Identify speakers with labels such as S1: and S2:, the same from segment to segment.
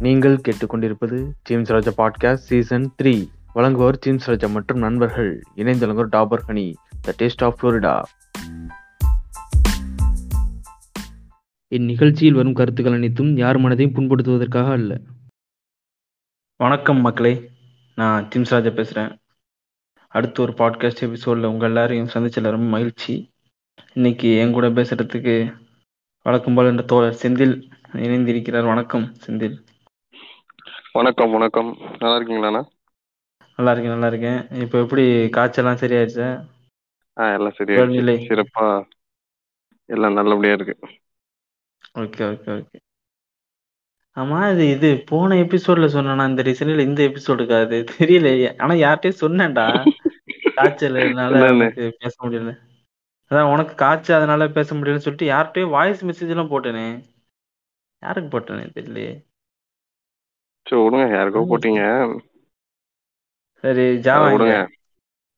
S1: நீங்கள் கேட்டுக்கொண்டிருப்பது James Raja podcast season three வழங்குவோர் ஜேம்ஸ் ராஜா மற்றும் நண்பர்கள் இணைந்து வழங்குவர் Dabur honey the taste of Florida இந்நிகழ்ச்சியில் வரும் கருத்துக்கள் அனைத்தும் யார் மனதையும் புண்படுத்துவதற்காக அல்ல. வணக்கம் மக்களே நான் ஜிம்ஸ் ராஜா பேசுகிறேன் அடுத்த ஒரு பாட்காஸ்ட் எபிசோடில் உங்கள் எல்லாரையும் சந்திச்சல ரொம்ப மகிழ்ச்சி. இன்னைக்கு என் கூட பேசுகிறதுக்கு வழக்கம் போல் என்ற தோழர் செந்தில் இணைந்திருக்கிறார். வணக்கம் செந்தில்.
S2: வணக்கம் வணக்கம். நல்லா இருக்கீங்களாண்ணா
S1: நல்லா இருக்கேன் நல்லா இருக்கேன். இப்போ எப்படி காய்ச்சல்லாம் சரியாயிடுச்சா?
S2: ஆ எல்லாம் சரியா
S1: உடல்நிலை?
S2: சிறப்பா எல்லாம் நல்லபடியா இருக்கு.
S1: Okay okay okay. ஆமா இது இது போன எபிசோட்ல சொன்னா இந்த ரீசனில் இந்த எபிசோடுக்கு அது தெரியல ஆனா யார்கிட்டயும் சொன்னேன்டா. காய்ச்சல்னால
S2: என்னன்னு?
S1: எனக்கு பேச முடியல. அதான் உனக்கு காய்ச்சல் அதனால பேச முடியலன்னு சொல்லிட்டு யார்கிட்டயும் வாய்ஸ் மெசேஜ் எல்லாம் போட்டேனே. யாருக்கு போட்டேனே தெரியலையே.
S2: சரி விடுங்க. யாருக்கோ போட்டீங்க.
S1: சரி ஜாவா
S2: விடுங்க?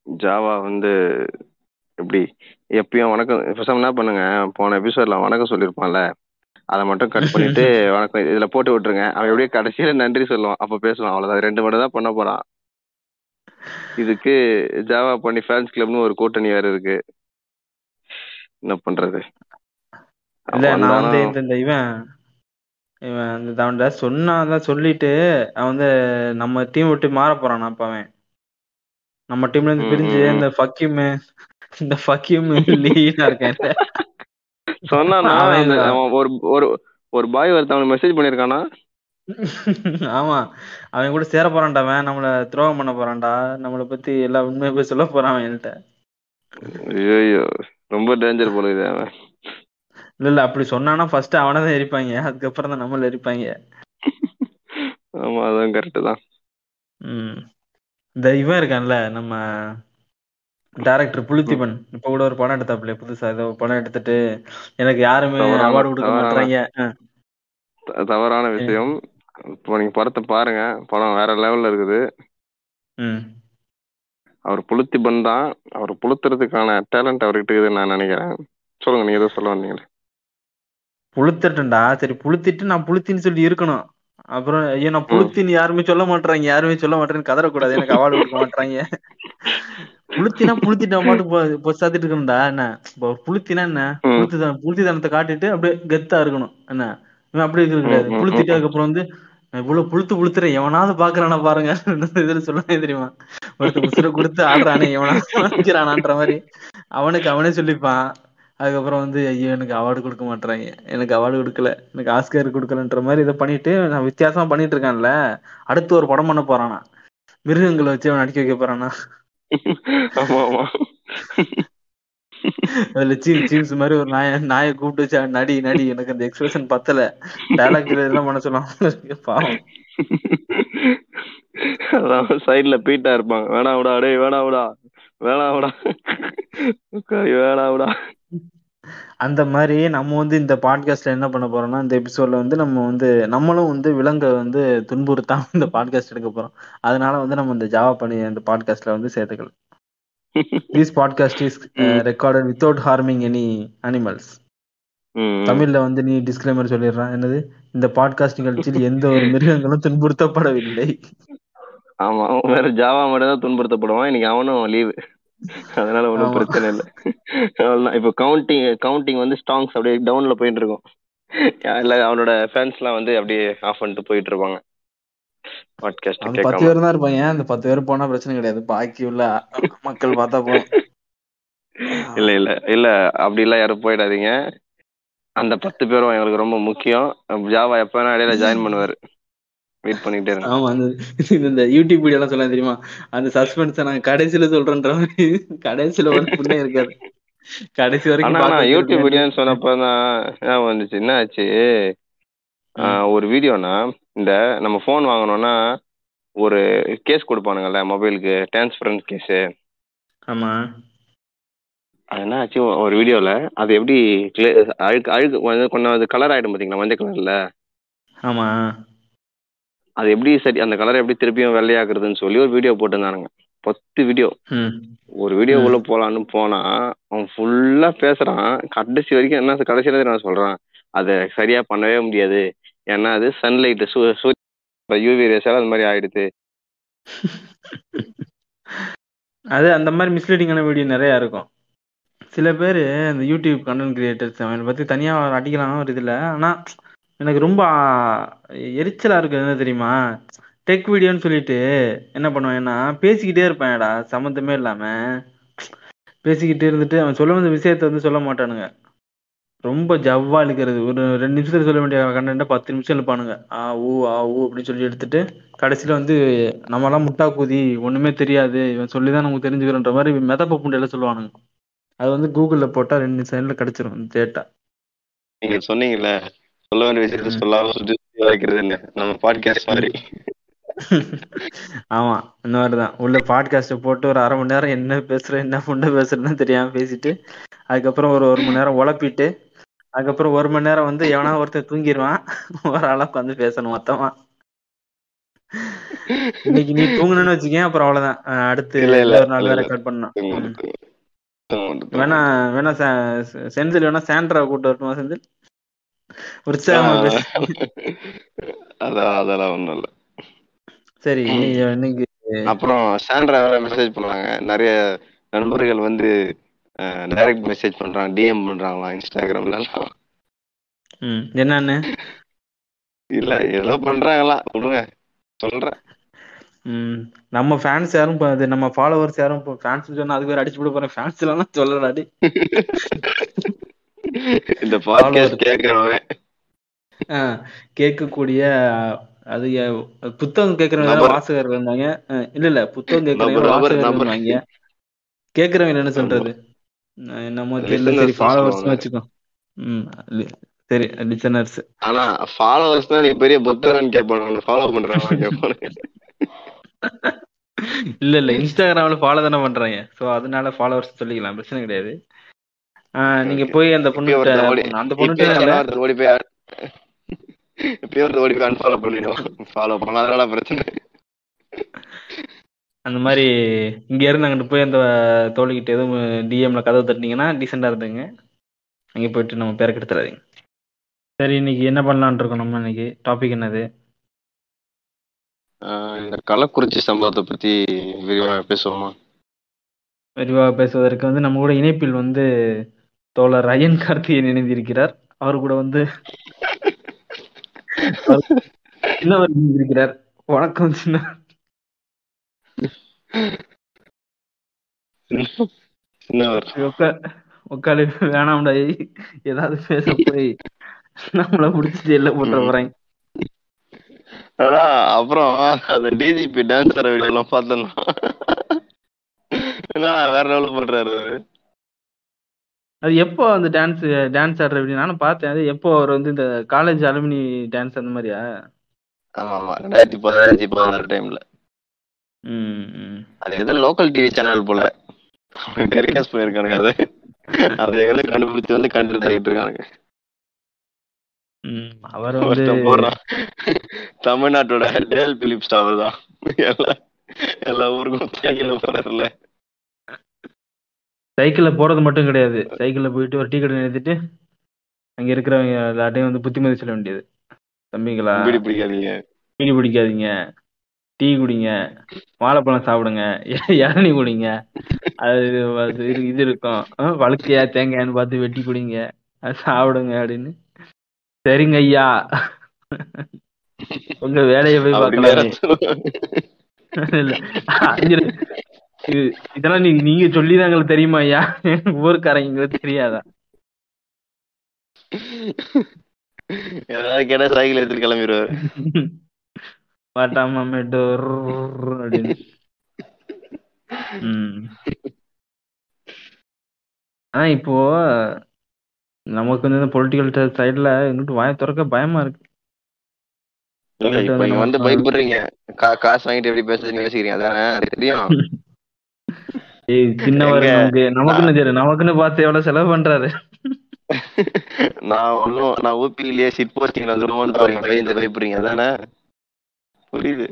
S2: ஜாவா வந்து எப்படி எப்பயும் வணக்கம். பேசாம என்ன பண்ணுங்க? போன எபிசோட்ல வணக்கம் சொல்லியிருப்பான்ல அதை மட்டும் கட் பண்ணிட்டு வணக்கம். இதுல போட்டு விட்டுருங்க. அவன் எப்படியே கடைசியில நன்றி சொல்லுவான். அப்ப பேசுவான். அவ்வளவுதான். ரெண்டு மட்டும் தான் பண்ண போறான். இதுக்கு ஜாவா பண்ணி ஃபேன்ஸ் கிளப்னு ஒரு கூட்டணி வேற இருக்கு. என்ன பண்றது?
S1: இல்ல நான் வந்து இந்த இவன் இவன் அந்த அவன்கிட்ட சொன்னான் தான் சொல்லிட்டு அவன் வந்து நம்ம டீம் விட்டு மாற போறான் அப்ப அவன். நம்ம டீம்ல இருந்து பிரிஞ்சு. இந்த ஃபக்கியும் இந்த ஃபக்கியும் லீடா இருக்கேன்
S2: சொன்னானா ஒரு ஒரு ஒரு பாய் ஒருத்தவனுக்கு மெசேஜ் பண்ணிருக்கானா?
S1: ஆமா. அவன் கூட சேர போறான்டா அவன். நம்மள துரோகம் பண்ண போறான்டா. நம்மள பத்தி எல்லா உண்மையை போய் சொல்ல போறான் அவன் என்கிட்ட.
S2: ஐயோ ரொம்ப டேஞ்சர் போல இது அவன்.
S1: இல்ல இல்ல அப்படி சொன்னானா ஃபர்ஸ்ட் அவனை தான் எரிப்பாங்க. அதுக்கப்புறம் தான் நம்மள எரிப்பாங்க.
S2: ஆமா அதான் கரெக்ட் தான்.
S1: ம். இந்த இவன் இருக்கான்ல நம்ம டைரக்டர் புலித்திபன் இப்ப கூட ஒரு படம் எடுத்தாப்ல புதுசா ஏதோ படம் எடுத்துட்டு எனக்கு யாருமே அவார்டு கொடுக்க மாட்டாங்க
S2: தவறான விஷயம். இப்போ நீங்க படத்தை பாருங்க. படம் வேற லெவல்ல இருக்குது.
S1: ம்.
S2: அவர் புளுத்திபன் தான். அவர் புளுத்துறதுக்கான டேலண்ட் அவர்கிட்ட இருக்குதுன்னு நான் நினைக்கிறேன். சொல்லுங்க நீங்க ஏதோ சொல்ல வந்தீங்களே.
S1: புளுத்துட்டேன்டா. சரி புளுத்திட்டு நான் புளுத்தின்னு சொல்லி இருக்கணும். அப்புறம் ஐயோ நான் புளுத்தின்னு யாருமே சொல்ல மாட்டாங்க யாருமே சொல்ல மாட்டேன்னு கதறக்கூடாது. எனக்கு அவார்டு கொடுக்க மாட்டாங்க புளுத்தினா புளுத்திட்டு பாட்டு பொசாத்திட்டு இருக்கணும்டா. என்ன? இப்போ புளுத்தினா என்ன?
S2: ம்.
S1: புளுத்தி புளுத்தித்தனத்தை காட்டிட்டு அப்படியே கெத்தா இருக்கணும். என்ன? இவன் அப்படி இருக்க கிடையாது புளுத்திட்டு அதுக்கப்புறம் வந்து இவ்வளவு புளுத்து புளுத்துறேன். எவனாவது பாக்குறானா பாருங்க. இதுல சொல்லவே தெரியுமா? ஒருத்தர் உசுர கொடுத்து ஆடுறானே. எவனாவது மாதிரி. அவனுக்கு அவனே சொல்லிப்பான். அதுக்கப்புறம் வந்து ஐயோ எனக்கு அவார்டு கொடுக்க மாட்டாங்க எனக்கு அவார்டு கொடுக்கல. எனக்கு ஆஸ்கர் கொடுக்கலன்ற மாதிரி இதை பண்ணிட்டு நான் வித்தியாசமா பண்ணிட்டு இருக்கான்ல. அடுத்து ஒரு படம் பண்ண போறானா. மிருகங்களை வச்சு அவன் நடிக்க வைக்க போறானா. அதுல சீம் சீம்ஸ் மாதிரி ஒரு நாய நாயை கூப்பிட்டு வச்சு நடி நடி எனக்கு அந்த எக்ஸ்பிரஷன் பத்தல. டைலாக் இதெல்லாம் பண்ண சொல்லுவாங்க. பாவம்.
S2: சைடுல பீட்டா இருப்பாங்க வேணா விடா டேய் வேணா விடா வேணா விடா உட்காரி வேணா விடா
S1: அந்த மாதிரி நம்ம வந்து இந்த பாட்காஸ்ட்ல என்ன பண்ண போறோம்னா இந்த எபிசோட்ல வந்து நம்ம வந்து நம்மளும் வந்து விலங்கை வந்து துன்புறுத்தாம இந்த பாட்காஸ்ட் எடுக்க போறோம். அதனால வந்து நம்ம இந்த ஜாவா பண்ணி இந்த பாட்காஸ்ட்ல வந்து சேர்த்துக்கலாம். This podcast is recorded without harming any animals. தமிழ்ல வந்து நீ டிஸ்க்ளைமர் சொல்லிடுறான் என்னது? இந்த பாட்காஸ்ட் நிகழ்ச்சியில் எந்த ஒரு மிருகங்களும் துன்புறுத்தப்படவில்லை.
S2: ஆமா வேற ஜாவா மட்டும் தான் துன்புறுத்தப்படுவான். இன்னைக்கு அவனும் லீவு அதனால ஒன்றும். பிரச்சனை இல்லை. அவ்வளவுதான். இப்போ கவுண்டிங் கவுண்டிங் வந்து ஸ்டாங்ஸ் அப்படியே டவுன்ல போயிட்டு இருக்கும். இல்ல அவனோட ஃபேன்ஸ் எல்லாம் வந்து அப்படியே ஆஃப் பண்ணிட்டு போயிட்டு இருப்பாங்க. பாட்காஸ்ட்
S1: பத்து பேர் தான் இருப்பாங்க அந்த பத்து பேர் போனா பிரச்சனை கிடையாது. பாக்கி உள்ள மக்கள் பார்த்தா போதும்.
S2: இல்ல இல்ல இல்ல. அப்படி எல்லாம் யாரும் போயிடாதீங்க. அந்த பத்து பேரும் எங்களுக்கு ரொம்ப முக்கியம். ஜாவா எப்ப வேணா இடையில ஜாயின் பண்ணுவாரு. வெயிட் பண்ணிட்டே இருங்க.
S1: ஆமா அந்த இந்த- யூடியூப் வீடியோ எல்லாம் சொல்ல தெரியுமா? அந்த சஸ்பென்ஸ நான் கடைசியில சொல்றேன்ற மாதிரி. கடைசியில வந்து புண்ணே இருக்காது. கடைசி வரைக்கும்
S2: யூடியூப். வீடியோன்னு சொன்னப்பதான் ஞாபகம் வந்துச்சு. என்ன ஆச்சு ஒரு வீடியோனா இந்த நம்ம ஃபோன் வாங்கணும்னா ஒரு கேஸ் கொடுப்பானுங்கல்ல மொபைலுக்கு டிரான்ஸ்பரன்ஸ் கேஸ்
S1: ஆமா.
S2: அது என்ன ஆச்சு ஒரு வீடியோல அது எப்படி அழுக்கு அழுக்கு கொஞ்சம் அது கலர் ஆயிடும் பாத்தீங்களா? மஞ்சள் கலர்ல
S1: ஆமா.
S2: அது எப்படி சரி அந்த கலரை எப்படி திருப்பியும் வெள்ளையாக்குறதுன்னு சொல்லி ஒரு வீடியோ போட்டிருந்தானுங்க. பத்து வீடியோ ஒரு வீடியோ உள்ள போலான்னு போனா அவன் ஃபுல்லா பேசுறான். கடைசி வரைக்கும் என்ன கடைசியில நான் சொல்றான். அதை சரியா பண்ணவே முடியாது. ஏன்னா அது சன்லைட் யூவி ரேஸால அந்த மாதிரி ஆயிடுது.
S1: அது அந்த மாதிரி மிஸ்லீடிங்கான வீடியோ நிறையா இருக்கும். சில பேர் இந்த யூடியூப் கண்டென்ட் கிரியேட்டர்ஸ் அவனை பற்றி தனியாக அடிக்கலாம் ஒரு இதில் ஆனால் எனக்கு ரொம்ப எரிச்சலாக இருக்குது என்ன தெரியுமா? டெக் வீடியோன்னு சொல்லிட்டு என்ன பண்ணுவேன்னா பேசிக்கிட்டே இருப்பேன்டா. சம்மந்தமே இல்லாமல் பேசிக்கிட்டு இருந்துட்டு அவன் சொல்ல வந்த விஷயத்த வந்து சொல்ல மாட்டானுங்க. ரொம்ப ஜவ்வா இழுக்கிறது. ஒரு ரெண்டு நிமிஷத்துல சொல்ல வேண்டிய கண்டென்ட்டை பத்து நிமிஷம் இழுப்பானுங்க. ஆ ஊ ஆ ஊ அப்படின்னு சொல்லி எடுத்துட்டு கடைசியில் வந்து நம்மலாம் முட்டா கூதி ஒன்றுமே தெரியாது. இவன் சொல்லி தான் நமக்கு தெரிஞ்சுக்கிறோன்ற மாதிரி மெதப்ப புண்டையில சொல்லுவானுங்க. அது வந்து கூகுளில் போட்டால் ரெண்டு செகண்ட்ல கிடைச்சிரும் டேட்டா
S2: நீங்க சொன்னீங்கல்ல சொல்ல வேண்டிய விஷயத்த சொல்லாம சுற்றி வைக்கிறதுன்னு நம்ம பாட்காஸ்ட் மாதிரி.
S1: ஆமா இந்த மாதிரி தான். உள்ள பாட்காஸ்ட்டை போட்டு ஒரு அரை மணி நேரம் என்ன பேசுறேன் என்ன புண்டை பேசுறேன்னு தெரியாம பேசிட்டு அதுக்கப்புறம் ஒரு ஒரு மணி நேரம் உழப்பிட்டு அதுக்கப்புறம் ஒரு மணி நேரம் வந்து எவனா ஒருத்தன் தூங்கிடுவான் ஒரு ஆளா உட்காந்து பேசணும் மொத்தமா. இன்னைக்கு நீ தூங்கணும்னு வச்சுக்கேன் அப்புறம் அவ்வளவுதான். அடுத்து
S2: இல்ல, இல்ல,
S1: ஒரு நாள்
S2: இல்ல, இல்ல.
S1: ரெக்கார்ட் பண்ணணும். ம்.
S2: தூங்கு.
S1: வேணா வேணா செந்தில் வேணா சாண்ட்ரா கூட்டு வரட்டுமா செந்தில்?
S2: அதான் அதெல்லாம் ஒண்ணும் இல்ல.
S1: சரி இன்னைக்கு இன்னைக்கு
S2: அப்புறம் சாண்ட்ரா வேற மெசேஜ் பண்ணாங்க நிறைய நண்பர்கள் வந்து டைரக்ட் மெசேஜ் பண்றாங்க டிஎம் பண்றாங்களாம் இன்ஸ்டாகிராம்ல
S1: என்னன்னு?
S2: இல்ல ஏதோ பண்றாங்களா விடுங்க சொல்றேன்.
S1: நம்ம ஃபேன்ஸ் யாரும் அது நம்ம ஃபாலோவர்ஸ் யாரும் ஃபேன்ஸ் சொன்னா அதுக்கு வேற அடிச்சு விட போறேன். ஃபேன்ஸ் எல்லாம் சொல்லலாடி
S2: இந்த பாட்காஸ்ட் கேட்கறவன்
S1: கேட்கக்கூடிய அது புத்தகம் கேட்கறவங்க
S2: நபர்.
S1: வாசகர்கள் இருந்தாங்க. இல்ல இல்ல புத்தகம் வாசகர்கள்
S2: நபர்.
S1: இருந்தாங்க. கேட்கறவங்க என்ன சொல்றது? நம்ம சரி ஃபாலோவர்ஸ். வச்சுக்கோ. ம் சரி லிசனர்ஸ்
S2: ஆனா ஃபாலோவர்ஸ் தான் நீ பெரிய புத்தகம்னு கேட்பானு. ஃபாலோ கேட்பானு.
S1: இல்ல இல்ல இன்ஸ்டாகிராம்ல ஃபாலோ தானே பண்றாங்க. சோ அதனால ஃபாலோவர்ஸ் சொல்லிக்கலாம். பிரச்சனை கிடையாது. நீங்க. போய் அந்த பொண்ணு அந்த பொண்ணு
S2: ஓடி போய் ஒருத்தன் ஓடி போய் அன்ஃபாலோ ஃபாலோ பண்ணாதனால பிரச்சனை.
S1: அந்த மாதிரி இங்க இருந்து அங்கிட்டு போய் அந்த தோழிக்கிட்ட எதுவும் டிஎம்ல கதவு தட்டினீங்கன்னா டீசெண்டா இருந்துங்க. அங்க போயிட்டு நம்ம பேரை கெடுத்துறாதீங்க. சரி இன்னைக்கு என்ன பண்ணலாம்னு இருக்கோம் நம்ம இன்னைக்கு? டாபிக் என்னது?
S2: இந்த கள்ளக்குறிச்சி சம்பவத்தை பத்தி விரிவா பேசுவோமா?
S1: விரிவாக பேசுவதற்கு வந்து நம்ம கூட இணைப்பில் வந்து தோழர் அயன் கார்த்திகேயன் இணைந்திருக்கிறார் அவர் கூட வந்து சின்னவர் இணைந்திருக்கிறார் வணக்கம் சின்ன உட்காந்து வேணாம்டா. ஏதாவது பேச போய். நம்மள புடிச்சு ஜெயில போட்டுற போறாங்க
S2: அதான் அப்புறம் அந்த டிஜிபி டான்ஸ் வீடியோ எல்லாம் பார்த்தேன் வேற லெவல் பண்றாரு.
S1: அது எப்போ அந்த டான்ஸ் டான்ஸ் ஆடுற அப்படி நானும் பார்த்தேன். அது எப்போ அவர் வந்து இந்த காலேஜ் அலுமினி டான்ஸ் அந்த மாதிரியா?
S2: ஆமா ஆமா ரெண்டாயிரத்தி பதினஞ்சு பதினாறு டைம்ல. அது ஏதோ லோக்கல் டிவி சேனல் போல. டெலிகாஸ்ட் பண்ணிருக்கானுங்க அது? அதை எங்க கண்டுபிடிச்சு வந்து கண்டு தள்ளிட்டு இருக்கானுங்க.
S1: அவர்
S2: தமிழ்நாட்டோட டேல் பிலிப் ஸ்டார் தான். எல்லா எல்லா ஊருக்கும் போறாருல்ல
S1: சைக்கிள்ல போறது மட்டும் கிடையாது. சைக்கிள்ல போயிட்டு ஒரு டீ கடை நிறுத்திட்டு அங்க இருக்கிறவங்க எல்லாட்டையும் வந்து புத்திமதி சொல்ல வேண்டியது. தம்பிங்களா?
S2: பீடி பிடிக்காதீங்க.
S1: பீடி பிடிக்காதீங்க. டீ குடிங்க. வாழைப்பழம் சாப்பிடுங்க. இளநீ குடிங்க. அது இது இருக்கும். வழுக்கையா தேங்காயான்னு பார்த்து வெட்டி குடிங்க. அது சாப்பிடுங்க அப்படின்னு. சரிங்க ஐயா. உங்க வேலையை போய் பார்க்கலாமே. இது இதெல்லாம் நீங்க நீங்க சொல்லிதான் எங்களுக்கு தெரியுமா ஐயா? ஊருக்காரங்க எங்களுக்கு தெரியாதா?
S2: ஏதாவது கேட்டா சைக்கிள் எடுத்துட்டு கிளம்பிடுவாரு.
S1: வாட்டாம மெட்டோர் அப்படின்னு. ஆனா இப்போ நமக்கு வந்து இந்த பொலிட்டிக்கல் சைடுல எங்கிட்டு வாயை திறக்க பயமா இருக்கு.
S2: வந்து பயப்படுறீங்க. காசு வாங்கிட்டு எப்படி பேசுறதுன்னு யோசிக்கிறீங்க அதானே? அது தெரியும்.
S1: சின்னவர் நமக்குன்னு சரி நமக்குன்னு பார்த்து எவ்வளவு செலவு பண்றாரு?
S2: நான் ஒன்னும் நான் ஊபியிலேயே சிட் போஸ்டிங் வந்துடுவோம்னு பாருங்க பயந்து பயப்படுறீங்க. அதானே? புரியுது.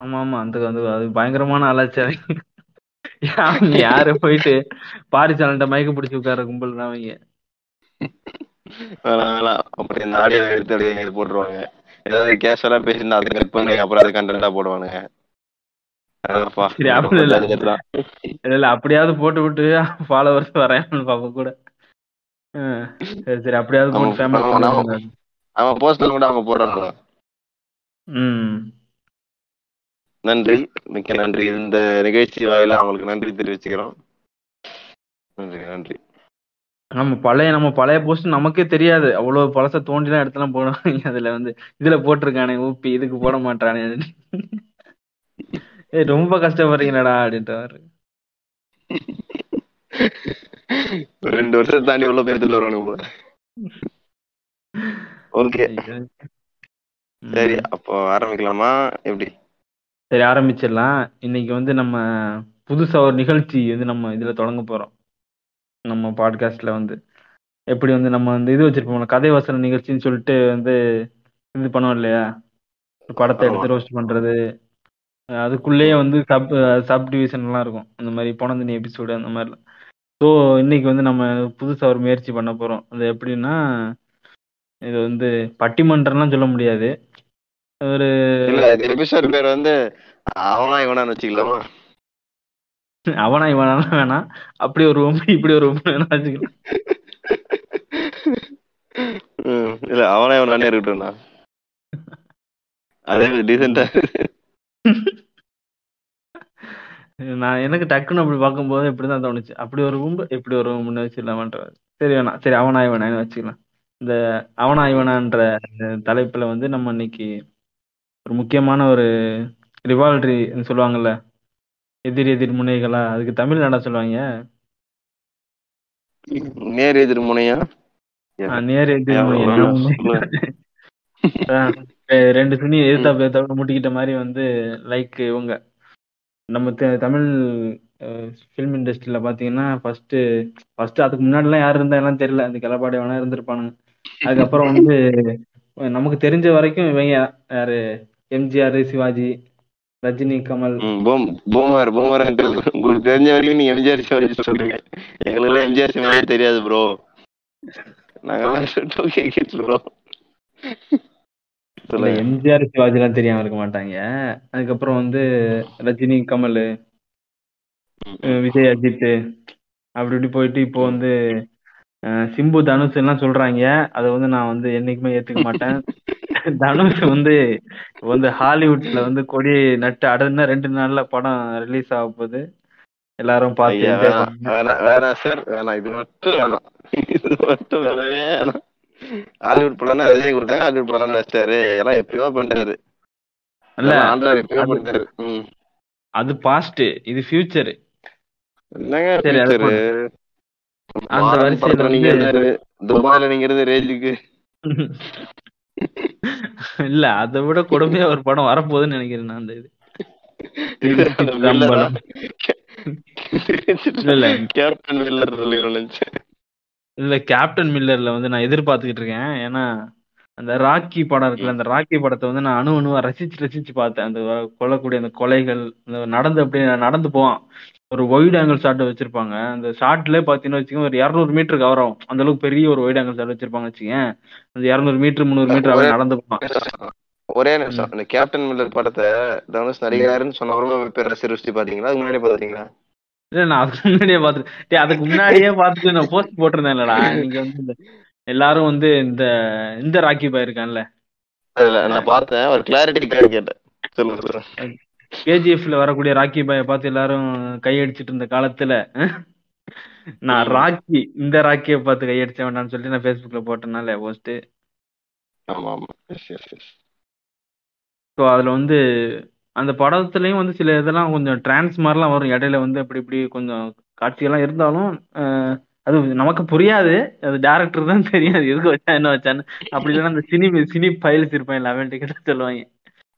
S1: ஆமா ஆமா. அந்த அது பயங்கரமான அவங்க யாரு போயிட்டு பாரிசாலன்ட்ட மயக்க பிடிச்சி உட்கார கும்பல் அவங்க.
S2: அப்புறம் இந்த ஆடியோ எடுத்து போட்டுருவாங்க. ஏதாவது கேஷுவலா பேசியிருந்தா அதை கட் பண்ணி அப்புறம் அது கண்டென்ட்டா போடுவானுங்க.
S1: இல்ல. அப்படியாவது போட்டு விட்டு ஃபாலோவர்ஸ் வரேன் பாப்ப கூட. சரி அப்படியாவது போட்டு ஃபேமஸ்.
S2: அவன் போஸ்டர் கூட அவங்க போடுறாங்க
S1: ம்.
S2: நன்றி. மிக்க நன்றி. இந்த நிகழ்ச்சி வாயில அவங்களுக்கு நன்றி தெரிவிச்சுக்கிறோம். நன்றி நன்றி.
S1: நம்ம பழைய நம்ம பழைய போஸ்ட் நமக்கே தெரியாது. அவ்வளவு பழச தோண்டிலாம் எடுத்துலாம் போடுவாங்க. அதுல வந்து இதுல போட்டிருக்கானே ஊப்பி இதுக்கு போட மாட்டானே. ஏய் ரொம்ப கஷ்டப்படுறீங்களடா அப்படின்ட்டு
S2: ரெண்டு வருஷம் தாண்டி உள்ள பேர்த்துல வருவானுங்க போல. ஓகே சரி அப்போ ஆரம்பிக்கலாமா? எப்படி?
S1: சரி ஆரம்பிச்சிடலாம். இன்னைக்கு வந்து நம்ம புதுசா ஒரு நிகழ்ச்சி வந்து நம்ம இதுல தொடங்க போறோம். நம்ம பாட்காஸ்ட்ல வந்து. எப்படி வந்து நம்ம வந்து இது வச்சிருப்போம் கதை வசன நிகழ்ச்சின்னு சொல்லிட்டு வந்து இது பண்ணுவோம் இல்லையா? படத்தை. எடுத்து ரோஸ்ட் பண்றது அதுக்குள்ளேயே வந்து சப் சப் டிவிஷன்லாம் இருக்கும். அந்த மாதிரி போனந்தனி எபிசோடு அந்த மாதிரிலாம். ஸோ இன்னைக்கு வந்து நம்ம புதுசா ஒரு முயற்சி பண்ண போறோம். அது எப்படின்னா இது வந்து பட்டிமன்றம்லாம் சொல்ல முடியாது. ஒரு
S2: எபிசோட் பேர் வந்து அவனா இவனான்னு வச்சுக்கலாமா?
S1: அவனா இவனா வேணாம். அப்படி ஒரு ரூம் இப்படி ஒரு ரூம் வேணா வச்சுக்கலாம்.
S2: இல்ல அவனா இவனானே இருக்கட்டும்ண்ணா. அதே டீசெண்டா
S1: நான் எனக்கு டக்குன்னு அப்படி பார்க்கும்போது இப்படிதான் தோணுச்சு. அப்படி ஒரு ரூம் இப்படி ஒரு ரூம்னு வச்சிடலாமான்ற சரி வேணாம். சரி அவனா இவனான்னு வச்சுக்கலாம். இந்த அவனா இவனான்ற தலைப்புல வந்து நம்ம இன்னைக்கு ஒரு முக்கியமான ஒரு ரிவால்ட்ரி சொல்லுவாங்கல்ல எதிர் எதிர் முனைகளா? அதுக்கு தமிழ் என்னடா சொல்லுவாங்க?
S2: நேர் எதிர் முனையா?
S1: நேர் எதிர் முனை. ரெண்டு துணி எதிர்த்தா பேர்த்தா முட்டிக்கிட்ட மாதிரி வந்து லைக் இவங்க. நம்ம தமிழ் ஃபிலிம் இண்டஸ்ட்ரியில பாத்தீங்கன்னா ஃபர்ஸ்ட் ஃபர்ஸ்ட் அதுக்கு முன்னாடிலாம் யார் இருந்தா எல்லாம் தெரியல. அந்த கிளப்பாடி வேணா இருந்திருப்பானுங்க. அதுக்கப்புறம் வந்து நமக்கு தெரிஞ்ச வரைக்கும் இவங்க யாரு? எம்ஜிஆர் சிவாஜி ரஜினி கமல்.
S2: பூமர் பூமர் உங்களுக்கு தெரிஞ்ச வரைக்கும் நீங்க எம்ஜிஆர் சிவாஜி சொல்றீங்க. எங்களுக்கு எல்லாம் எம்ஜிஆர் சிவாஜி தெரியாது ப்ரோ நாங்கெல்லாம் ப்ரோ
S1: இல்ல எம்ஜிஆர் சிவாஜி எல்லாம் தெரியாம இருக்க மாட்டாங்க. அதுக்கப்புறம் வந்து ரஜினி கமல் விஜய் அஜித் அப்படி இப்படி போயிட்டு இப்போ வந்து சிம்பு தனுஷ் எல்லாம் சொல்றாங்க. அதை வந்து நான் வந்து என்னைக்குமே ஏத்துக்க மாட்டேன். தனுஷ் வந்து வந்து ஹாலிவுட்ல வந்து கொடி நட்டு அடன்னா ரெண்டு நாள்ல படம் ரிலீஸ் ஆக போகுது. எல்லாரும் பார்த்து
S2: வேணாம் சார் வேணாம் இது மட்டும் வேணாம். இது மட்டும் வேணாம். ஹாலிவுட் படம் ரஜினி கொடுத்தாங்க ஹாலிவுட் படம் நடிச்சாரு எல்லாம் எப்பயோ பண்ணிட்டாரு.
S1: இல்ல.
S2: எப்பயோ
S1: அது-
S2: ம்.
S1: அது பாஸ்ட் இது ஃபியூச்சர்
S2: என்னங்க
S1: சரி, அது
S2: future?
S1: அந்த வரிசையில
S2: நீங்க இருந்தாரு. துபாயில நீங்க இருந்த ரேஞ்சுக்கு.
S1: இல்ல அதை விட கொடுமையா ஒரு படம் வரப்போகுதுன்னு நினைக்கிறேன் நான் அந்த இது.
S2: கேப்டன் சொல்லிடுறோம் நினைச்சேன்.
S1: இல்ல கேப்டன் மில்லர்ல வந்து நான் எதிர்பார்த்துக்கிட்டு இருக்கேன். ஏன்னா அந்த ராக்கி படம் இருக்குல்ல அந்த ராக்கி படத்தை வந்து நான் அணு அணுவா ரசிச்சு ரசிச்சு பார்த்தேன். அந்த கொல்லக்கூடிய அந்த கொலைகள் அந்த நடந்து அப்படியே நடந்து போவான். ஒரு ஒயிட் ஆங்கிள் ஷாட் வச்சிருப்பாங்க. அந்த ஷாட்ல பாத்தீங்கன்னா வச்சுக்கோங்க ஒரு இரநூறு மீட்டர் கவர் ஆகும் அந்த அளவுக்கு பெரிய ஒரு ஒயிட் ஆங்கிள் ஷாட் வச்சிருப்பாங்க வச்சுக்கேன் அந்த இரநூறு மீட்டர் முந்நூறு மீட்டர் அவன் நடந்து போவான்.
S2: ஒரே நிமிஷம். இந்த கேப்டன் மில்லர் படத்தை தனுஷ் நடிகராருன்னு சொன்ன அப்புறமா பேர் ரசி ருசி பாத்தீங்களா அதுக்கு முன்னாடி பாத்தீங்களா
S1: இல்ல நான் அதுக்கு முன்னாடியே பார்த்துட்டு டேய், அதுக்கு முன்னாடியே பார்த்துட்டு நான் போஸ்ட் போட்டிருந்தேன் இல்லடா நீங்க வந்து எல்லாரும் வந்து இந்த இந்த ராக்கி பாய் இருக்கான்ல.
S2: இல்ல நான் பார்த்தேன். ஒரு கிளாரிட்டிக்காக கேட்டேன். சொல்லுங்க
S1: கேஜிஎஃப்ல வரக்கூடிய ராக்கி பாயை பார்த்து எல்லாரும் கையடிச்சிட்டு இருந்த காலத்துல நான் ராக்கி இந்த ராக்கியை பார்த்து கையடிச்ச வேண்டாம்னு சொல்லிட்டு நான் ஃபேஸ்புக்ல போட்டேனால போஸ்ட்
S2: ஆமா ஆமா.
S1: ஸோ அதுல வந்து அந்த படத்துலயும் வந்து சில இதெல்லாம் கொஞ்சம் டிரான்ஸ் மாதிரிலாம் வரும். இடையில வந்து அப்படி இப்படி கொஞ்சம் காட்சியெல்லாம் இருந்தாலும் அது நமக்கு புரியாது. அது டேரக்டர் தான் தெரியும் அது எதுக்கு வச்சா என்ன வச்சான்னு. அப்படி இல்லைன்னா அந்த சினி சினி ஃபைல்ஸ் இருப்பேன் லெவன் டிக்கெட் சொல்லுவாங்க.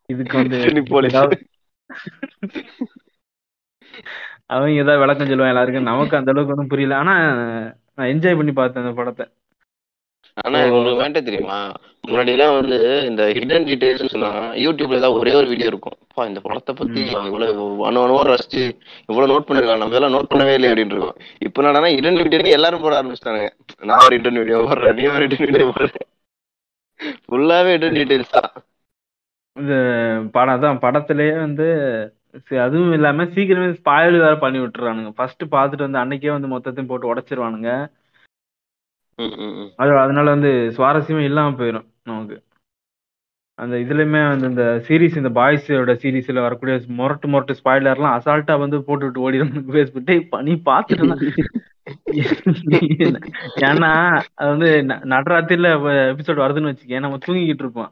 S1: இதுக்கு வந்து அவங்க ஏதாவது விளக்கம் சொல்லுவாங்க எல்லாருக்கும். நமக்கு அந்த அளவுக்கு ஒன்றும் புரியல. ஆனா நான் என்ஜாய் பண்ணி பார்த்தேன் அந்த படத்தை.
S2: ஆனா உங்களுக்கு வேண்ட தெரியுமா? முன்னாடி எல்லாம் வந்து இந்த ஹிடன் டீடைல்ஸ் சொன்னாங்க. யூடியூப்ல ஏதாவது ஒரே ஒரு வீடியோ இருக்கும். அப்பா இந்த படத்தை பத்தி இவ்வளவு அணு அணுவா ரசிச்சு இவ்வளவு நோட் பண்ணிருக்காங்க. நம்ம இதெல்லாம் நோட் பண்ணவே இல்லை அப்படின்னு இருக்கும். இப்ப என்னடா ஹிடன் வீடியோ எல்லாரும் போட ஆரம்பிச்சிட்டாங்க நான் ஒரு ஹிடன் வீடியோ போடுறேன் நீ ஒரு ஹிடன் வீடியோ போடுறேன் ஃபுல்லாவே ஹிடன் டீடைல்ஸ் தான்.
S1: இந்த படம் அதான் படத்திலேயே வந்து அதுவும் இல்லாம சீக்கிரமே ஸ்பாயில் வேற பண்ணி விட்டுறானுங்க. ஃபர்ஸ்ட் பார்த்துட்டு வந்து அன்னைக்கே வந்து மொத்தத்தையும் போட்டு உடைச்சிருவானுங்க. அது அதனால வந்து சுவாரஸ்யமே இல்லாம போயிடும் நமக்கு. அந்த இதுலயுமே வந்து இந்த சீரிஸ் இந்த பாய்ஸோட சீரிஸ்ல வரக்கூடிய முரட்டு முரட்டு ஸ்பாய்லர்லாம் அசால்ட்டா வந்து போட்டு விட்டு ஓடிடும் பேஸ்புட்டு நீ பாத்துட்டு ஏன்னா அது வந்து நடுராத்திரில எபிசோட் வருதுன்னு வச்சுக்கேன். நம்ம தூங்கிக்கிட்டு இருப்போம்?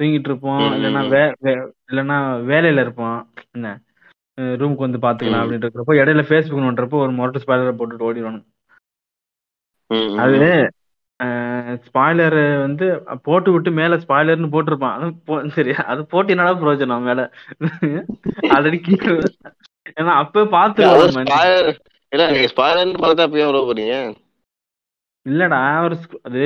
S1: தூங்கிட்டு இருப்போம். இல்லைன்னா. வே இல்லைன்னா வேலையில இருப்போம். என்ன? ரூமுக்கு வந்து பாத்துக்கலாம் இருக்கிறப்போ இடையில ஃபேஸ்புக் நோன்றப்போ ஒரு முரட்டு ஸ்பாய்லரை போட்டுட்டு ஓடிடுவானுங்க
S2: ம், ம்,
S1: அது. ஸ்பாய்லர் வந்து போட்டு விட்டு மேல ஸ்பாய்லர்னு போட்டிருப்பான். அது சரி அது போட்டு என்னடா பிரயோஜனம் மேல? ஆல்ரெடி கீழே ஏன்னா அப்ப
S2: spoiler- இல்ல நீங்க ஸ்பாய்லர்னு பார்த்தா போறீங்க?
S1: இல்லடா ஒரு அது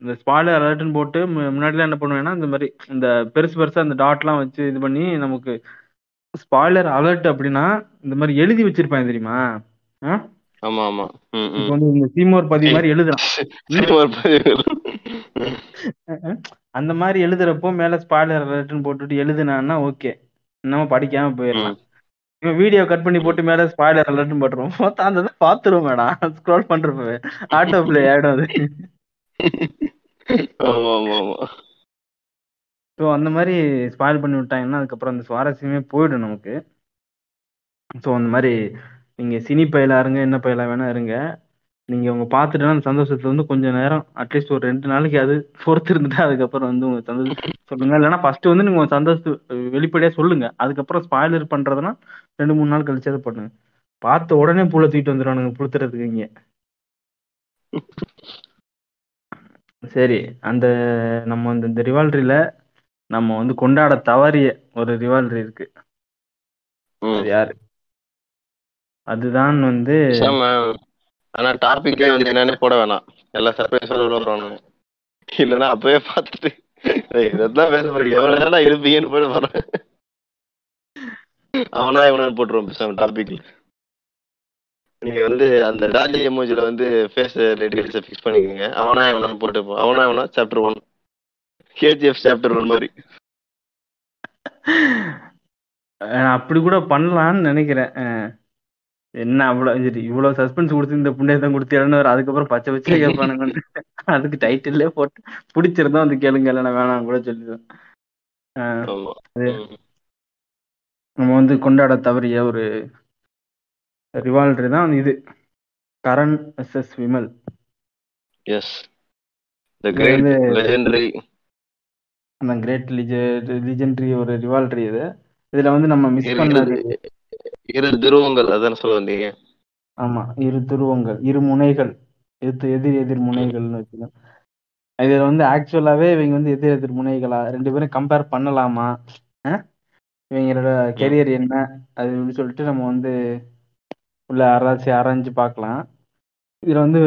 S1: இந்த ஸ்பாய்லர் அலர்ட்னு போட்டு முன்னாடிலாம் என்ன பண்ணுவேன்னா இந்த மாதிரி இந்த பெருசு பெருசா இந்த டாட்லாம் வச்சு இது பண்ணி நமக்கு ஸ்பாய்லர் அலர்ட் அப்படின்னா இந்த மாதிரி எழுதி வச்சிருப்பாங்க தெரியுமா?
S2: ஆமா ஆமா.
S1: இப்போ. வந்து இந்த சீமோர் பதிவு மாதிரி எழுதுறான். அந்த மாதிரி எழுதுறப்போ மேல ஸ்பாய்லர் அலர்ட்னு போட்டுட்டு எழுதுனான்னா ஓகே நம்ம படிக்காம போயிடலாம். இவன் வீடியோ கட் பண்ணி போட்டு மேல ஸ்பாய்லர் அலர்ட்னு போட்டுருவோம் பார்த்தா அந்த பாத்துருவோம் மேடம் ஸ்க்ரோல் பண்றப்ப ஆட்டோ பிளே ஆயிடும் அது. ஸோ அந்த மாதிரி ஸ்பாயில் பண்ணி விட்டாங்கன்னா அதுக்கப்புறம் அந்த சுவாரஸ்யமே போயிடும் நமக்கு. ஸோ அந்த மாதிரி நீங்க சினி பயிலா இருங்க என்ன பயிலா வேணா இருங்க. நீங்க உங்க பார்த்துட்டு அந்த சந்தோஷத்துல வந்து கொஞ்ச நேரம் அட்லீஸ்ட் ஒரு ரெண்டு நாளைக்கு அது பொறுத்து இருந்துட்டு அதுக்கப்புறம் வந்து உங்க சந்தோஷம் சொல்லுங்க. இல்லைன்னா ஃபர்ஸ்ட் வந்து நீங்க உங்க சந்தோஷத்தை வெளிப்படையா சொல்லுங்க. அதுக்கப்புறம் ஸ்பாயிலர் பண்றதுன்னா ரெண்டு மூணு நாள் கழிச்சு அதை பண்ணுங்க. பார்த்த உடனே பூல தூக்கிட்டு வந்துடுவானுங்க புளுத்துறதுக்கு இங்க. சரி அந்த நம்ம அந்த இந்த ரிவால்ட்ரியில நம்ம வந்து கொண்டாட தவறிய ஒரு ரிவால்ட்ரி இருக்கு. யாரு? அதுதான் வந்து
S2: ஆனா டாபிக்கே வந்து என்னன்னே போட வேணாம். எல்லாம் சர்ப்ரைஸோட உள்ள வருவானுங்க. இல்லைன்னா அப்பவே பார்த்துட்டு "ஏய், இதைத்தான் பேச போறீங்க. எவ்வளவு நேரம் இருப்பீங்கன்னு போட போறேன். அவனா இவனா போட்டுருவோம் பேசாம டாபிக்ல நீங்க வந்து அந்த டாலி எமோஜில வந்து ஃபேஸ் ரெடியல்ஸை ஃபிக்ஸ் பண்ணிக்கோங்க. அவனா இவனா போட்டு. அவனா இவனா chapter one KGF chapter one மாதிரி.
S1: அப்படி கூட பண்ணலாம்னு நினைக்கிறேன். என்ன அவ்வளவு சரி இவ்வளவு சஸ்பென்ஸ் கொடுத்து இந்த புண்ணியத்தை கொடுத்து இழந்தவர் அதுக்கப்புறம் பச்சை பச்சை கேட்பானுங்க அதுக்கு டைட்டில்லே போட்டு பிடிச்சிருந்தா வந்து கேளுங்க இல்லைன்னா வேணாம் கூட சொல்லிடுவேன். நம்ம வந்து கொண்டாட தவறிய ஒரு ரிவால்வரி தான் இது. கரண் எஸ் விமல்.
S2: எஸ்
S1: வந்து-
S2: லெஜெண்டரி
S1: அந்த கிரேட் லிஜெண்டரி ஒரு ரிவால்வரி இது. இதுல வந்து நம்ம மிஸ் பண்ணது
S2: இரு துருவங்கள் அதான் சொல்ல வந்தீங்க?
S1: ஆமா இரு துருவங்கள் இரு முனைகள் எதிர் எதிர் எதிர் முனைகள்னு வச்சுக்கலாம் இதுல வந்து ஆக்சுவலாவே இவங்க வந்து எதிர் எதிர் முனைகளா? ரெண்டு பேரும் கம்பேர் பண்ணலாமா? இவங்களோட கெரியர் என்ன? அது இப்படி சொல்லிட்டு நம்ம வந்து உள்ள ஆராய்ச்சி ஆராய்ஞ்சு பார்க்கலாம். இதுல வந்து.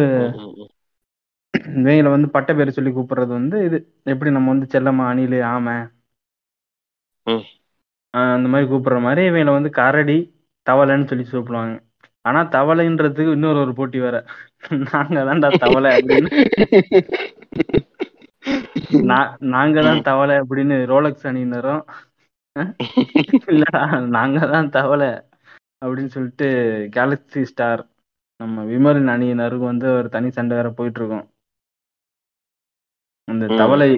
S1: இவங்களை வந்து பட்ட பேர் சொல்லி கூப்பிடுறது வந்து இது. எப்படி நம்ம வந்து செல்லம்மா அணிலு ஆமை? அந்த மாதிரி கூப்பிடுற மாதிரி இவங்களை வந்து கரடி தவளைன்னு சொல்லி கூப்பிடுவாங்க. ஆனா தவளைன்றதுக்கு இன்னொரு ஒரு போட்டி வேற. நாங்க தான்டா தவளை அப்படின்னு. நா- நாங்க தான் தவளை அப்படின்னு ரோலக்ஸ் அணியினரும் அஹ்? இல்லடா நாங்க தான் தவளை அப்படின்னு சொல்லிட்டு கேலக்ஸி ஸ்டார் நம்ம விமலின் அணியினருக்கு வந்து ஒரு தனி சண்டை வேற போயிட்டு இருக்கோம் அந்த. தவளை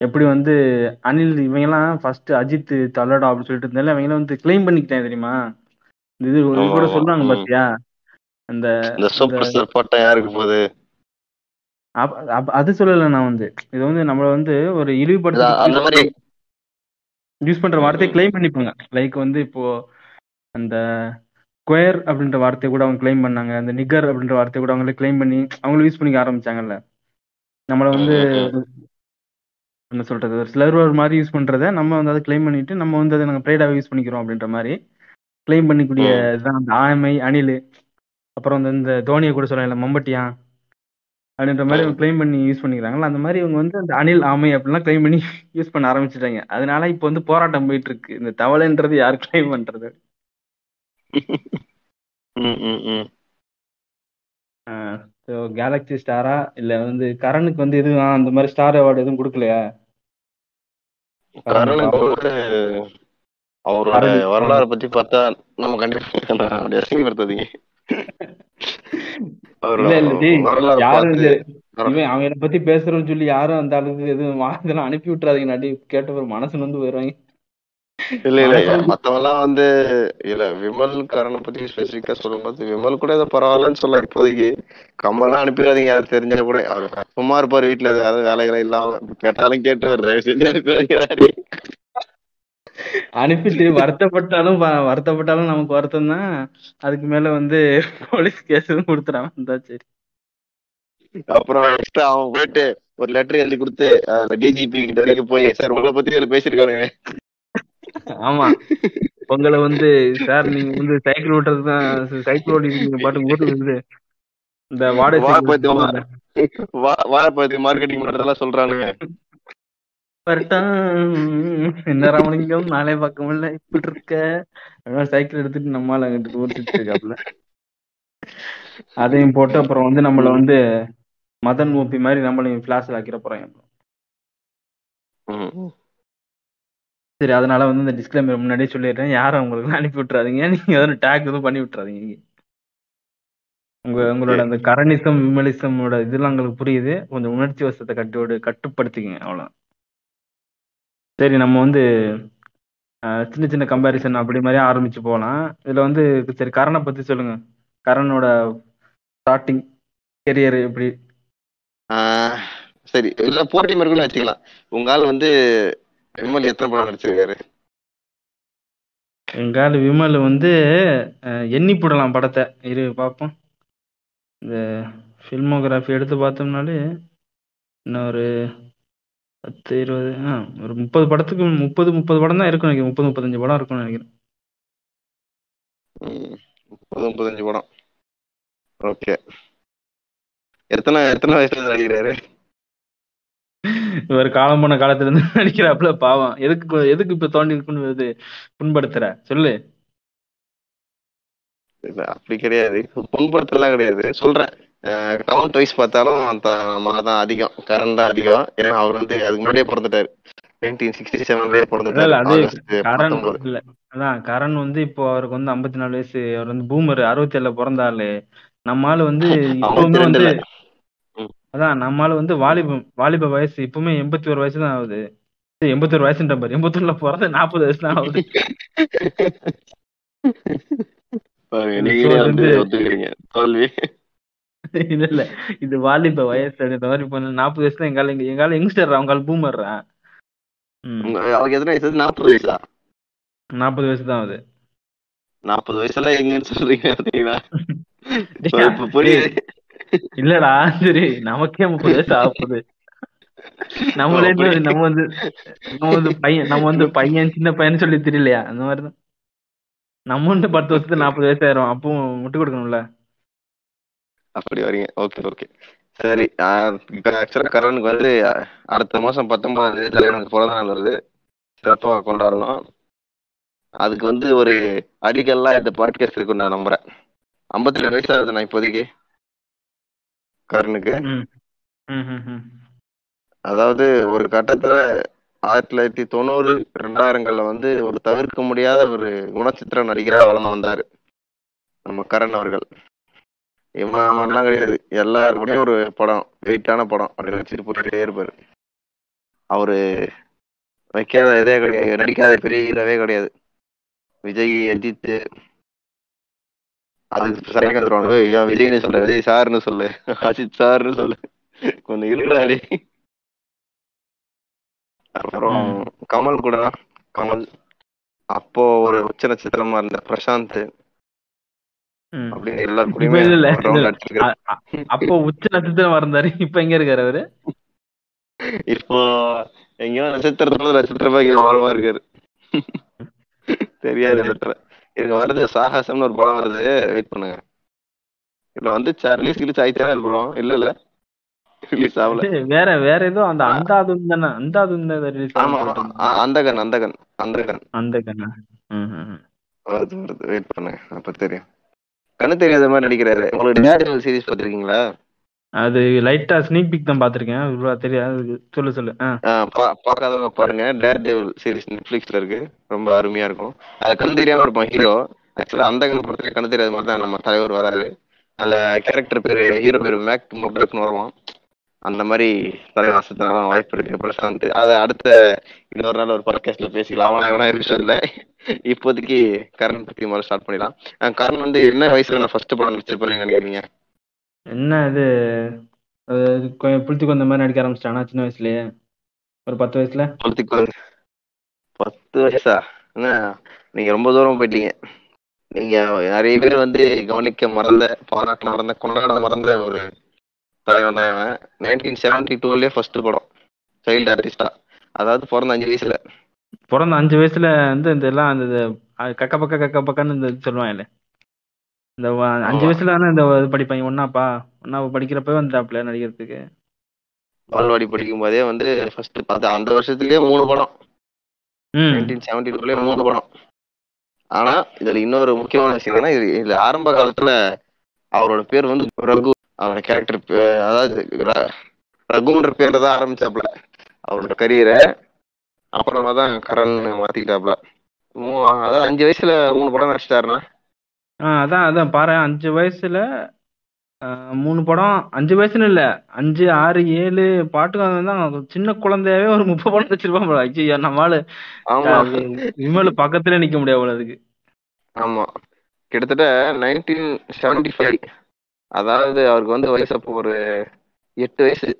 S1: எப்படி வந்து அனில் இவங்கெல்லாம் ஃபர்ஸ்ட் அஜித் தலடா அப்படின்னு சொல்லிட்டு இருந்தால இவங்க வந்து கிளைம் பண்ணிக்கிட்டேன் தெரியுமா? இது இது கூட. சொல்றாங்க. பாத்தியா அந்த
S2: இந்த சூப்பர் ஸ்டார் பட்டம் யாருக்கு போகுது
S1: அது சொல்லல நான் வந்து இது வந்து நம்மள வந்து ஒரு
S2: அதான், அந்த
S1: இழிவுபடுத்தி
S2: மாதிரி
S1: யூஸ் பண்ற வார்த்தையை. கிளைம் பண்ணிப்பாங்க லைக் வந்து இப்போ அந்த ஸ்கொயர் அப்படின்ற வார்த்தையை கூட அவங்க கிளைம் பண்ணாங்க அந்த நிகர் அப்படின்ற வார்த்தையை கூட அவங்களே கிளைம் பண்ணி அவங்களும் யூஸ் பண்ணிக்க ஆரம்பிச்சாங்கல்ல நம்மள வந்து என்ன சொல்றது ஒரு ஸ்லர்வர் மாதிரி யூஸ் பண்றத நம்ம வந்து அதை கிளைம் பண்ணிட்டு நம்ம வந்து அதை நாங்கள் ப்ரைடாக யூஸ் பண்ணிக்கிறோம் அப்படின்ற மாதிரி கிளைம் பண்ணிக்கூடிய. இதுதான் அந்த ஆமை அணில் அப்புறம் வந்து இந்த தோனியை கூட சொல்லல மம்பட்டியான் அப்படின்ற மாதிரி. இவங்க கிளைம் பண்ணி யூஸ் பண்ணிக்கிறாங்களா அந்த மாதிரி இவங்க வந்து அந்த அணில் ஆமை அப்படிலாம் கிளைம் பண்ணி யூஸ் பண்ண ஆரம்பிச்சிட்டாங்க அதனால இப்போ வந்து போராட்டம் போயிட்டு இருக்கு இந்த தவளைன்றது யார் கிளைம் பண்றது. ஸோ கேலக்ஸி ஸ்டாரா இல்ல வந்து கரனுக்கு வந்து எதுவும் அந்த மாதிரி ஸ்டார் அவார்டு எதுவும் கொடுக்கலையா
S2: அவரோட. வரலாறு பத்தி பார்த்தா நம்ம கண்டிப்பா அப்படி அசிங்கப்படுத்தாதீங்க.
S1: யாரும் அவனை பத்தி பேசுறோம்னு சொல்லி யாரும் அந்த அளவுக்கு எதுவும் இதெல்லாம் அனுப்பி விட்டுறாதீங்க நாட்டி கேட்ட ஒரு மனசு வந்து போயிடுவாங்க.
S2: இல்ல இல்ல எல்லாம் வந்து இல்ல விமல் கரனை பத்தி ஸ்பெசிபிக்கா சொல்லும்போது விமல் கூட ஏதோ பரவாயில்லன்னு சொல்லலாம் இப்போதைக்கு கம்மலாம் அனுப்பிடாதீங்க அது தெரிஞ்சா கூட. அவர் சும்மா இருப்பாரு வீட்டுல ஏதாவது வேலைகளை இல்லாம கேட்டாலும் கேட்டு தயவு செஞ்சு அனுப்பிடாதீங்க
S1: அனுப்பிட்டு வருத்தப்பட்டாலும் வருத்தப்பட்டாலும் நமக்கு வருத்தம் தான் அதுக்கு மேல வந்து போலீஸ் கேஸ் கொடுத்துறான் இருந்தா சரி.
S2: அப்புறம் extra அவன் போயிட்டு ஒரு லெட்டர் எழுதி கொடுத்து டிஜிபி கிட்ட வரைக்கும் போய் சார் உங்களை பத்தி இதுல பேசிருக்காங்க
S1: ஆமா. உங்களை வந்து சார் நீங்க வந்து சைக்கிள் ஓட்டுறது தான் சைக்கிள் ஓட்டிருக்கீங்க பாட்டு ஓட்டு வந்து இந்த வாடகை
S2: வாழைப்பழத்து மார்க்கெட்டிங் பண்றதெல்லாம் சொல்றானுங்க.
S1: என்ன ராமலிங்கம்? நாளே பார்க்க முடியல. இப்படி இருக்க. அதனால சைக்கிள் எடுத்துட்டு நம்மால அங்கிட்டு ஓட்டிட்டு இருக்காப்ல அதையும் போட்டு அப்புறம் வந்து நம்மள வந்து மதன் ஓபி மாதிரி நம்மளையும் பிளாஸ்ல ஆக்கிற போறாங்க சரி அதனால வந்து இந்த டிஸ்கிளைமர் முன்னாடியே சொல்லிடுறேன். யாரும் உங்களுக்கு அனுப்பி விட்டுறாதீங்க. நீங்க எதுவும் டேக் எதுவும் பண்ணி விட்டுறாதீங்க உங்க உங்களோட அந்த கரணிசம் விமலிசமோட இதெல்லாம் உங்களுக்கு புரியுது. கொஞ்சம் உணர்ச்சி வசத்தை கட்டோடு கட்டுப்படுத்திக்கங்க அவ்வளோ சரி நம்ம வந்து சின்ன சின்ன கம்பேரிசன் அப்படி மாதிரி ஆரம்பிச்சு போகலாம் இதுல வந்து சரி கரனை பத்தி சொல்லுங்க. கரனோட ஸ்டார்டிங் கெரியர் எப்படி?
S2: ஆஹ் சரி இல்ல போட்டி மாதிரி வச்சுக்கலாம். உங்க ஆள் வந்து விமல் எத்தனை படம் நடிச்சிருக்காரு?
S1: எங்கால விமல் வந்து அஹ், எண்ணி போடலாம் படத்தை. இரு பார்ப்போம். இந்த ஃபில்மோகிராஃபி எடுத்து பார்த்தோம்னாலே இன்னும் ஒரு பத்து இருபது ஆ ஒரு முப்பது படத்துக்கு முப்பது முப்பது படம் தான் இருக்கும் நினைக்கிறேன். முப்பது முப்பத்தஞ்சு படம் இருக்கும்னு நினைக்கிறேன்.
S2: ம், முப்பது முப்பத்தஞ்சு படம். ஓகே. எத்தனை எத்தனை வயசுல நடிக்கிறாரு?
S1: இவர் காலம் போன காலத்துல இருந்து நடிக்கிறாப்புல பாவம். எதுக்கு கொ- எதுக்கு இப்ப தோண்டி இருக்குன்னு இது புண்படுத்துற? சொல்லு.
S2: இல்ல அப்படி கிடையாது. புண்படுத்தலாம் கிடையாது. சொல்றேன். கவுண்ட் வைஸ் பார்த்தாலும் அந்த தான் அதிகம் கரண்ட் தான் அதிகம். ஏன்னா அவர் வந்து அதுக்கு முன்னாடியே பிறந்துட்டாரு. நைன்டீன் சிக்ஸ்டி செவன்லயே
S1: கரண் அதான் கரண் வந்து இப்போ அவருக்கு வந்து ஐம்பத்தி நாலு வயசு அவர் வந்து பூமர் அறுபத்தி ஏழுல பிறந்தாளு நம்ம ஆளு வந்து இப்பவுமே வந்து அதான் நம்ம ஆளு வந்து வாலிபம் வாலிப வயசு இப்பவுமே எண்பத்தி ஒரு வயசு தான் ஆகுது. எண்பத்தி ஒரு வயசுன்ற பாரு. எண்பத்தி ஒண்ணுல பிறந்த நாற்பது வயசு தான் ஆகுது.
S2: நீங்களே வந்து- ஒத்துக்கிறீங்க. தோல்வி.
S1: இல்ல இல்ல. இது வாலிப வயசு அப்படின்ற மாதிரி இப்போ நாற்பது வயசுல எங்கால எங்க எங்கால யங்ஸ்டர் அவங்க பூமர்றா
S2: உங்க- அவருக்கு எத்தனை வயசு? நாற்பது வயசா?
S1: நாற்பது வயசு தான் ஆகுது.
S2: நாற்பது வயசுல எங்கன்னு சொல்றீங்க புரியுது
S1: இல்லடா சரி நமக்கே முப்பது வயசு ஆகுது நம்மளே நம்ம வந்து நம்ம வந்து பையன் நம்ம வந்து பையன் சின்ன பையன் சொல்லி தெரியலையா? அந்த மாதிரிதான். நம்ம வந்து பத்து வருஷத்துக்கு நாற்பது வயசு ஆயிரும். அப்பவும் விட்டு கொடுக்கணும்ல?
S2: அப்படி வரீங்க. ஓகே ஓகே சரி ஆக்சுவலா கரனுக்கு வந்து அடுத்த மாசம் பத்தொன்பதாம் தேதி தலைவனுக்கு பிறந்த நாள் வருது. சிறப்பாக கொண்டாடணும். அதுக்கு வந்து ஒரு அடிக்கல்லாம் இந்த பாட்காஸ்ட் இருக்குன்னு நான் நம்புறேன். ஐம்பத்தி ரெண்டு வயசு ஆகுது நான் இப்போதைக்கு கரனுக்கு. அதாவது ஒரு கட்டத்துல ஆயிரத்தி தொள்ளாயிரத்தி தொண்ணூறு ரெண்டாயிரங்கள்ல வந்து ஒரு தவிர்க்க முடியாத ஒரு குணச்சித்திர நடிகரா வளர்ந்து வந்தாரு நம்ம கரண் அவர்கள். இவன்லாம் கிடையாது. எல்லாருக்கூடயும் ஒரு படம் வெயிட்டான படம். அப்படி வச்சுட்டு போயிட்டே இருப்பாரு. அவரு வைக்காத இதே கிடையாது. நடிக்காத பெரிய ஹீரோவே கிடையாது. விஜய் அஜித். அதுக்கு சரியாக வந்துருவாங்க. "ஏய், ஏன் விஜய்னு சொல்ல விஜய் சார்னு சொல்லு அஜித் சார்னு சொல்லு. கொஞ்சம் இருடாடி அப்புறம். கமல் கூட கமல். அப்போ ஒரு உச்ச நட்சத்திரமா இருந்த பிரசாந்த்.
S1: அப்போ உச்ச நட்சத்திரம் இருந்தாரு இப்ப எங்க இருக்காரு அவரு?
S2: இப்போ எங்கேயோ நட்சத்திரத்துல நட்சத்திரமா ஓரமா இருக்காரு. தெரியாது இதுக்கு வருது சாகசம்னு ஒரு படம் வருது. வெயிட் பண்ணுங்க. இதுல வந்து ரிலீஸ் கிலீஸ் ஆயிடுச்சா படம்? இல்ல இல்ல. ரிலீஸ் ஆகல.
S1: வேற வேற ஏதோ அந்த அந்தாதும் தானே அந்தாதும் தான் ரிலீஸ்
S2: ஆமா அந்தகன் அந்தகன் அந்தகன்.
S1: அந்த கண்ணா ம், ம், ம்.
S2: வருது வருது. வெயிட் பண்ணுங்க. அப்ப தெரியும். கண்ணு தெரியாத மாதிரி நடிக்கிறாரு. உங்களுக்கு நேஷனல் சீரிஸ் பார்த்திருக்கீங்களா?
S1: அது லைட்டா ஸ்னீக் பிக் தான் பாத்திருக்கேன் தெரியாது சொல்லு சொல்லு. ஆ.
S2: ஆஹ் பா- பார்க்காதவங்க பாருங்க. டேர் டேவில் சீரிஸ் நெட்ஃபிளிக்ஸ்ல இருக்கு. ரொம்ப அருமையா இருக்கும். அது கண் தெரியாம இருப்பான் ஹீரோ ஆக்சுவலா அந்த படத்துல கண் தெரியாத மாதிரி தான் நம்ம தலைவர் வராரு. அதுல கேரக்டர் பேரு ஹீரோ பேரு மேக் மொபரக்னு வருவான். அந்த மாதிரி தலைவர் சுத்தனால வாய்ப்பு இருக்கு. பிரசாந்த் அதை அடுத்த இன்னொரு நாள் ஒரு பாட்காஸ்ட்ல பேசிக்கலாம். அவன் எவனா எபிசோட்ல இப்போதைக்கு கரண் பத்தி முதல்ல ஸ்டார்ட் பண்ணிடலாம். கரண் வந்து என்ன வயசுல நான் ஃபர்ஸ்ட் படம் நடிச்சிருப்பேன்னு நினைக்கிறீங்க
S1: என்ன இது? புளுத்தி கொந்த மாதிரி நடிக்க ஆரம்பிச்சிட்டானா சின்ன வயசுலயே? ஒரு பத்து வயசுல?
S2: வந்து பத்து வயசா? என்ன? நீங்க ரொம்ப தூரம் போயிட்டீங்க. நீங்க நிறைய பேர் வந்து கவனிக்க மறந்த பாராட்ட மறந்த கொண்டாட மறந்த ஒரு தலைவன் தான் இவன். நைன்டீன் செவன்டி டூலயே ஃபர்ஸ்ட் படம். சைல்டு ஆர்டிஸ்டா அதாவது பிறந்த அஞ்சு வயசுல.
S1: பிறந்த அஞ்சு வயசுல வந்து இந்த எல்லாம் அந்த கக்க பக்க கக்க பக்கன்னு இந்த சொல்லுவாங்கல்ல. இந்த அஞ்சு. வயசுல தானே இந்த இது படிப்பாங்க. ஒன்னாப்பா? ஒன்னாப்பா படிக்கிறப்பவே வந்துட்டாப்ல நடிக்கிறதுக்கு
S2: பால்வாடி படிக்கும் போதே வந்து ஃபர்ஸ்ட் பார்த்து அந்த வருஷத்துலயே மூணு படம். நைன்டீன் செவன்டி டூலயே மூணு படம். ஆனா இதுல இன்னொரு முக்கியமான விஷயம் என்னன்னா இது ஆரம்ப காலத்துல அவரோட பேர் வந்து ரகு. அவரோட கேரக்டர் அதாவது ரகுன்ற பேர்ல தான் ஆரம்பிச்சாப்ல. அவரோட கரியரை அப்புறமா தான் கரண் மாத்திக்கிட்டாப்ல. அதாவது அஞ்சு வயசுல மூணு படம் நடிச்சிட்டாருன்னா
S1: ஆ அதான் அதான் பாரு அஞ்சு வயசுல மூணு படம். அஞ்சு வயசுன்னு இல்ல. அஞ்சு ஆறு ஏழு பாட்டுக்கு தான். சின்ன குழந்தையாவே ஒரு முப்பது படம் வச்சிருப்பான் போல. ஐயோ நம்மளால விமல் பக்கத்துல நிக்க முடியாது அதுக்கு.
S2: ஆமா. கிட்டத்தட்ட நைன்டீன் செவன்டி ஃபைவ் அதாவது அவருக்கு வந்து வயசு அப்போ ஒரு எட்டு வயசு.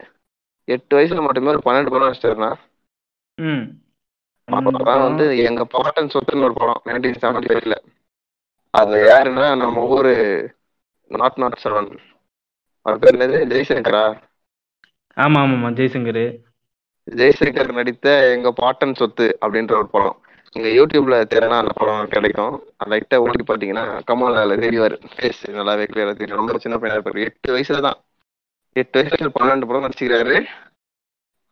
S2: எட்டு வயசுல மட்டுமே ஒரு பன்னெண்டு படம் நடிச்சிட்டாருன்னா
S1: ம்.
S2: அப்புறம் வந்து எங்க பாட்டன் சொத்துன்னு ஒரு படம் நைன்டீன் செவன்டி ஃபைவ்ல அது யாருன்னா நம்ம ஊரு நாட் நாட் செவன். அவர் பேர் என்னது? ஜெய்சங்கரா?
S1: ஆமா ஆமா ஜெய்சங்கர்.
S2: ஜெய்சங்கர் நடித்த எங்க பாட்டன் சொத்து அப்படின்ற ஒரு படம். நீங்க யூடியூப்ல தேடினா அந்த படம் கிடைக்கும். லைட்டா ஓடி பாத்தீங்கன்னா கமல் அதில் தெரிவார் ஃபேஸ் நல்லாவே கிளியரா தெரியும். ரொம்ப சின்ன பையனா இருப்பாரு. எட்டு வயசுல தான். எட்டு வயசுல பன்னெண்டு படம் நடிச்சுக்கிறாரு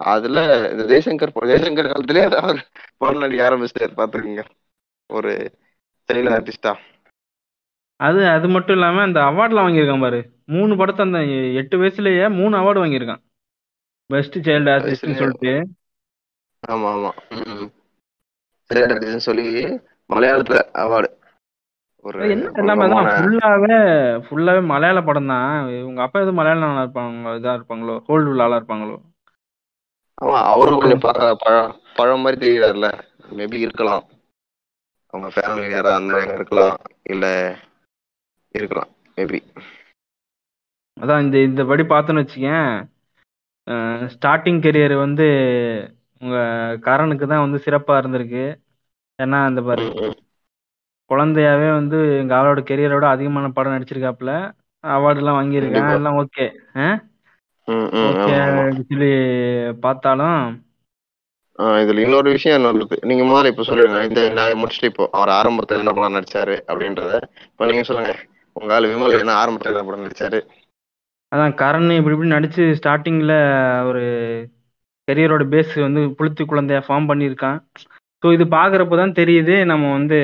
S2: அதுல இந்த ஜெய்சங்கர் ஜெய்சங்கர் காலத்திலே அவர் படம் நடிக்க ஆரம்பிச்சிட்டாரு. பாத்துக்கோங்க. ஒரு சைல்டு ஆர்டிஸ்டா
S1: அது அது மட்டும் இல்லாம அந்த அவார்ட்லாம் வாங்கியிருக்கான் பாரு. மூணு படத்தை அந்த எட்டு வயசுலயே மூணு அவார்டு வாங்கியிருக்கான். பெஸ்ட் சைல்டு ஆர்டிஸ்ட்னு? சொல்லிட்டு.
S2: ஆமா ஆமா. சொல்லி மலையாளத்துல அவார்டு
S1: ஃபுல்லாவே ஃபுல்லாவே மலையாள படம் தான். உங்க அப்பா எதுவும் மலையாளம் ஆளா இருப்பாங்க இதா இருப்பாங்களோ ஹோல்டு உள்ள ஆளா இருப்பாங்களோ?
S2: ஆமா அவரும் கொஞ்சம் பழம் பழம் மாதிரி தெரியுறாருல மேபி இருக்கலாம். அவங்க ஃபேமிலி யாரா அந்த இருக்கலாம். இல்ல இருக்கலாம். மேபி
S1: அதான் இந்த இந்த படி பார்த்தோன்னு வச்சுக்கேன். ஸ்டார்டிங் கெரியர் வந்து உங்க கரனுக்கு தான் வந்து சிறப்பா இருந்திருக்கு. ஏன்னா அந்த பாரு குழந்தையாவே வந்து எங்க ஆளோட கெரியரோட அதிகமான படம் நடிச்சிருக்காப்புல. அவார்டு எல்லாம் வாங்கியிருக்கான். எல்லாம் ஓகே ஓகே. சொல்லி பார்த்தாலும்
S2: இதுல இன்னொரு விஷயம் என்ன நீங்க முதல்ல இப்ப சொல்லுங்க. இந்த நான் முடிச்சுட்டு இப்போ அவர் ஆரம்பத்துல என்ன படம் நடிச்சாரு அப்படின்றத. இப்ப நீங்க சொல்லுங்க. உங்க ஆளு விமல் என்ன ஆரம்பத்துல என்ன படம் நடிச்சாரு?
S1: அதான் கரண் இப்படி இப்படி நடிச்சு ஸ்டார்டிங்ல ஒரு கெரியரோட பேஸ் வந்து புளுத்தி குழந்தைய ஃபார்ம் பண்ணியிருக்கான். ஸோ இது பார்க்குறப்ப தான் தெரியுது நம்ம வந்து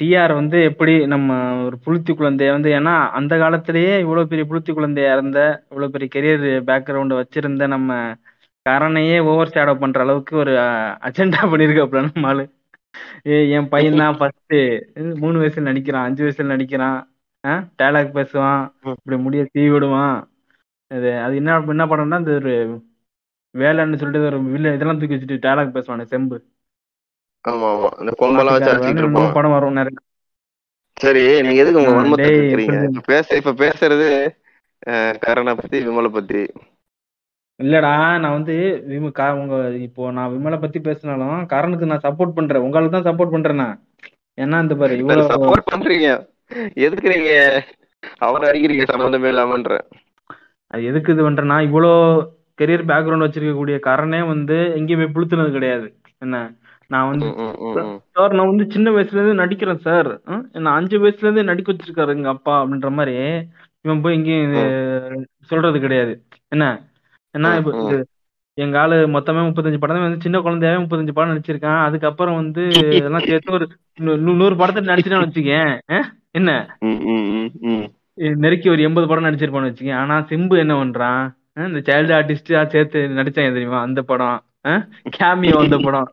S1: டிஆர் வந்து எப்படி நம்ம ஒரு புளுத்தி குழந்தைய வந்து ஏன்னா அந்த காலத்திலேயே இவ்வளோ பெரிய புளுத்தி குழந்தையா இருந்த இவ்வளோ பெரிய கெரியர் பேக்ரவுண்டு வச்சிருந்த நம்ம கரணையே ஓவர் ஷேடோ பண்ற அளவுக்கு ஒரு அஜெண்டா பண்ணியிருக்காப்புல நம்ம ஆளு ஏ என் பையன் தான் ஃபர்ஸ்ட் மூணு வயசுல நடிக்கிறான் அஞ்சு வயசுல நடிக்கிறான் டயலாக் பேசுவான். இப்படி முடிய தீ விடுவான் இது அது என்ன என்ன படம்னா இந்த ஒரு வேலைன்னு சொல்லிட்டு ஒரு வில்ல இதெல்லாம் தூக்கி வச்சுட்டு டயலாக் பேசுவானே செம்பு.
S2: ஆமா ஆமா இந்த கொம்பெல்லாம் வச்சு அடிச்சிட்டு இருப்போம்
S1: படம் வரும் நிறைய.
S2: சரி நீங்க எதுக்கு உங்க வன்மத்தை கேக்குறீங்க பேச இப்ப பேசுறது கரணை பத்தி விமலை பத்தி.
S1: இல்லடா நான் வந்து விம கா உங்க இப்போ நான் விமலை பத்தி பேசினாலும் கரனுக்கு நான் சப்போர்ட் பண்றேன். உங்களுக்கு தான் சப்போர்ட் பண்றேன் நான். ஏன்னா இந்த பாரு இவ்வளவு
S2: சப்போர்ட் பண்றீங்க. எதுக்கு நீங்க அவரை அடிக்கிறீங்க சம்பந்தமே இல்லாமன்ற.
S1: அது எதுக்கு இது பண்றேன்னா இவ்வளோ கெரியர் பேக்ரவுண்ட் வச்சிருக்கக்கூடிய கரணே வந்து எங்கேயுமே புளுத்துனது கிடையாது. என்ன? நான் வந்து. சார் நான் வந்து சின்ன வயசுல இருந்து நடிக்கிறேன் சார். நான் அஞ்சு வயசுல இருந்து நடிக்க வச்சிருக்காரு எங்க அப்பா அப்படின்ற மாதிரி இவன் போய் எங்கேயும் சொல்றது கிடையாது. என்ன? என்ன
S2: ம்,
S1: இப்ப எங்க ஆளு மொத்தமே முப்பத்தஞ்சு படம் வந்து சின்ன குழந்தையாவே முப்பத்தஞ்சு படம் நடிச்சிருக்கான். அதுக்கப்புறம் வந்து இதெல்லாம் சேர்த்து ஒரு நூறு படத்தை நடிச்சுட்டான்னு வச்சுக்கேன்? என்ன. நெருக்கி ஒரு எண்பது படம் நடிச்சிருப்பான்னு வச்சுக்கேன். ஆனா சிம்பு என்ன பண்றான்? இந்த சைல்டு ஆர்டிஸ்டா சேர்த்து நடிச்சாங்க தெரியுமா? அந்த படம். கேமியோ அந்த படம்.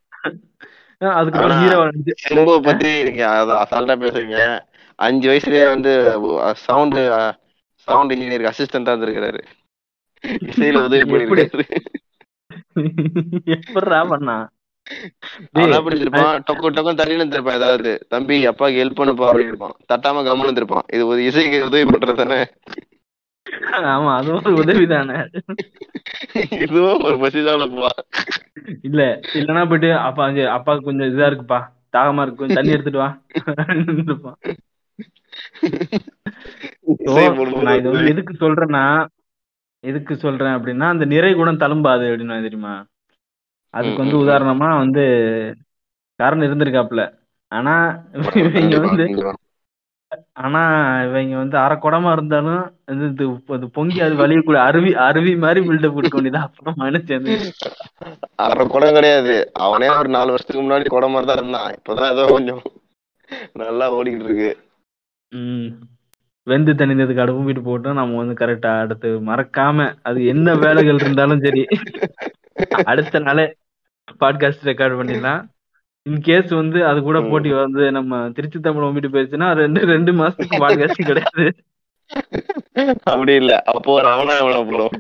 S1: அதுக்கப்புறம் ஹீரோ
S2: சிம்புவை பத்தி நீங்க அசால்ட்டா பேசுறீங்க. அஞ்சு வயசுலயே வந்து சவுண்ட் சவுண்ட் இன்ஜினியருக்கு அசிஸ்டண்டா இருந்திருக்கிறாரு. இசையில உதவி? பண்ணிருக்காரு.
S1: பண்ணா?
S2: எப்படி இருப்பான் டொக்கு டொக்கு இருந்திருப்பான் ஏதாவது. தம்பி அப்பாக்கு ஹெல்ப் பண்ணுப்பா அப்படின்னு இருப்பான். தட்டாம கம்முன்னு இருந்திருப்பான். இது ஒரு இசைக்கு உதவி பண்றது தானே
S1: ஆமா அதுவும் ஒரு உதவி தானே
S2: இதுவும் ஒரு பசிதானப்பா
S1: இல்ல இல்லன்னா போயிட்டு அப்பா அப்பாவுக்கு கொஞ்சம் இதா இருக்குப்பா தாகமா இருக்கு கொஞ்சம் தண்ணி எடுத்துட்டு வா இருப்பான். நான் இது வந்து எதுக்கு சொல்றேன்னா எதுக்கு சொல்றேன் அப்படின்னா அந்த நிறை குணம் தழும்பாது அப்படின்னு தெரியுமா அதுக்கு வந்து. உதாரணமா வந்து காரணம் இருந்திருக்காப்ல ஆனா இவங்க வந்து. ஆனா இவங்க வந்து அரை குடமா இருந்தாலும் இது அது பொங்கி அது வலியக்கூடிய அருவி அருவி மாதிரி பில்டப் கொடுக்க வேண்டியதா அப்புறம் மனுஷன்
S2: அரை குடம் கிடையாது. அவனே ஒரு நாலு வருஷத்துக்கு முன்னாடி குடம் மாதிரி தான் இருந்தான். இப்பதான் ஏதோ கொஞ்சம் நல்லா ஓடிக்கிட்டு இருக்கு.
S1: ம். வெந்து தணிந்ததுக்கு அடுப்பு வீட்டு போட்டு நம்ம வந்து கரெக்டா அடுத்து மறக்காம அது என்ன வேலைகள் இருந்தாலும் சரி. அடுத்த நாளே பாட்காஸ்ட் ரெக்கார்ட் பண்ணிடலாம். இன்கேஸ் வந்து அது கூட. போட்டி வந்து நம்ம திருச்சி தமிழ் ஓம்பிட்டு போயிடுச்சுன்னா ரெண்டு ரெண்டு மாசத்துக்கு பாட்காஸ்ட் கிடையாது.
S2: அப்படி இல்ல. அப்போ அவனா போடும்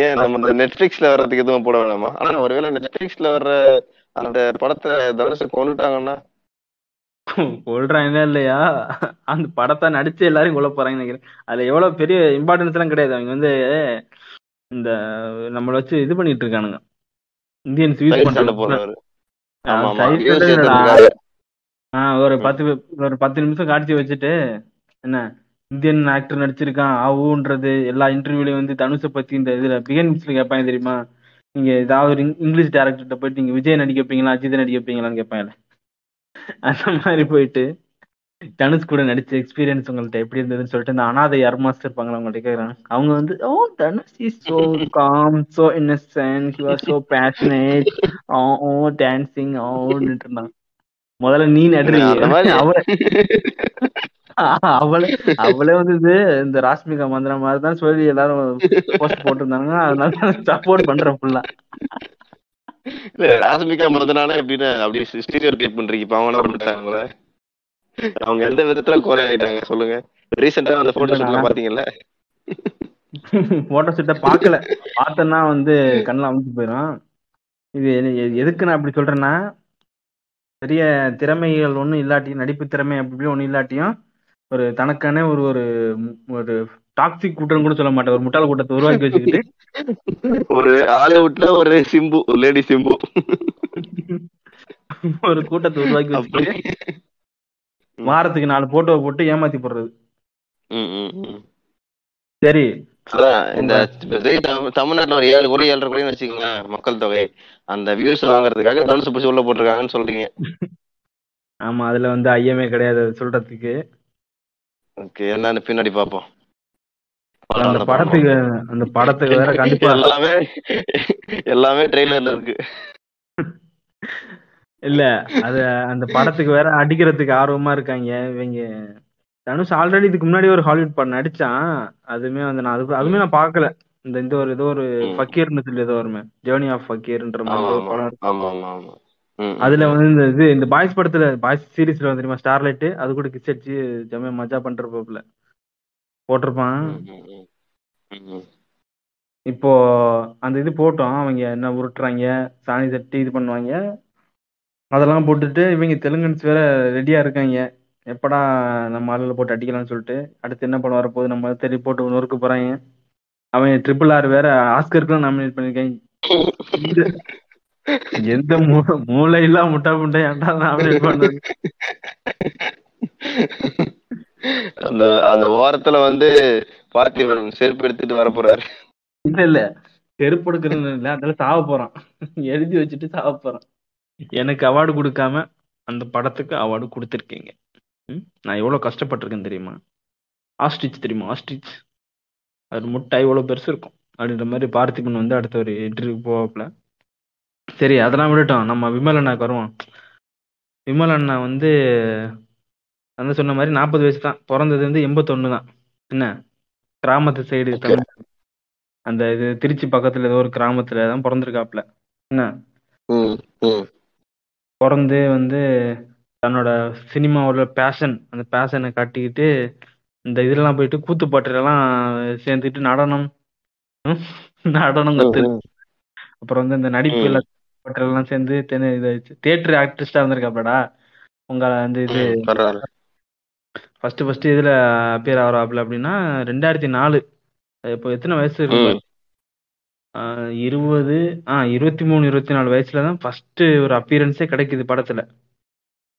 S2: ஏன் நம்ம இந்த நெட்ஃபிளிக்ஸ்ல வர்றதுக்கு எதுவும் போட வேணாமா? ஆனா ஒருவேளை நெட்ஃபிளிக்ஸ்ல வர்ற அந்த படத்தை தனுஷை கொண்டுட்டாங்கன்னா.
S1: கொள்றாங்க இல்லையா? அந்த படத்தை நடிச்சு எல்லாரையும் கொல்ல போறாங்கன்னு நினைக்கிறேன். அதுல எவ்வளவு பெரிய இம்பார்ட்டன்ஸ் எல்லாம் கிடையாது. அவங்க வந்து இந்த நம்மள வச்சு இது பண்ணிட்டு இருக்கானுங்க. இந்தியன்ஸ் யூஸ் பண்றாங்க ஒரு பத்து ஒரு பத்து நிமிஷம் காட்சி வச்சுட்டு என்ன இந்தியன் ஆக்டர் நடிச்சிருக்கான் ஆவுன்றது எல்லா இன்டர்வியூலயும் வந்து தனுஷை பத்தி இந்த இதுல பிகன்ஸ்ல கேட்பாங்க தெரியுமா? நீங்க ஏதாவது ஒரு இங்~ இங்கிலீஷ் டேரக்டர்கிட்ட போயிட்டு நீங்க விஜய் நடிக்க வைப்பீங்களா அஜித் நடிக்க வைப்பீங்களான்னு கேட்பாங்கல்ல. அந்த மாதிரி போயிட்டு தனுஷ் கூட நடிச்ச எக்ஸ்பீரியன்ஸ் உங்கள்ட்ட எப்படி இருந்ததுன்னு சொல்லிட்டு இந்த அனாதை யார் மாஸ்டர் இருப்பாங்களா அவங்கள்ட்ட கேக்குறாங்க அவங்க வந்து ஓ Dhanush is so calm so innocent he was so passionate oh oh dancing ஓன்னு இருந்தாங்க. முதல்ல நீ நடுறி அவள அவளே வந்து இந்த ராஷ்மிகா மந்திரா மாதிரி தான் சொல்லி எல்லாரும் போஸ்ட் போட்டிருந்தாங்க அதனால சப்போர்ட் பண்றேன் ஃபுல்லா
S2: இல்ல ராஷ்மிகா மருதனான எப்படின்னு அப்படி ஸ்டீரியோ கிரியேட் பண்றீங்க இப்ப அவங்க என்ன பண்ணிட்டாங்கள அவங்க எந்த விதத்துல குறை ஆயிட்டாங்க சொல்லுங்க. ரீசெண்டா அந்த போட்டோ ஷூட்லாம் பாத்தீங்கல்ல
S1: போட்டோ ஷூட்டை பார்க்கல. பார்த்தேன்னா வந்து கண்ணில் அமுச்சு போயிடும் இது எதுக்கு நான் அப்படி சொல்றேன்னா பெரிய திறமைகள் ஒன்றும் இல்லாட்டியும் நடிப்பு திறமை அப்படி ஒன்றும் இல்லாட்டியும் ஒரு தனக்கான ஒரு ஒரு ஒரு டாக்ஸிக் கூட்டம் கூட சொல்ல மாட்டேன். ஒரு முட்டாள் கூட்டத்தை உருவாக்கி வச்சுக்கிட்டு.
S2: ஒரு ஹாலிவுட்ல ஒரு சிம்பு லேடி சிம்பு.
S1: ஒரு கூட்டத்தை உருவாக்கி வச்சுக்கிட்டு. வாரத்துக்கு நாலு போட்டோவை போட்டு ஏமாத்தி போடுறது. சரி.
S2: இந்த தமிழ்நாட்டுல ஒரு ஏழு கோடி ஏழரை கோடின்னு வச்சுக்கோங்களேன் மக்கள் தொகை. அந்த வியூஸ் வாங்குறதுக்காக தனுசு பிடிச்சி உள்ள போட்டிருக்காங்கன்னு சொல்றீங்க.
S1: ஆமா அதுல வந்து ஐயமே கிடையாது சொல்றதுக்கு.
S2: ஓகே என்னன்னு பின்னாடி பாப்போம்
S1: அந்த படத்துக்கு அந்த படத்துக்கு வேற கண்டிப்பா
S2: எல்லாமே எல்லாமே ட்ரெய்லர்ல இருக்கு.
S1: இல்ல அது அந்த படத்துக்கு வேற அடிக்கிறதுக்கு ஆர்வமா இருக்காங்க. இவங்க தனுஷ் ஆல்ரெடி இதுக்கு முன்னாடி ஒரு ஹாலிவுட் படம் நடிச்சான். அதுமே வந்து நான் அது அதுவுமே நான் பார்க்கல. இந்த இந்த ஒரு ஏதோ ஒரு. ஃபக்கீர்னு சொல்லி ஏதோ வருமே. ஜேர்னி ஆஃப் ஃபக்கீர்ன்ற மாதிரி ஒரு படம். அதுல வந்து இந்த இது இந்த பாய்ஸ் படத்துல பாய்ஸ் சீரிஸ்ல வந்து தெரியுமா ஸ்டார்லைட் அது கூட கிஸ் அடிச்சு ஜம்மே மஜா பண்ற போப்ல போட்டிருப்பான். இப்போ அந்த இது போட்டோம். அவங்க என்ன உருட்டுறாங்க சாணி தட்டி இது பண்ணுவாங்க. அதெல்லாம் போட்டுட்டு இவங்க தெலுங்கன்ஸ் வேற ரெடியா இருக்காங்க. எப்படா நம்ம ஆளுல போட்டு அடிக்கலாம்னு சொல்லிட்டு அடுத்து என்ன படம் வரப்போகுது நம்ம தெரி போட்டு நொறுக்க போறாங்க. அவன் ட்ரிபிள் ஆர் வேற ஆஸ்கருக்குலாம் நாமினேட் பண்ணிருக்காங்க எந்த மூ- மூளை இல்லா முட்டா முட்டை ஏன்டா நாமினேட் பண்ணாங்க
S2: அந்த அந்த வாரத்துல வந்து பார்த்திபன் செருப்பு எடுத்துட்டு வர போறாரு.
S1: இல்ல இல்ல. செருப்பு எடுக்கிறது இல்ல அதெல்லாம் சாவ போறான். எழுதி வச்சுட்டு சாவ போறான். எனக்கு அவார்டு கொடுக்காம அந்த படத்துக்கு அவார்டு கொடுத்துருக்கீங்க. ம்? நான் எவ்வளவு கஷ்டப்பட்டிருக்கேன் தெரியுமா? ஆஸ்ட்ரிச் தெரியுமா? ஆஸ்ட்ரிச். அது முட்டை எவ்வளவு பெருசு இருக்கும். அப்படின்ற மாதிரி பார்த்திபன் வந்து அடுத்த ஒரு இன்டர்வியூ போவாப்ல சரி அதெல்லாம் விடட்டும். நம்ம விமலனாக்கு வருவோம். விமல் அண்ணா வந்து வந்து சொன்ன மாதிரி நாற்பது வயசு தான். பிறந்தது வந்து எண்பத்தொன்னு தான். என்ன? கிராமத்து சைடு. தமிழ் அந்த இது திருச்சி பக்கத்துல ஏதோ ஒரு கிராமத்துல தான் பிறந்திருக்காப்ல என்ன?
S2: ம் ம்.
S1: பிறந்து வந்து தன்னோட சினிமாவோட பேஷன் அந்த பேஷனை காட்டிக்கிட்டு இந்த இதெல்லாம் போயிட்டு கூத்து பாட்டுலலாம் சேர்ந்துட்டு நடனம் நடனம் கத்து. அப்புறம் வந்து இந்த நடிப்பு. எல்லாம் பாட்டுலாம் சேர்ந்து தியேட்டர் ஆர்டிஸ்டா இருந்திருக்காப்லடா. உங்க அந்த இது ஃபர்ஸ்ட் ஃபர்ஸ்ட் இதுல அப்பியர் ஆகிறாப்ல அப்படின்னா ரெண்டாயிரத்தி நாலு. இப்போ எத்தனை வயசு இருக்கு? ஆ இருபத்தி மூணு இருபத்தி நாலு வயசுல தான் ஃபர்ஸ்ட் ஒரு அப்பியரன்ஸே கிடைக்குது படத்துல.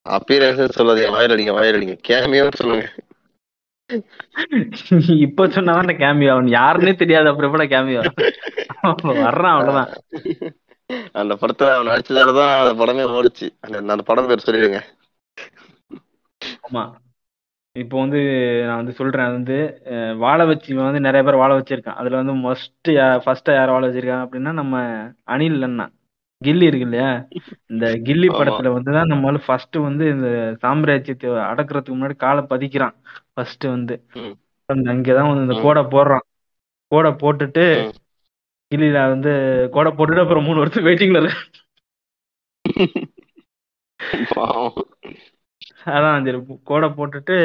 S2: அப்பீரன்ஸ் சொல்லாதீங்க வாயில் அடிங்க வாயில் அடிங்க கேமியோன்னு சொல்லுங்க.
S1: இப்ப சொன்னாதான் கேமியோ அவன் யாருன்னே தெரியாது அப்புறம் எப்படா கேமியோ வர்றான் அவ்வளவுதான்.
S2: அந்த படத்துல அவன் நடிச்சதாலதான் அந்த படமே ஓடுச்சு. அந்த அந்த படம் பேர் சொல்லிடுங்க.
S1: ஆமா. இப்போ வந்து நான் வந்து சொல்றேன் அது வந்து அஹ், வாழ வச்சு இவன் வந்து நிறைய பேர் வாழ வச்சிருக்கான் அதுல வந்து மஸ்ட் ஃபர்ஸ்டா யார் வாழ வச்சிருக்காங்க அப்படின்னா நம்ம அனில் அண்ணா கில்லி இருக்கு இல்லையா இந்த கில்லி
S2: ஆமா.
S1: படத்துல வந்துதான் நம்மளால ஃபர்ஸ்ட் வந்து இந்த சாம்ராஜ்யத்தை அடக்குறதுக்கு முன்னாடி காலை பதிக்கிறான் ஃபர்ஸ்ட் வந்து
S2: ம்.
S1: அந்த அங்கதான் வந்து இந்த
S2: ம்.
S1: கோடை போடுறான் கோடை போட்டுட்டு
S2: ம்.
S1: கில்லியில வந்து கோடை போட்டுட்டு அப்புறம் மூணு வருஷம் வெயிட்டிங்ல இருக்கு
S2: பாவம்.
S1: அதான் சரி கோடை போட்டுட்டு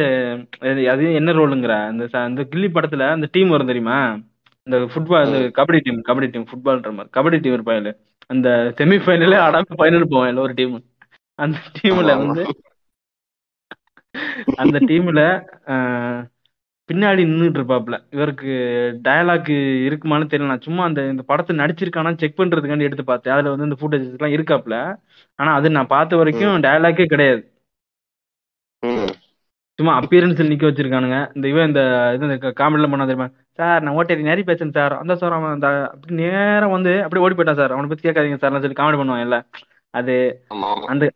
S1: அது என்ன ரோலுங்கிற? அந்த ச- அந்த கில்லி படத்துல அந்த டீம் வரும் தெரியுமா? இந்த ஃபுட்பால் இந்த. கபடி டீம் கபடி டீம் ஃபுட்பால்ன்ற மாதிரி. கபடி டீம் இருப்பாங்க அந்த செமி ஃபைனலே ஆடாம ஃபைனல் போவான் ஒரு டீம். அந்த டீம்ல
S2: ஆமா,
S1: வந்து
S2: ஆமா.
S1: அந்த டீம்ல பின்னாடி நின்றுட்டு இருப்பாப்ல. இவருக்கு டயலாக் இருக்குமான்னு தெரியல. நான் சும்மா அந்த இந்த படத்தை நடிச்சிருக்கானா செக் பண்றதுக்காண்டி எடுத்து பார்த்தேன். அதுல வந்து இந்த ஃபுட்டேஜ் எல்லாம் இருக்காப்ல. ஆனா அது நான் பார்த்த வரைக்கும் டயலாக்கே கிடையாது. சும்மா அப்பியரன்ஸ் நிக்க வச்சிருக்கானுங்க. இந்த இவன் இந்த இது காமெடிலாம் பண்ணா தெரியுமா? சார் நான் ஓட்டேரி நிறைய பேசுறேன் சார். அந்த சார் அவன் அந்த அப்படி நேரம் வந்து அப்படியே ஓடி போயிட்டான் சார். அவனை பத்தி கேட்காதீங்க சார். சொல்லி காமெடி பண்ணுவான் இல்ல. அது. அந்த.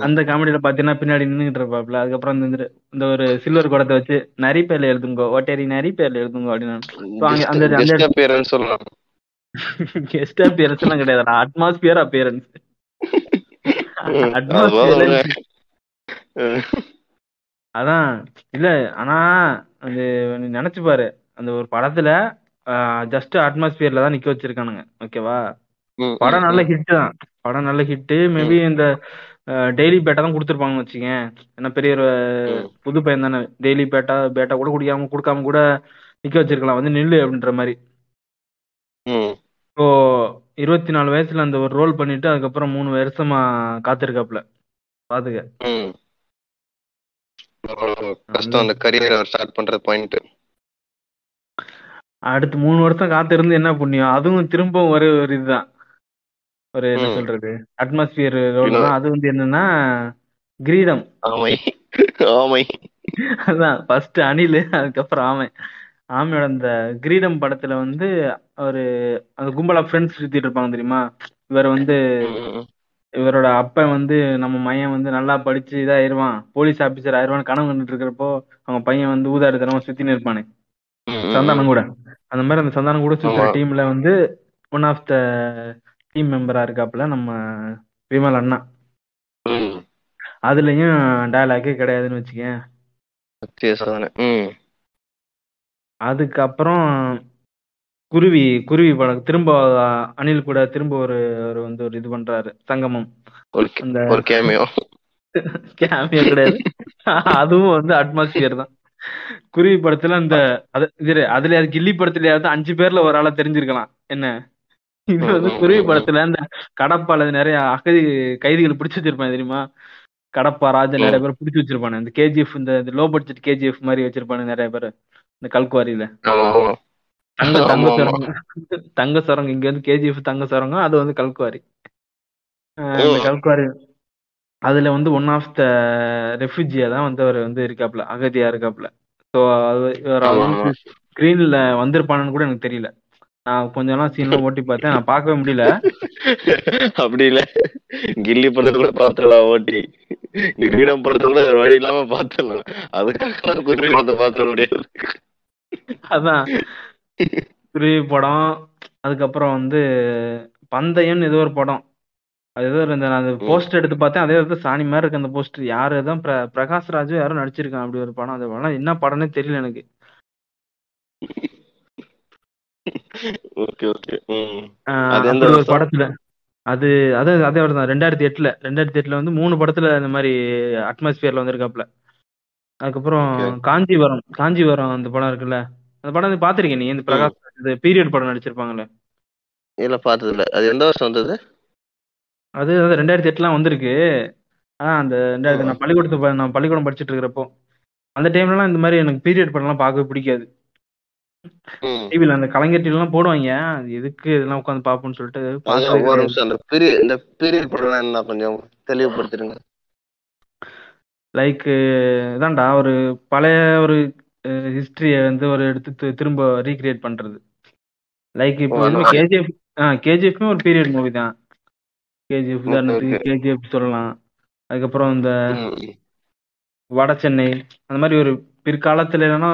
S1: அந்த காமெடியில பாத்தீங்கன்னா பின்னாடி நின்னுட்டு இருப்பாப்ல. அதுக்கப்புறம் இந்த இந்த ஒரு சில்வர் குடத்தை வச்சு நரி பேர்ல எழுதுங்கோ. ஓட்டேரி நரி பேர்ல எழுதுங்கோ அப்படின்னு அந்த அந்த
S2: சொல்லலாம்.
S1: கெஸ்ட் அப்பியரன்ஸ் எல்லாம் கிடையாது அட்மாஸ்பியர் அப்பியரன்ஸ். அட்மாஸ்பியர். அதான் இல்ல ஆனா அது நீ நினைச்சு பாரு. அந்த ஒரு படத்துல ஜஸ்ட் அட்மாஸ்பியர்ல தான் நிக்க வச்சிருக்கானுங்க. ஓகேவா படம் நல்ல. ஹிட் தான். படம் நல்ல ஹிட் மேபி இந்த டெய்லி பேட்டா தான் கொடுத்துருப்பாங்கன்னு வச்சுக்கேன். ஏன்னா பெரிய ஒரு. புது பையன் தானே. டெய்லி பேட்டா பேட்டா கூட குடிக்காம கொடுக்காம கூட நிக்க வச்சிருக்கலாம். வந்து நில்லு அப்படின்ற மாதிரி. இப்போ இருபத்தி நாலு வயசுல அந்த ஒரு ரோல் பண்ணிட்டு அதுக்கப்புறம் மூணு வருஷமா காத்திருக்காப்ல பாத்துக்க.
S2: கஷ்டம் அந்த கரியரை ஸ்டார்ட் பண்ற பாயிண்ட்
S1: அடுத்து மூணு வருஷம் காத்திருந்து என்ன புண்ணியம்? அதுவும் திரும்பவும் ஒரு ஒரு இதுதான். ஒரு என்ன. சொல்றது? அட்மாஸ்பியர் அது வந்து என்னன்னா கிரீடம்.
S2: ஆமை. ஆமை.
S1: அதான் ஃபர்ஸ்ட் அணில் அதுக்கப்புறம் ஆமை. ஆமையோட அந்த கிரீடம் படத்துல வந்து ஒரு அந்த கும்பலா ஃப்ரெண்ட்ஸ் சுத்திட்டு இருப்பாங்க தெரியுமா? இவர் வந்து இவரோட அப்பன் வந்து நம்ம பையன் வந்து நல்லா படிச்சு இதாயிருவான். போலீஸ் ஆபீசர் ஆயிருவான் கனவு கண்டுட்டு இருக்கிறப்போ அவங்க பையன் வந்து ஊதாரித்தனமா
S2: ம், ம்.
S1: சந்தானம் கூட. அந்த மாதிரி அந்த சந்தானம் கூட சுத்துற. டீம்ல வந்து ஒன் ஆஃப் த டீம் மெம்பரா இருக்காப்புல நம்ம விமல் அண்ணா. அதுலயும் டயலாக்கே கிடையாதுன்னு வச்சுக்கேன் அதுக்கப்புறம் குருவி குருவி படம் திரும்ப அனில் கூட திரும்ப ஒரு ஒரு வந்து ஒரு இது பண்றாரு சங்கமம்
S2: ஒரு
S1: அந்த
S2: ஒரு கேமியோ
S1: கேமியோ கிடையாது. அதுவும் வந்து அட்மாஸ்பியர் தான். குருவி படத்துல அந்த அதுல அது கில்லி படத்துலயாவது அஞ்சு பேர்ல ஒரு ஆளா தெரிஞ்சிருக்கலாம். என்ன? இது வந்து குருவி படத்துல அந்த கடப்பால நிறைய அகதி கைதிகள் பிடிச்சு வச்சிருப்பாங்க தெரியுமா? கடப்பா ராஜா நிறைய பேர் பிடிச்சு வச்சிருப்பானு இந்த கேஜிஎஃப் இந்த லோ பட்ஜெட் கேஜிஎஃப் மாதிரி வச்சிருப்பானு நிறைய பேர். இந்த கல்குவாரியில. தங்க தங்க. சுரங்கம் தங்க சுரங்கம் இங்க வந்து கேஜிஎஃப் தங்க சுரங்கம் அது வந்து கல்குவாரி. கல்குவாரி அதுல வந்து ஒன் ஆஃப் த ரெஃப்யூஜியா தான் வந்து அவர் வந்து இருக்காப்ல அகதியா இருக்காப்ல ஸோ
S2: ஆமா.
S1: ஸ்கிரீன்ல வந்திருப்பானு கூட எனக்கு தெரியல. நான் கொஞ்ச நாள் சீன்லாம் ஓட்டி பார்த்தேன் நான் பார்க்கவே முடியல.
S2: அப்படி இல்ல. கில்லி படத்தை கூட பாத்துடலாம் ஓட்டி. கிரீடம் படத்தை கூட வழி இல்லாம பாத்துடலாம் அதுக்காக குருவி படத்தை முடியாது.
S1: அதான். குருவி படம் அதுக்கப்புறம் வந்து பந்தயம்னு ஏதோ ஒரு படம். அது ஏதோ இந்த நான் அந்த. போஸ்டர் எடுத்து பார்த்தேன். அதே வந்து சாணி மாதிரி இருக்கு அந்த போஸ்டர் யாரு தான் பிர பிரகாஷ் ராஜு யாரும் நடிச்சிருக்கான் அப்படி ஒரு படம். அது படம் என்ன படம்னே தெரியல எனக்கு.
S2: Okay okay.
S1: ஒரு? படத்துல. அது அது அதே வருடம் தான். ரெண்டாயிரத்தி எட்டுல. ரெண்டாயிரத்தி எட்டுல வந்து மூணு படத்துல இந்த மாதிரி அட்மாஸ்பியர்ல வந்திருக்காப்ல அதுக்கப்புறம். காஞ்சிபுரம் காஞ்சிபுரம் அந்த படம் இருக்குல்ல. அந்த படம் வந்து பாத்திருக்கேன் நீ? இந்த பிரகாஷ் இந்த பீரியட் படம் நடிச்சிருப்பாங்கல்ல.
S2: இல்ல பார்த்தது இல்ல அது எந்த வருஷம் வந்தது?
S1: அது அது ரெண்டாயிரத்தி எட்டுலாம் வந்திருக்கு. ஆனா அந்த ரெண்டாயிரத்தி நான் பள்ளிக்கூடத்து நான் பள்ளிக்கூடம் படிச்சுட்டு இருக்கிறப்போ அந்த டைம்லலாம் இந்த மாதிரி எனக்கு பீரியட் படம்லாம் பார்க்கவே பிடிக்காது. டிவில அந்த கலைஞர் எல்லாம் போடுவாங்க. அது எதுக்கு இதெல்லாம் உட்காந்து பார்ப்போம்னு சொல்லிட்டு
S2: ஒரு. நிமிஷம் அந்த பீரியட் இந்த பீரியட் படம் என்ன கொஞ்சம் தெளிவுபடுத்திடுங்க.
S1: லைக் இதான்டா ஒரு பழைய ஒரு ஹிஸ்டரியை வந்து ஒரு எடுத்து திரும்ப ரீக்ரியேட் பண்றது லைக் இப்போ
S2: மாதிரி.
S1: கேஜிஎஃப் ஆ கேஜிஎஃப்மே ஒரு பீரியட் மூவி தான் கேஜிஎஃப் உதாரணத்துக்கு. கேஜிஎஃப் சொல்லலாம் அதுக்கப்புறம் இந்த. வட சென்னை அந்த மாதிரி ஒரு பிற்காலத்துல இல்லைன்னா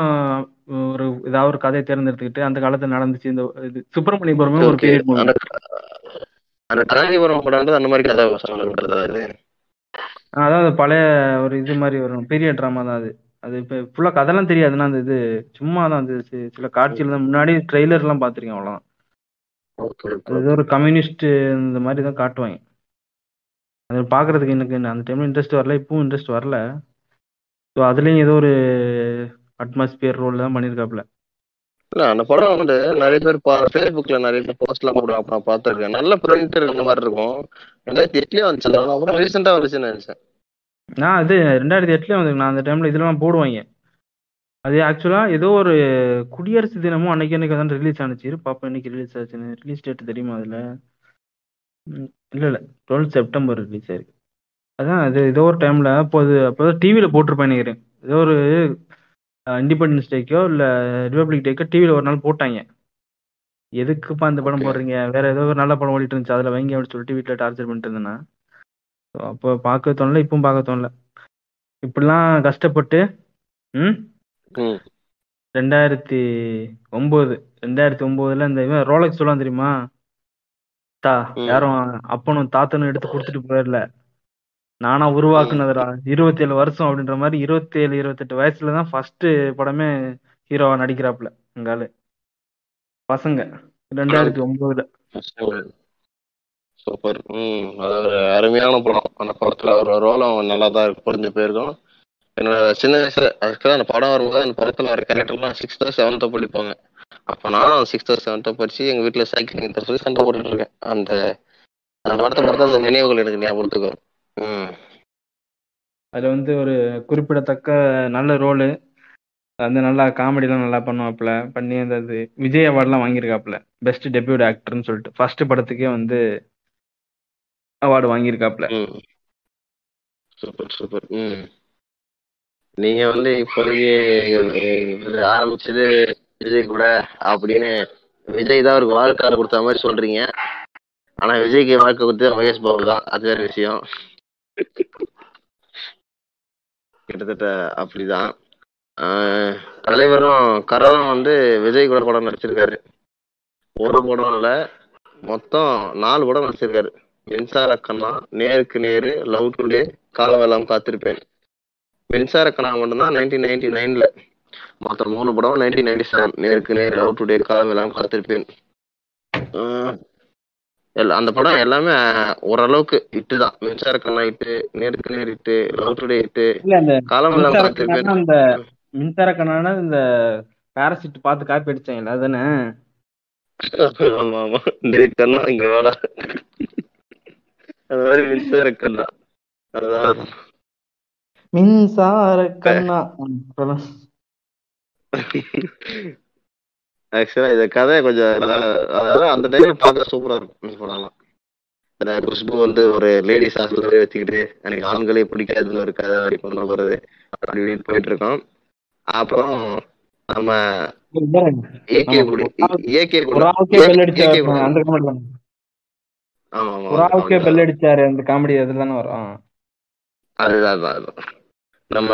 S1: ஒரு ஏதாவது ஒரு கதையை தேர்ந்தெடுத்துக்கிட்டு அந்த காலத்துல நடந்துச்சு இந்த இது சுப்பிரமணியபுரமே ஒரு. பீரியட் மூவி
S2: அந்த காஞ்சிபுரம் படம் வந்து அந்த மாதிரி கதை சொல்லுன்றதா இது
S1: அதாவது பழைய ஒரு இது மாதிரி வரும் பீரியட் ட்ராமா தான் அது அது இப்போ ஃபுல்லாக கதைலாம் தெரியாதுன்னா அந்த இது சும்மா தான் சி- சில காட்சிகள் தான் முன்னாடி ட்ரெய்லர்லாம் பார்த்துருக்கேன் அவ்வளோதான் அது ஏதோ ஒரு கம்யூனிஸ்ட் இந்த மாதிரி தான் காட்டுவாங்க. அது பார்க்கறதுக்கு எனக்கு அந்த டைம்ல இன்ட்ரெஸ்ட் வரல இப்பவும் இன்ட்ரெஸ்ட் வரல. ஸோ அதுலேயும் ஏதோ ஒரு அட்மாஸ்பியர் ரோல் தான் பண்ணியிருக்காப்புல
S2: இல்ல அந்த படம் வந்து நிறைய பேர் ஃபேஸ்புக்ல நிறைய பேர் போஸ்ட் எல்லாம் போடுவாங்க அப்புறம் பார்த்துருக்கேன். நல்ல பிரிண்டர் இந்த மாதிரி இருக்கும். ரெண்டாயிரத்தி எட்டுலயே வந்துச்சு அந்த. அப்புறம் ரீசெண்டா வந்துச்சுன்னு நினைச்சேன்.
S1: நான் அது ரெண்டாயிரத்தி எட்டுலேயும் வந்து நான் அந்த டைமில் இதெல்லாம் போடுவாங்க. அது ஆக்சுவலாக ஏதோ ஒரு குடியரசு தினமும் அன்னைக்கு அன்னைக்கு தான் ரிலீஸ் ஆனுச்சு. இரு பாப்போம் இன்னைக்கு ரிலீஸ் ஆச்சுன்னு ரிலீஸ் டேட் தெரியுமா அதில்? இல்லை இல்லை. டுவெல் செப்டம்பர் ரிலீஸ் ஆயிருக்கு அதான் அது ஏதோ ஒரு டைமில் அப்போ அது அப்போ டிவியில் போட்டிருப்பேன் நினைக்கிறேன். ஏதோ ஒரு இண்டிபெண்டன்ஸ் டேக்கோ இல்லை ரிபப்ளிக் டேக்கோ டிவியில் ஒரு நாள் போட்டாங்க. எதுக்குப்பா இந்த படம். போடுறீங்க? வேற ஏதோ ஒரு நல்ல படம் ஓடிட்டு இருந்துச்சு. அதில் வைங்க அப்படின்னு சொல்லிட்டு வீட்டில் டார்ச்சர் பண்ணிட்டு இருந்தேன்னா ஸோ அப்போ பார்க்க தோணல இப்பவும் பார்க்க தோணல. இப்படிலாம் கஷ்டப்பட்டு ம்? ரெண்டாயிரத்தி ஒம்பது ரெண்டாயிரத்தி ஒம்போதுல இந்த இவன் ரோலக்ஸ் சொல்லலாம் தெரியுமா? தா. யாரும் அப்பனும் தாத்தனும் எடுத்து கொடுத்துட்டு போயிடல. நானா உருவாக்குனதுடா. இருபத்தி ஏழு வருஷம் அப்படின்ற மாதிரி இருபத்தி ஏழு இருபத்தெட்டு வயசுல தான் ஃபர்ஸ்ட் படமே ஹீரோவா நடிக்கிறாப்புல எங்காலு பசங்க ரெண்டாயிரத்தி ஒன்பதுல
S2: சூப்பர் ம் அது ஒரு அருமையான படம். அந்த படத்துல ஒரு அவன் நல்லா தான் இருக்கு புரிஞ்சு போயிருக்கும் என்னோட சின்ன வயசுல அதுக்கு அந்த படம் வரும்போது அந்த படத்துல வர கேரக்டர்லாம் சிக்ஸ்த்தோ செவன்த்தோ படிப்பாங்க அப்ப நானும் சிக்ஸ்த்தோ செவன்த்தோ படிச்சு எங்க வீட்டுல சைக்கிளிங் சொல்லி சண்டை போட்டுட்டு இருக்கேன். அந்த அந்த படத்தை பார்த்தா அந்த நினைவுகள் எனக்கு ஞாபகத்துக்கு வரும். ம்.
S1: அதுல வந்து ஒரு குறிப்பிடத்தக்க நல்ல ரோலு வந்து நல்லா காமெடிலாம் நல்லா பண்ணுவாப்புல பண்ணி அந்த விஜய் அவார்ட்லாம் வாங்கியிருக்காப்புல. பெஸ்ட் டெபியூட் ஆக்டர்னு சொல்லிட்டு. ஃபர்ஸ்ட் படத்துக்கே வந்து அவார்டு வாங்கியிருக்காப்புல
S2: சூப்பர் சூப்பர். ம். நீங்க வந்து இப்போதைக்கு இது ஆரம்பிச்சது விஜய் கூட அப்படின்னு விஜய் தான் அவருக்கு வாழ்க்கை கொடுத்த மாதிரி சொல்றீங்க. ஆனா விஜய்க்கு வாழ்க்கை கொடுத்தது மகேஷ் பாபு தான். அது வேற விஷயம். கிட்டத்தட்ட அப்படிதான். தலைவரும் கரனும் வந்து விஜய் கூட படம் நடிச்சிருக்காரு. ஒரு படம் இல்ல மொத்தம் நாலு படம் நடிச்சிருக்காரு. மின்சார கண்ணா நேருக்கு நேரு லவ் டுடே காலமெல்லாம் காத்திருப்பேன். மின்சார கண்ணா மட்டும்தான் நைன்டீன் நைன்டி நைன்ல மொத்தம் மூணு படம் நைன்டீன் நைன்டி செவன் நேருக்கு நேர் லவ் டுடே காலமெல்லாம் காத்திருப்பேன். அந்த படம் எல்லாமே ஓரளவுக்கு இட்டு தான். மின்சார கண்ணா இட்டு நேருக்கு நேர் இட்டு லவ் டுடே இட்டு
S1: அந்த மின்சார
S2: காத்திருப்பேன்.
S1: இந்த மின்சார கண்ணானா இந்த பாராசிட் பார்த்து காப்பி அடிச்சாங்கல்ல அதுதானே
S2: ஆமா ஆமா. இங்க மாதிரி மின்சார கண்ணா. அதான்
S1: மின்சார கண்ணா.
S2: ஆக்சுவலா இந்த கதை கொஞ்சம் அதாவது அந்த டைம்ல பார்க்க சூப்பரா இருக்கும் இந்த குஷ்பு வந்து ஒரு லேடிஸ் ஹாஸ்டல் வச்சுக்கிட்டு எனக்கு ஆண்களே பிடிக்காதுன்னு ஒரு கதை அப்படி கொண்டு போறது அப்படி இப்படின்னு போயிட்டு இருக்கோம். அப்புறம் நம்ம ஏகே கூட ஏகே கூட
S1: ஒரு ஆளுக்கே பெல் அடிச்சாரு. அந்த காமெடி தானே அதுல தானே வரும்.
S2: அதுதான் அதுதான், நம்ம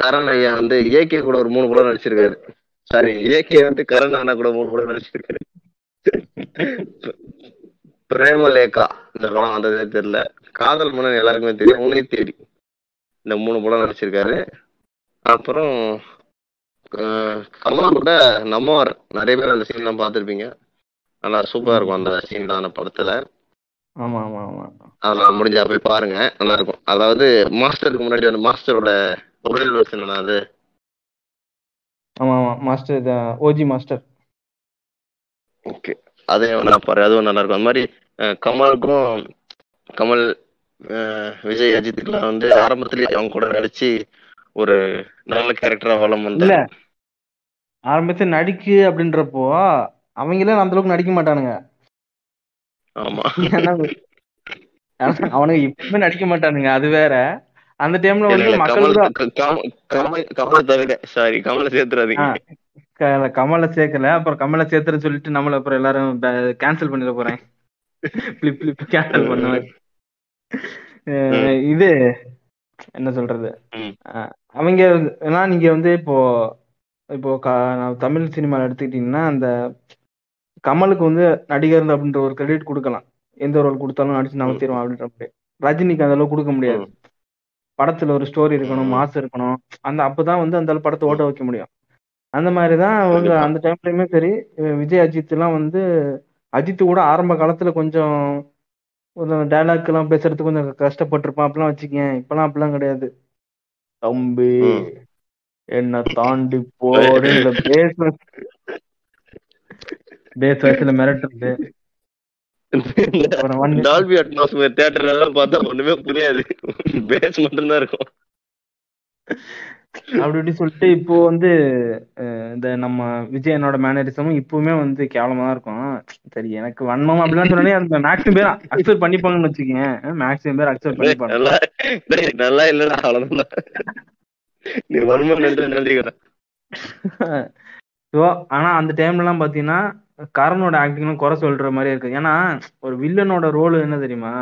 S2: கரண் ஐயா வந்து ஏகே கூட ஒரு மூணு படம் நடிச்சிருக்காரு. சாரி ஏகே வந்து கரண் அண்ணா கூட மூணு படம் நடிச்சிருக்காரு. பிரேமலேகா இந்த படம் வந்ததே தெரியல. காதல் மன்னன் எல்லாருக்குமே தெரியும். உன்னை தேடி இந்த மூணு படம் நடிச்சிருக்காரு. அப்புறம் கமல் கூட நம்மவர் நிறைய பேர் அந்த சீன்லாம் பார்த்துருப்பீங்க. நல்லா சூப்பரா இருக்கும் அந்த சீன் அந்த படத்துல.
S1: ஆமா ஆமா ஆமா.
S2: அதெல்லாம் முடிஞ்சா போய் பாருங்க. நல்லா இருக்கும் அதாவது மாஸ்டருக்கு முன்னாடி வந்து மாஸ்டரோட ஒரிஜினல் வெர்ஷன் அது?
S1: ஆமா ஆமா. மாஸ்டர் ஓஜி மாஸ்டர்.
S2: ஓகே. அதையும் நான் பாரு. அதுவும் நல்லா இருக்கும் அந்த மாதிரி கமலுக்கும் கமல் விஜய் அஜித்துக்குலாம் வந்து ஆரம்பத்திலேயே அவங்க கூட நடிச்சு ஒரு நல்ல கேரக்டரா வளம் வந்தாரு
S1: ஆரம்பத்துல நடிக்கு அப்படின்றப்போ அவங்களே அந்த அளவுக்கு நடிக்க மாட்டானுங்க.
S2: ஆமா.
S1: அவனுங்க இப்பவுமே நடிக்க மாட்டானுங்க அது வேற. அந்த டைம்ல வந்து மக்கள்
S2: கமல் தவிர சாரி கமலை சேர்த்துறாதீங்க.
S1: கமலை சேர்க்கல அப்புறம் கமலை சேர்த்துற சொல்லிட்டு நம்மள அப்புறம் எல்லாரும் கேன்சல் பண்ணிட போறேன். பிளிப் பிளிப் கேன்சல் பண்ண இது என்ன சொல்றது? அவங்க ஏன்னா நீங்க வந்து இப்போ இப்போ தமிழ் சினிமால எடுத்துக்கிட்டீங்கன்னா அந்த கமலுக்கு வந்து நடிகர் அப்படின்ற ஒரு கிரெடிட் கொடுக்கலாம். எந்த ரோல் கொடுத்தாலும் நடிச்சு நகர்த்திடுவான் அப்படின்ற மாதிரி. ரஜினிக்கு அந்த அளவுக்கு கொடுக்க முடியாது. படத்துல ஒரு ஸ்டோரி இருக்கணும்
S2: ம்.
S1: மாஸ் இருக்கணும். அந்த அப்பதான் வந்து அந்த படத்தை ஓட்ட வைக்க முடியும். அந்த மாதிரிதான் அவங்க. அந்த டைம்லயுமே சரி விஜய் அஜித் எல்லாம் வந்து அஜித் கூட ஆரம்ப காலத்துல கொஞ்சம் கொஞ்சம் டைலாக் எல்லாம் பேசுறதுக்கு கொஞ்சம் கஷ்டப்பட்டிருப்பான். அப்படிலாம் வச்சுக்கேன் இப்பெல்லாம் அப்படிலாம் கிடையாது. தம்பி. என்ன தாண்டி போடு இந்த பேஸ் வயசுல மிரட்டுறது
S2: டால்பி அட்மாஸ்பியர் தியேட்டர்ல எல்லாம் பார்த்தா ஒண்ணுமே புரியாது. பேஸ் மட்டும்தான் இருக்கும்.
S1: அப்படி சொல்லிட்டு இப்போ வந்து இந்த நம்ம விஜயனோட மேனரிசமும் இப்பவுமே வந்து கேவலமா தான் இருக்கும். சரி எனக்கு வன்மம் அப்படிலாம் சொன்னாலே அந்த மேக்ஸிமம் பேர் அக்செப்ட் பண்ணிப்பாங்கன்னு வச்சுக்கேன் மேக்ஸிமம் பேர் அக்செப்ட் பண்ணிப்பாங்க.
S2: நல்லா இல்லடா அவ்வளவுதான். நீ
S1: ஸோ ஆனா அந்த டைம்ல எல்லாம் பாத்தீங்கன்னா கரனோட ஆக்டிங்லாம் குறை சொல்ற மாதிரி இருக்கு. ஏன்னா ஒரு வில்லனோட ரோல் என்ன தெரியுமா?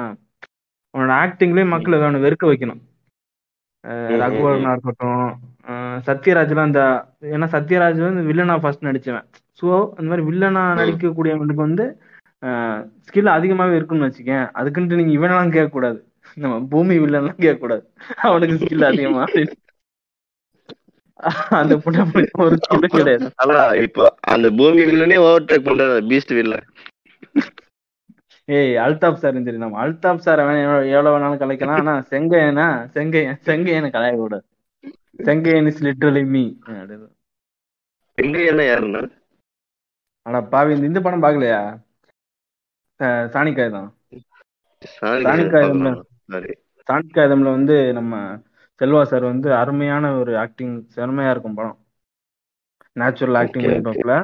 S1: அவனோட ஆக்டிங்லயே மக்களை அவனை வெறுக்க வைக்கணும். ரகுவரனா இருக்கட்டும் அஹ் சத்யராஜ்லாம் அந்த ஏன்னா சத்யராஜ் வந்து வில்லனா ஃபர்ஸ்ட் நடிச்சவன். ஸோ அந்த மாதிரி வில்லனா நடிக்கக்கூடியவனுக்கு வந்து ஸ்கில் அதிகமாவே இருக்குன்னு வச்சுக்கேன். அதுக்குன்ட்டு நீங்க இவனெல்லாம் கேட்க கூடாது நம்ம பூமி வில்லன்லாம் கேட்க கூடாது அவனுக்கு ஸ்கில் அதிகமா அப்படின்னு. அந்த புண்ணு ஒரு ஸ்கில்லும் கிடையாது.
S2: அதான் இப்போ அந்த பூமி வில்லனே ஓவர்டேக் பண்ற பீஸ்ட் வில்ல
S1: ஏய் அல்தாப் சார் சரி நம்ம அல்தாப் சார் அவன் எவ்வளவு வேணாலும் கலைக்கலாம். ஆனா செங்கையனா செங்கையன் செங்கையனை கலைய கூடாது செங்கையன் இஸ் லிட்டரலி மீ
S2: எங்க என்ன யாருன்னா?
S1: ஆனா பாவி இந்த இந்த படம் பாக்கலையா சாணிக்காய் தான் சாணிக்காயம்ல
S2: சாரி.
S1: சாணிக்காயதம்ல வந்து நம்ம செல்வா சார் வந்து அருமையான ஒரு ஆக்டிங் செருமையா இருக்கும் படம். Natural acting பண்ணிருப்பாப்புல.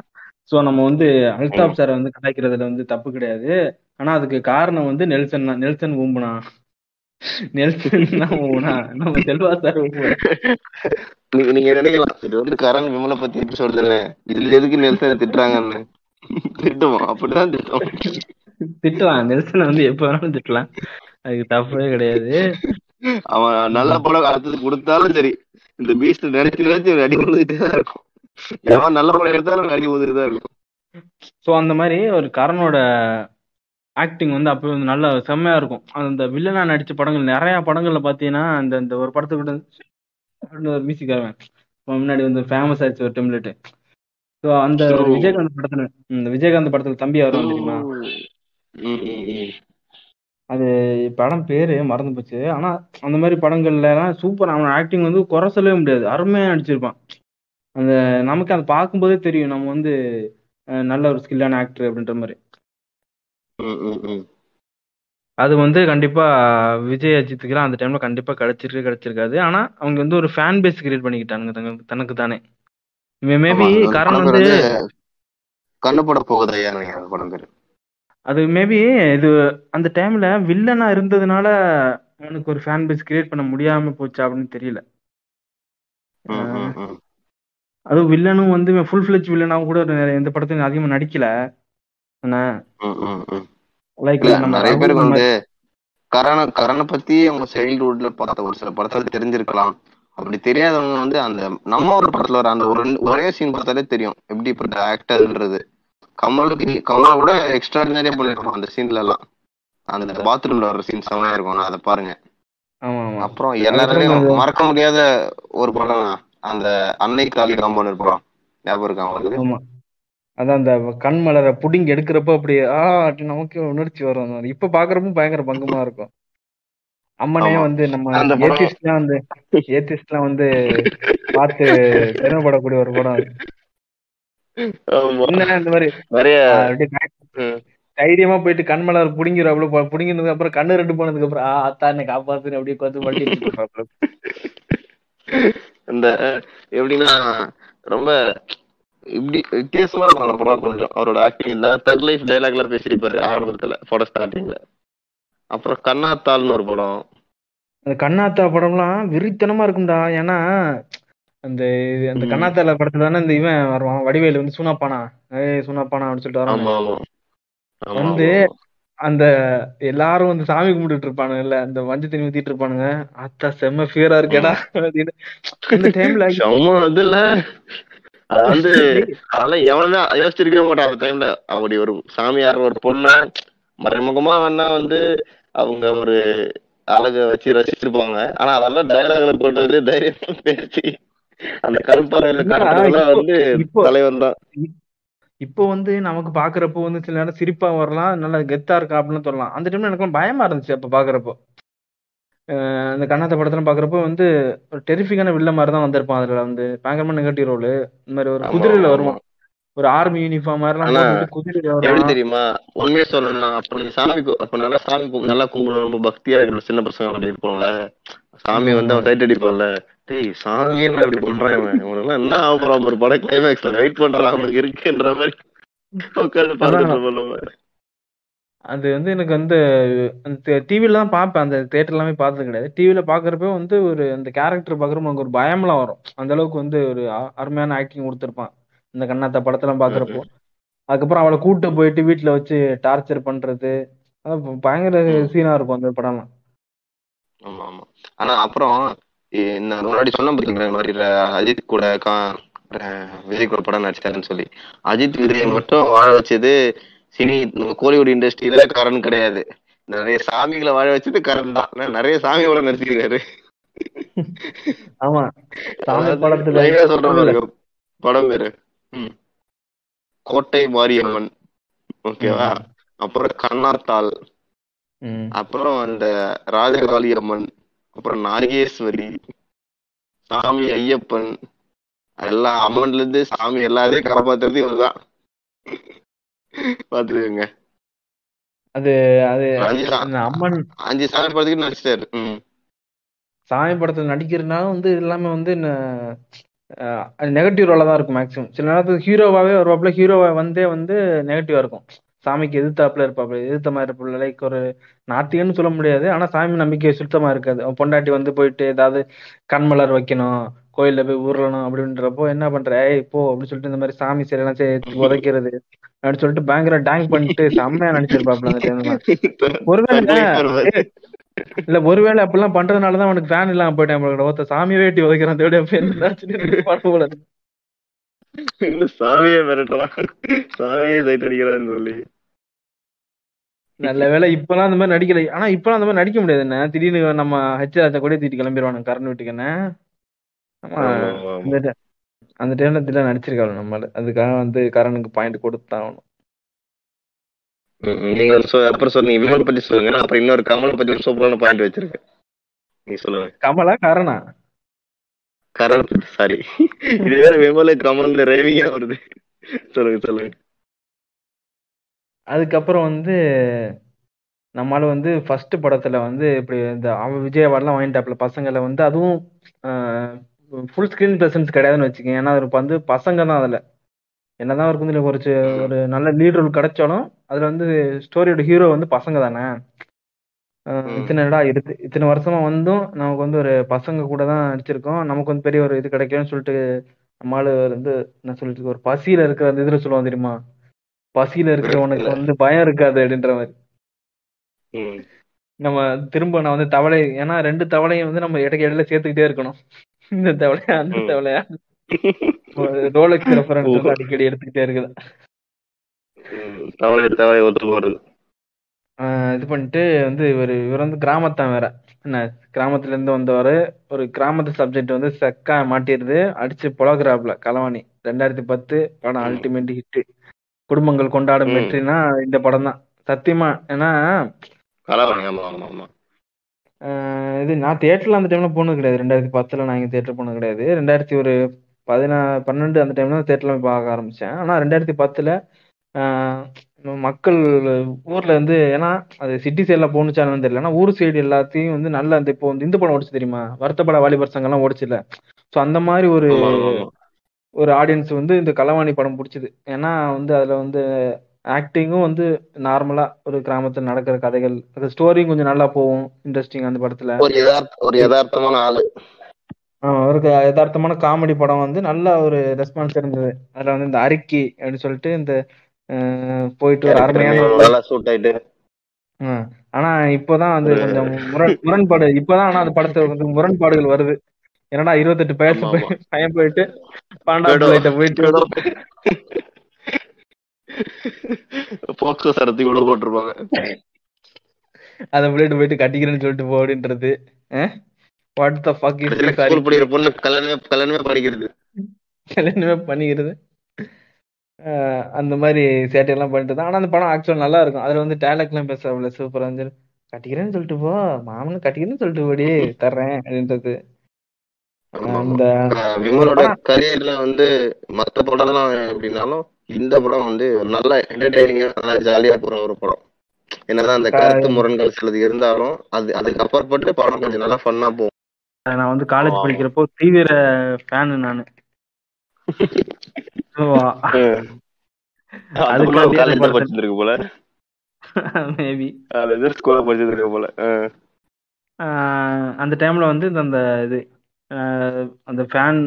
S1: சோ நம்ம வந்து அல்தாப் சாரை வந்து கலாய்க்கிறதுல வந்து தப்பு கிடையாது. ஆனா அதுக்கு காரணம் வந்து நெல்சன் தான் நெல்சன் ஊம்புனா. நெல்சன் தான் ஊம்புனா. நம்ம செல்வா சார்
S2: நீங்க நீங்க நினைக்கலாம். இது வந்து கரண் விமலை பத்தி எபிசோடு தானே இதுல எதுக்கு நெல்சனை திட்டுறாங்கன்னு. திட்டுவோம். அப்படிதான் திட்டுவோம்.
S1: திட்டலாம். நெல்சனை வந்து எப்ப வேணாலும் திட்டலாம். அதுக்கு தப்பே கிடையாது.
S2: அவன் நல்ல படம் அடுத்தது கொடுத்தாலும் சரி இந்த பீஸ்ட் நினைச்சு நினைச்சு நடி தான் இருக்கும். எவன் நல்ல படம் எடுத்தாலும் நடி தான் இருக்கும்.
S1: சோ அந்த மாதிரி ஒரு கரனோட ஆக்டிங் வந்து அப்போ வந்து நல்ல செம்மையா இருக்கும். அந்த வில்லனா நடிச்ச படங்கள் நிறைய படங்கள்ல பாத்தீங்கன்னா அந்த இந்த ஒரு படத்துக்கு ஒரு மியூசிக்காரன் முன்னாடி வந்து ஃபேமஸ் ஆயிடுச்சு ஒரு டெம்லெட் ஸோ அந்த விஜயகாந்த் படத்துல இந்த விஜயகாந்த் படத்துல தம்பி வரும் தெரியுமா. அது படம் பேரு மறந்து போச்சு. ஆனா அந்த மாதிரி படங்கள்ல எல்லாம் சூப்பர் அவன் ஆக்டிங் வந்து குறை சொல்லவே முடியாது. அருமையா நடிச்சிருப்பான். அந்த நமக்கு அதை பார்க்கும்போதே தெரியும். நம்ம வந்து அஹ், நல்ல ஒரு ஸ்கில்லான ஆக்டர் அப்படின்ற மாதிரி.
S2: ம், ம், ம்.
S1: அது வந்து கண்டிப்பா விஜய் அஜித்துக்குலாம் அந்த டைம்ல கண்டிப்பா கிடைச்சிருக்கு கிடைச்சிருக்காது. ஆனா அவங்க வந்து ஒரு ஃபேன் பேஸ் கிரியேட் பண்ணிக்கிட்டானுங்க. தங்க- தனக்கு தானே. மேபி
S2: ஆமா, அந்த
S1: காரணம்
S2: படம் பேர்
S1: வந்து
S2: வந்து கண்ணுப்பட போகுது ஐயா அந்த படம் பேரு.
S1: அது மேபி இது அந்த டைம்ல வில்லனா இருந்ததுனால அவனுக்கு ஒரு ஃபேன் பேஸ் கிரியேட் பண்ண முடியாம போச்சா அப்படின்னு தெரியல. அதுவும் வில்லனும் வந்து ஃபுல் ஃபிளெஜ் வில்லனாவும் கூட எந்த படத்துலையும் அதிகமா நடிக்கல. லைக்
S2: நிறைய
S1: ரகு
S2: பேருக்கு வந்து கரண கரணை பத்தி அவங்க சைல்ட்ஹுட்ல பார்த்த ஒரு சில படத்துல தெரிஞ்சிருக்கலாம். அப்படி தெரியாதவங்க வந்து அந்த நம்ம ஒரு படத்துல வர அந்த ஒரு ஒரே சீன் பார்த்தாலே தெரியும். எப்படிப்பட்ட ஆக்டர்ன்றது கமலுக்கு கமலை விட எக்ஸ்ட்ராடினரியா பண்ணிருக்கோம் அந்த சீன்ல எல்லாம். அந்த பாத்ரூம்ல வர சீன் செமையா இருக்கும். அதை பாருங்க. அப்புறம் எல்லாருமே மறக்க முடியாத ஒரு படம் அந்த அன்னை காளி காம்பவுண்ட் படம். ஞாபகம் இருக்கா உங்களுக்கு?
S1: ஆமா. அதான் அந்த கண் மலரை புடிங்கி எடுக்கிறப்ப அப்படி ஆ நமக்கு உணர்ச்சி வரும். இப்ப பாக்குறப்ப பயங்கர பங்கமா இருக்கும். அம்மனே. வந்து நம்ம ஏத்திஸ்ட்லாம் வந்து ஏத்திஸ்ட்லாம் வந்து பார்த்து பெருமைப்படக்கூடிய ஒரு படம் இந்த மாதிரி. தைரியமா போயிட்டு கண் மலர் புடிங்கிறாப்புல புடிங்கினதுக்கு அப்புறம் கண்ணு ரெண்டு போனதுக்கு அப்புறம் ஆ அத்தா என்னை காப்பாத்துன்னு அப்படியே வட்டிட்டு இருப்பாப்புல
S2: இந்த எப்படின்னா ரொம்ப இப்படி வித்தியாசமா இருக்கும் படம் கொஞ்சம். அவரோட ஆக்டிங்ல தக் லைஃப் டைலாக்ல பேசியிருப்பாரு ஆரம்பத்துல படம் ஸ்டார்டிங்ல அப்புறம் கண்ணாத்தாள்னு ஒரு படம்.
S1: அந்த கண்ணாத்தா படம்லாம் வெறித்தனமா இருக்கும்டா. ஏன்னா அந்த இது- அந்த. கண்ணாத்தால படத்துல தானே இந்த இவன் வருவான்? வடிவேலு வந்து சூனாப்பானா? ஏய் சூனாப்பானா அப்படின்னு சொல்லிட்டு வரான் வந்து. அந்த எல்லாரும் வந்து சாமி கும்பிட்டுட்டு இருப்பானுங்க இல்ல அந்த மஞ்சள் தண்ணி ஊத்திட்டு இருப்பானுங்க. அத்தா செம்ம ஃபியரா இருக்கேடா அந்த டைம்ல
S2: செம்ம இதுல. அது வந்து அதெல்லாம் எவனுமே யோசிச்சிருக்கவே மாட்டான் அந்த டைம்ல அப்படி ஒரு சாமியார் ஒரு பொண்ண மறைமுகமா வேணா வந்து அவங்க ஒரு அழக வச்சு ரசிச்சிருப்பாங்க. ஆனா அதெல்லாம் டைலாக்ல போட்டது தைரியமா பேசி அந்த கருப்பாறையில வந்து தலைவன் தான்
S1: இப்போ வந்து நமக்கு பாக்குறப்போ வந்து சில நேரம் சிரிப்பா வரலாம் நல்லா கெத்தா இருக்கா அப்படின்னு சொல்லலாம். அந்த டைம்ல எனக்கு பயமா இருந்துச்சு அப்ப பாக்குறப்போ. அந்த கண்ணாத்த படத்துல பாக்குறப்போ வந்து ஒரு டெரிஃபிக்கான வில்ல மாதிரி தான் வந்திருப்பான் அதுல வந்து. பயங்கரமா நெகட்டிவ் ரோல். இந்த மாதிரி ஒரு குதிரையில வருவான். ஒரு ஆர்மி யூனிஃபார்ம் மாதிரிலாம் போட்டுட்டு குதிரையில
S2: தெரியுமா? உண்மையை சொல்லணும்னா அப்ப நீ சாமி அப்ப நல்லா சாமி நல்லா கும்பிடணும். ரொம்ப பக்தியா இருக்கணும் சின்ன பசங்க அப்படி இருப்போம்ல. சாமி வந்து அவன் சைட் அடிப்பான்ல. டேய் சாமி என்ன இப்படி பண்றான் இவன்? என்ன ஆக போறான் ஒரு படம் கிளைமேக்ஸ்ல வெயிட் பண்றான் அவனுக்கு இருக்குன்ற மாதிரி பார்த்துட்டு நம்ம.
S1: அது வந்து எனக்கு வந்து அந்த டிவில தான் பார்ப்பேன். அந்த தேட்டர் எல்லாமே பார்த்தது கிடையாது. டிவில பாக்குறப்ப வந்து ஒரு அந்த கேரக்டர் பாக்குறப்ப எனக்கு ஒரு பயம்லாம் வரும். அந்த அளவுக்கு வந்து ஒரு அருமையான ஆக்டிங் கொடுத்துருப்பான். இந்த கண்ணாத்த படத்தெல்லாம் பாக்குறப்போ அதுக்கப்புறம் அவளை கூட்டு போயிட்டு வீட்டுல வச்சு டார்ச்சர் பண்றது. பயங்கர. சீனா இருக்கும் அந்த படம்லாம்.
S2: ஆமா ஆமா. ஆனா அப்புறம் நான் முன்னாடி சொன்ன பாத்தீங்களா மாதிரி அஜித் கூட கா விஜய் கூட படம் நடிச்சாருன்னு சொல்லி. அஜித் விஜய் மட்டும் வாழ வச்சது சினி கோலிவுட் இண்டஸ்ட்ரியில கரண் கிடையாது. நிறைய சாமிகளை வாழ வச்சது கரண் தான். நிறைய நடிச்சிருக்காரு.
S1: ஆமா. சாமி
S2: அதாவது
S1: படத்துல
S2: லைவா சொல்ற பாருங்க படம் பேரு. கோட்டை மாரியம்மன். ஓகேவா? அப்புறம் கண்ணாத்தாள். அப்புறம் அந்த ராஜகாளி அம்மன் அப்புறம் நாகேஸ்வரி சாமி ஐயப்பன் எல்லாம் அம்மன்ல இருந்து சாமி எல்லாரையும் காப்பாத்துறது இவர்தான். பாத்துக்கோங்க.
S1: அது அது அம்மன்.
S2: அஞ்சு சாமி படத்துக்கு நடிச்சிட்டாரு.
S1: சாமி படத்துல நடிக்கிறதுனால வந்து எல்லாமே வந்து நெகட்டிவ் ரோலா தான் இருக்கும் மேக்ஸிமம் சில நேரத்துக்கு ஹீரோவாவே வருவாப்புல ஹீரோவா வந்தே வந்து நெகட்டிவா இருக்கும். சாமிக்கு எதிர்த்தாப்புல இருப்பாப்புல எதிர்த்த மாதிரி இருப்பாப்புல லைக் ஒரு நாத்திகன்னு சொல்ல முடியாது. ஆனா சாமி நம்பிக்கை சுத்தமா இருக்காது. அவன் பொண்டாட்டி வந்து போயிட்டு ஏதாவது கண்மலர் வைக்கணும் கோயில்ல போய் ஊர்லணும் அப்படின்றப்போ என்ன பண்ற? ஏய் போ அப்படின்னு சொல்லிட்டு இந்த மாதிரி சாமி சிலையெல்லாம் சேர்த்து உதைக்கிறது அப்படின்னு சொல்லிட்டு பயங்கர டேங் பண்ணிட்டு செம்மையா நினைச்சிருப்பாப்புல அந்த டைம்ல ஒருவேளை இல்ல ஒருவேளை அப்படிலாம் பண்றதுனாலதான் அவனுக்கு ஃபேன் இல்லாம போயிட்டான் ஒருத்த சாமியே வெட்டி உதைக்கிறான் தேடி அப்ப என்னாச்சுன்னு எனக்கு படம் போல இருக்கு.
S2: இன்னும் சாமியே மிரட்டுறான். சாமியே சைட் அடிக்கிறான்னு சொல்லி.
S1: நல்ல வேளை இப்பெல்லாம் அந்த மாதிரி நடிக்கல. ஆனா இப்பெல்லாம் அந்த மாதிரி நடிக்க முடியாது என்ன? திடீர்னு நம்ம ஹெச் ராஜா கூட தூக்கிட்டு கிளம்பிடுவானு கரண் வீட்டுக்கு என்ன. அந்த டைம்ல நடிச்சிருக்காரு நம்மள. அதுக்காக வந்து கரனுக்கு பாயிண்ட் கொடுத்தான் ஆகணும்
S2: ம், ம். நீங்க அப்புறம் சொன்னீங்க வினோத் பத்தி சொல்லுங்க. அப்புறம் இன்னொரு கமல் பத்தி சூப்பரான பாயிண்ட் வச்சிருக்கேன். நீங்க சொல்லுங்க.
S1: கமலா கரணா?
S2: கரண் சாரி இது வேற விமல கமல் ரேவிங்கா வருது. சொல்லுங்க சொல்லுங்க.
S1: அதுக்கப்புறம் வந்து நம்மளால வந்து ஃபர்ஸ்ட் படத்துல வந்து இப்படி இந்த அவன் விஜய் அவார்ட்லாம் வாங்கிட்டாப்புல பசங்களை வந்து அதுவும் ஃபுல் ஸ்கிரீன் பிரசன்ஸ் கிடையாதுன்னு வச்சுக்கோங்க. ஏன்னா அது வந்து பசங்க தான் அதுல. என்னதான் அவருக்கு வந்து ஒரு ஒரு நல்ல லீட் ரோல் கிடைச்சாலும் அதுல வந்து ஸ்டோரியோட ஹீரோ வந்து பசங்க தானே. இத்தனை இடா இருக்கு இத்தனை வருஷமா வந்தும் நமக்கு வந்து ஒரு பசங்க கூட தான் நடிச்சிருக்கோம். நமக்கு வந்து பெரிய ஒரு இது கிடைக்கும்னு சொல்லிட்டு நம்மளால வந்து என்ன சொல்லிட்டு ஒரு பசியில இருக்கிற அந்த இதுல சொல்லுவான் தெரியுமா? பசியில இருக்கிறவனுக்கு வந்து பயம் இருக்காது அப்படின்ற மாதிரி. நம்ம திரும்ப நான் வந்து தவளை ஏன்னா ரெண்டு தவளையும் வந்து நம்ம இடைக்கு இடையில சேர்த்துக்கிட்டே இருக்கணும். இந்த தவளையா அந்த. தவளையா? ரோலெக்ஸ் ரெஃபரன்ஸ் அடிக்கடி எடுத்துக்கிட்டே இருக்குது.
S2: தவளை தவளை ஒத்து போறது
S1: இது பண்ணிட்டு வந்து இவர் இவர் வந்து கிராமத்தான் வேற. என்ன கிராமத்துல இருந்து வந்தவர் ஒரு கிராமத்து சப்ஜெக்ட் வந்து செக்கா மாட்டிடுது அடிச்சு புலகுறாப்ல களவாணி. ரெண்டாயிரத்தி பத்து படம். அல்டிமேட் ஹிட் குடும்பங்கள் கொண்டாடும்
S2: ம்.
S1: வெற்றினா இந்த படம் தான் சத்தியமா ஏன்னா
S2: கலவாணி ஆமா ஆமா ஆமா.
S1: ஆஹ் இது நான் தியேட்டர்ல அந்த டைம்ல போனது கிடையாது. ரெண்டாயிரத்தி பத்துல நான் இங்க தியேட்டர் போனது கிடையாது. ரெண்டாயிரத்தி ஒரு பதினா பன்னெண்டு அந்த டைம்ல தான் தியேட்டர்ல போய் பார்க்க ஆரம்பிச்சேன். ஆனா ரெண்டாயிரத்தி பத்துல ஆஹ் மக்கள் ஊர்ல வந்து ஏன்னா அது சிட்டி சைட்ல போனுச்சானு தெரியல. ஆனா ஊர் சைடு எல்லாத்தையும் வந்து நல்ல அந்த இப்போ வந்து இந்த படம் ஓடிச்சு தெரியுமா? வருத்தப்பட வாலிபர் சங்கம்லாம் ஓடிச்சுல ஸோ அந்த மாதிரி ஒரு
S2: ஆமா ஆமா ஆமா.
S1: ஒரு ஆடியன்ஸ் வந்து இந்த களவாணி படம் பிடிச்சது. ஏன்னா வந்து அதுல வந்து ஆக்டிங்கும் வந்து நார்மலா ஒரு கிராமத்துல நடக்கிற கதைகள். அந்த ஸ்டோரியும் கொஞ்சம் நல்லா போகும் இன்ட்ரெஸ்டிங் அந்த படத்துல.
S2: ஒரு யதார்த்த ஒரு யதார்த்தமான ஆளு.
S1: ஒரு யதார்த்தமான காமெடி படம் வந்து நல்ல ஒரு ரெஸ்பான்ஸ் இருந்தது. அதுல வந்து இந்த அறிக்கை அப்படின்னு சொல்லிட்டு இந்த போயிட்டு ஒரு அருமையான
S2: சூட் ஆயிட்டு.
S1: ஆனா இப்போதான் வந்து கொஞ்சம் முரண் முரண்பாடு. இப்பதான் ஆனா அந்த படத்துல வந்து முரண்பாடுகள் வருது. என்னடா இருபத்தெட்டு பையன் பையன் போயிட்டு
S2: போக்சோ சரத்தி கூட போட்டிருப்பாங்க.
S1: அதை பிள்ளைகிட்ட போயிட்டு கட்டிக்கிறேன்னு சொல்லிட்டு போ அப்படின்றது. What the fuck is sorry
S2: school படிக்கிற பொண்ணு கல்யாணமே கல்யாணமே படிக்கிறது.
S1: கல்யாணமே பண்ணிக்கிறது. அந்த மாதிரி சேட்டையெல்லாம் பண்ணிட்டு தான். ஆனா அந்த படம் ஆக்சுவல் நல்லா இருக்கும். அதுல வந்து டேலக்ட்லாம் பேசுறாப்புல சூப்பரா வந்து கட்டிக்கிறேன்னு சொல்லிட்டு போ. மாமனு கட்டிக்கிறேன்னு சொல்லிட்டு போடி தர்றேன் அப்படின்றது. அந்த
S2: விமலோட கரியர்ல வந்து மத்த படம்லாம் எப்படின்னாலும் இந்த படம் வந்து ஒரு நல்ல என்டர்டைனிங்கா நல்லா ஜாலியா போற ஒரு படம். என்னதான் அந்த கருத்து முரண்கள் சிலது இருந்தாலும் அது அதுக்கு அப்பாற்பட்டு படம் கொஞ்சம் நல்லா ஃபன்னா போகும்.
S1: நான் வந்து காலேஜ். படிக்கிறப்போ தீவிர ஃபேனு நானு. படத்தை-
S2: படிச்சிருக்கு போல?
S1: மேபி
S2: அது ஸ்கூல்ல படிச்சிருக்கு போல.
S1: அந்த டைம்ல வந்து இந்த- அந்த இது அந்த ஃபேன்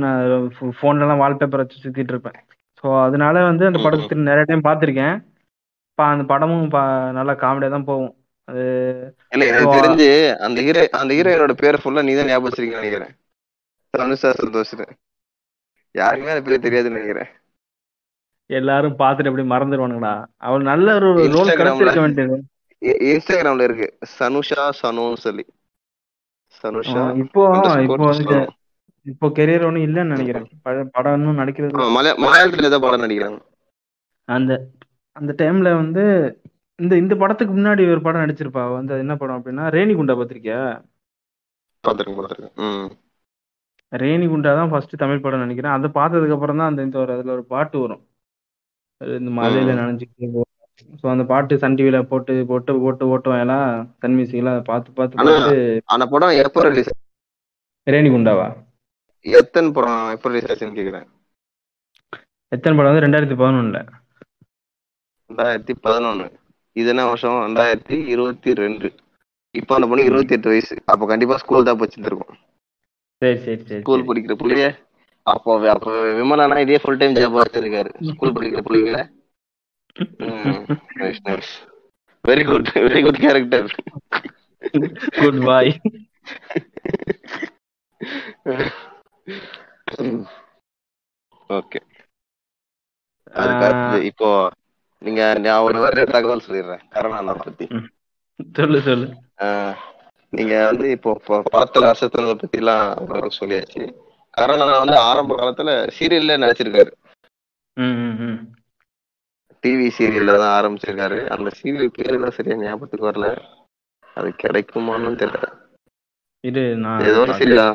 S1: ஃபோன்லலாம் வால்பேப்பர் வச்சு சுத்திட்டு இருப்பேன். ஸோ அதனால வந்து அந்த படத்தை நிறைய டைம் பார்த்துருக்கேன் பா அந்த படமும் நல்லா காமெடியாக தான் போகும். அது
S2: இல்ல எனக்கு தெரிஞ்சு அந்த ஹீரோ அந்த ஹீரோயினோட பேர் ஃபுல்லா நீ தான் ஞாபகம் வச்சிருக்கீங்கன்னு நினைக்கிறேன். அனுஷா சந்தோஷ் யாருக்குமே அது பேர் தெரியாதுன்னு நினைக்கிறேன்.
S1: எல்லாரும் பார்த்துட்டு அப்படி மறந்துடுவானுங்கடா அவள் நல்ல ஒரு ரோல். கிடைச்சிருக்க வேண்டியது.
S2: இன்ஸ்டாகிராம்ல இருக்கு. சனுஷா சனோன்னு சொல்லி. சனுஷா
S1: இப்போ இப்போ. இப்போ கெரியர் ஒன்றும் இல்லைன்னு நினைக்கிறேன். பட- படம் இன்னும் நடிக்கிறது
S2: மலையாளத்துல ஏதோ படம் நடிக்கிறாங்க?
S1: அந்த அந்த டைம்ல வந்து இந்த இந்த படத்துக்கு முன்னாடி ஒரு படம் நடிச்சிருப்பா. வந்து அது என்ன படம் அப்படின்னா ரேணிகுண்டா பார்த்திருக்கியா
S2: பாத்துருக்கேன் பாத்துருக்கேன். ம்.
S1: ரேணிகுண்டா தான் ஃபர்ஸ்ட் தமிழ் படம் நினைக்கிறேன் அதை பார்த்ததுக்கு அப்புறம் தான் அந்த இந்த ஒரு அதுல ஒரு பாட்டு வரும். அது இந்த மலையில. நினைஞ்சுக்கிட்டு ஸோ அந்த பாட்டு சன் டிவில போட்டு போட்டு போட்டு ஓட்டுவான் எல்லாம் சன் மியூசிக்லாம் பார்த்து பார்த்து
S2: ஆனா-
S1: பார்த்து
S2: அந்த படம் எப்ப ரிலீஸ்
S1: ரேணிகுண்டாவா?
S2: எத்தனை படம் எப்ப ரிலீஸ் ஆச்சுன்னு கேக்குறேன்.
S1: எத்தனை படம் வந்து ரெண்டாயிரத்தி பதினொன்னுல.
S2: ரெண்டாயிரத்தி பதினொன்னு. இது என்ன வருஷம்? ரெண்டாயிரத்தி இருபத்தி ரெண்டு. இப்ப அந்த பொண்ணு இருபத்தி எட்டு வயசு. அப்ப கண்டிப்பா ஸ்கூல் தான் படிச்சுட்டு இருக்கும்
S1: சரி சரி சரி.
S2: ஸ்கூல். படிக்கிற புள்ளைய. அப்போ அப்போ விமலானா இதே ஃபுல் டைம் ஜாப் வச்சிருக்காரு. ஸ்கூல் படிக்கிற பிள்ளைங்கள. Very good very good character
S1: good boy
S2: okay இப்போ நீங்க நான் ஒரு வேற தகவல் சொல்லிடுறேன். கருணாண்ணா பத்தி.
S1: சொல்லு சொல்லு.
S2: ஆஹ் நீங்க வந்து இப்போ படத்துல அசத்துனதை பத்தி எல்லாம் சொல்லியாச்சு. கருணாண்ணா வந்து ஆரம்ப காலத்துல சீரியல்ல நடிச்சிருக்காரு.
S1: ம் ம் ம்.
S2: டிவி சீரியல்ல தான் ஆரம்பிச்சிருக்காரு. அந்த சீரியல் பேரு தான் சரியா ஞாபகத்துக்கு வரல. அது கிடைக்குமான்னு தெரியல.
S1: இரு நான்
S2: ஏதோ ஒரு சீரியலா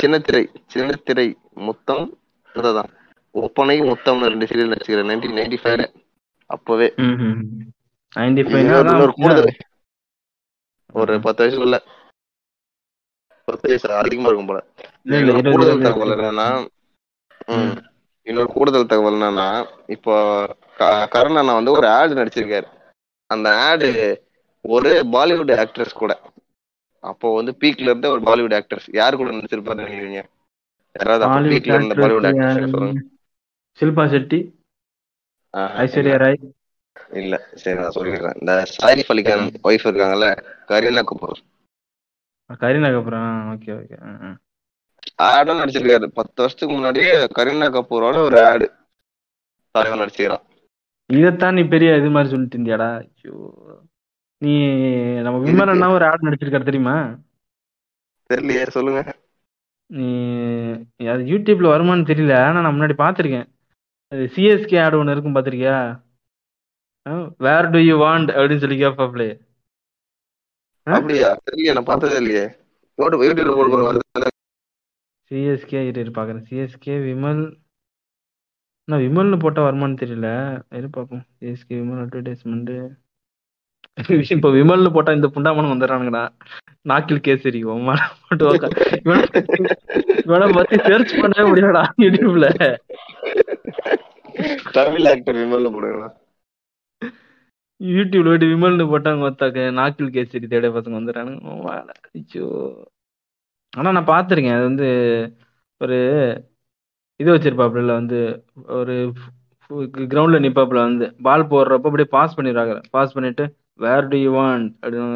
S2: சின்ன திரை சின்ன திரை முத்தம் அதுதான். ஒப்பனை முத்தம்னு ரெண்டு சீரியல் நடிச்சுக்கிறேன் நைன்டீன் நைன்டி ஃபைவ்ல அப்பவே. ஒரு பத்து வயசுக்குள்ள பத்து வயசு அதிகமா இருக்கும் போல. கூடுதல் தகவல். என்னன்னா. இன்னொரு கூடுதல் தகவல் என்னன்னா இப்போ கரண் அண்ணா வந்து ஒரு ஆடு நடிச்சிருக்காரு. அந்த ஆடு ஒரு பாலிவுட் ஆக்ட்ரஸ் கூட. அப்போ வந்து பீக்ல இருந்த ஒரு பாலிவுட் ஆக்ட்ரஸ் யாரு கூட நடிச்சிருப்பாரு நினைக்கிறீங்க? யாராவது பீக்ல இருந்த பாலிவுட் ஆக்ட்ரஸ்? சொல்லுங்க.
S1: ஷில்பா செட்டி ஐஸ்வர்யா ராய்.
S2: இல்ல சரி நான் சொல்லிடுறேன் இந்த சாரிஃப் அலிகான் ஒய்ஃப் இருக்காங்கல்ல கரீனா கபூர்.
S1: கரீனா கபூர்? Okay okay.
S2: ஆடும் நடிச்சிருக்காரு. பத்து வருஷத்துக்கு முன்னாடியே கரீனா கபூரோட ஒரு ஆடு தலைவன் நடிச்சுக்கிறான்.
S1: இதைத்தான் நீ பெரிய இது மாதிரி சொல்லிட்டு இருந்தியாடா? ஐயோ. நீ நம்ம விமலன்னா ஒரு ஆட் நடிச்சிருக்காரு தெரியுமா?
S2: தெரியலையே சொல்லுங்க.
S1: நீ அது யூடியூப்ல வருமான்னு தெரியல ஆனா நான் முன்னாடி பார்த்திருக்கேன். அது சிஎஸ்கே ஆட் ஒன்று இருக்கும் பார்த்திருக்கியா? வேர் டு யூ வாண்ட் அப்படின்னு சொல்லி கேட்பாப்லே
S2: அப்படியா? தெரியலையே நான் பார்த்ததே இல்லையே. யூடியூப்ல
S1: சிஎஸ்கே இரு பார்க்குறேன் சிஎஸ்கே விமல் நான் விமல்னு போட்டா வருமான்னு தெரியல. இரு பார்ப்போம் சிஎஸ்கே விமல் அட்வர்டைஸ்மெண்ட் இப்போ விமல்னு போட்டா இந்த புண்டாமனும் வந்துடுறானுங்கடா. நாக்கில் கேசரி இவனை பத்தி சர்ச் பண்ணவே முடியாடா யூடியூப்ல.
S2: தமிழ் ஆக்டர் விமல்ல போடுங்களா
S1: யூடியூப்ல போயிட்டு விமல்னு போட்டாங்க ஒத்தாக்க நாக்கில் கேசரி தேட பசங்க வந்துடுறானுங்க. ஐயோ. ஆனா நான் பார்த்திருக்கேன். அது வந்து ஒரு இது வச்சிருப்பாப்புல வந்து ஒரு கிரவுண்ட்ல நிப்பாப்புல வந்து பால் போடுறப்ப அப்படியே பாஸ் பண்ணிடுறாங்க. பாஸ் பண்ணிட்டு வேர் டு யூ வாண்ட் அப்படின்னு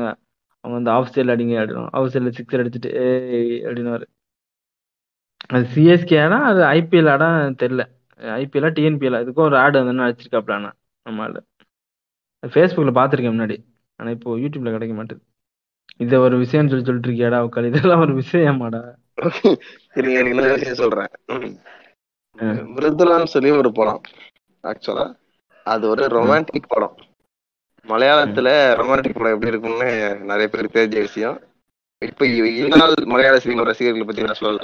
S1: அவங்க வந்து ஆஃப் சைடில் அடிங்க அப்படின்னும் ஆஃப் சைடில் சிக்ஸர் அடிச்சுட்டு அப்படின்னு அது சிஎஸ்கே ஆனா அது ஐபிஎல் ஆடா தெரியல. ஐபிஎல் டிஎன்பிஎல் இதுக்கும் ஒரு ஆடு வந்து அடிச்சிருக்காப்ல ஆனா நம்ம ஆளு. ஃபேஸ்புக்கில் பார்த்துருக்கேன் முன்னாடி. ஆனா இப்போ யூடியூப்ல கிடைக்க மாட்டேது. இதை ஒரு விஷயம்னு சொல்லி சொல்லிட்டு இருக்கியாடா உட்கால் இதெல்லாம் ஒரு விஷயமாடா.
S2: சொல்றேன். மிருதுலான்னு சொல்லி ஒரு படம் ஆக்சுவலா அது ஒரு ரொமான்டிக் படம். மலையாளத்துல ரொமான்டிக் படம் எப்படி இருக்கும்னு நிறைய பேருக்கு தெரிஞ்ச விஷயம். இப்ப இ- இந்நாள் மலையாள சினிமா ரசிகர்களை பத்தி நான் சொல்லல.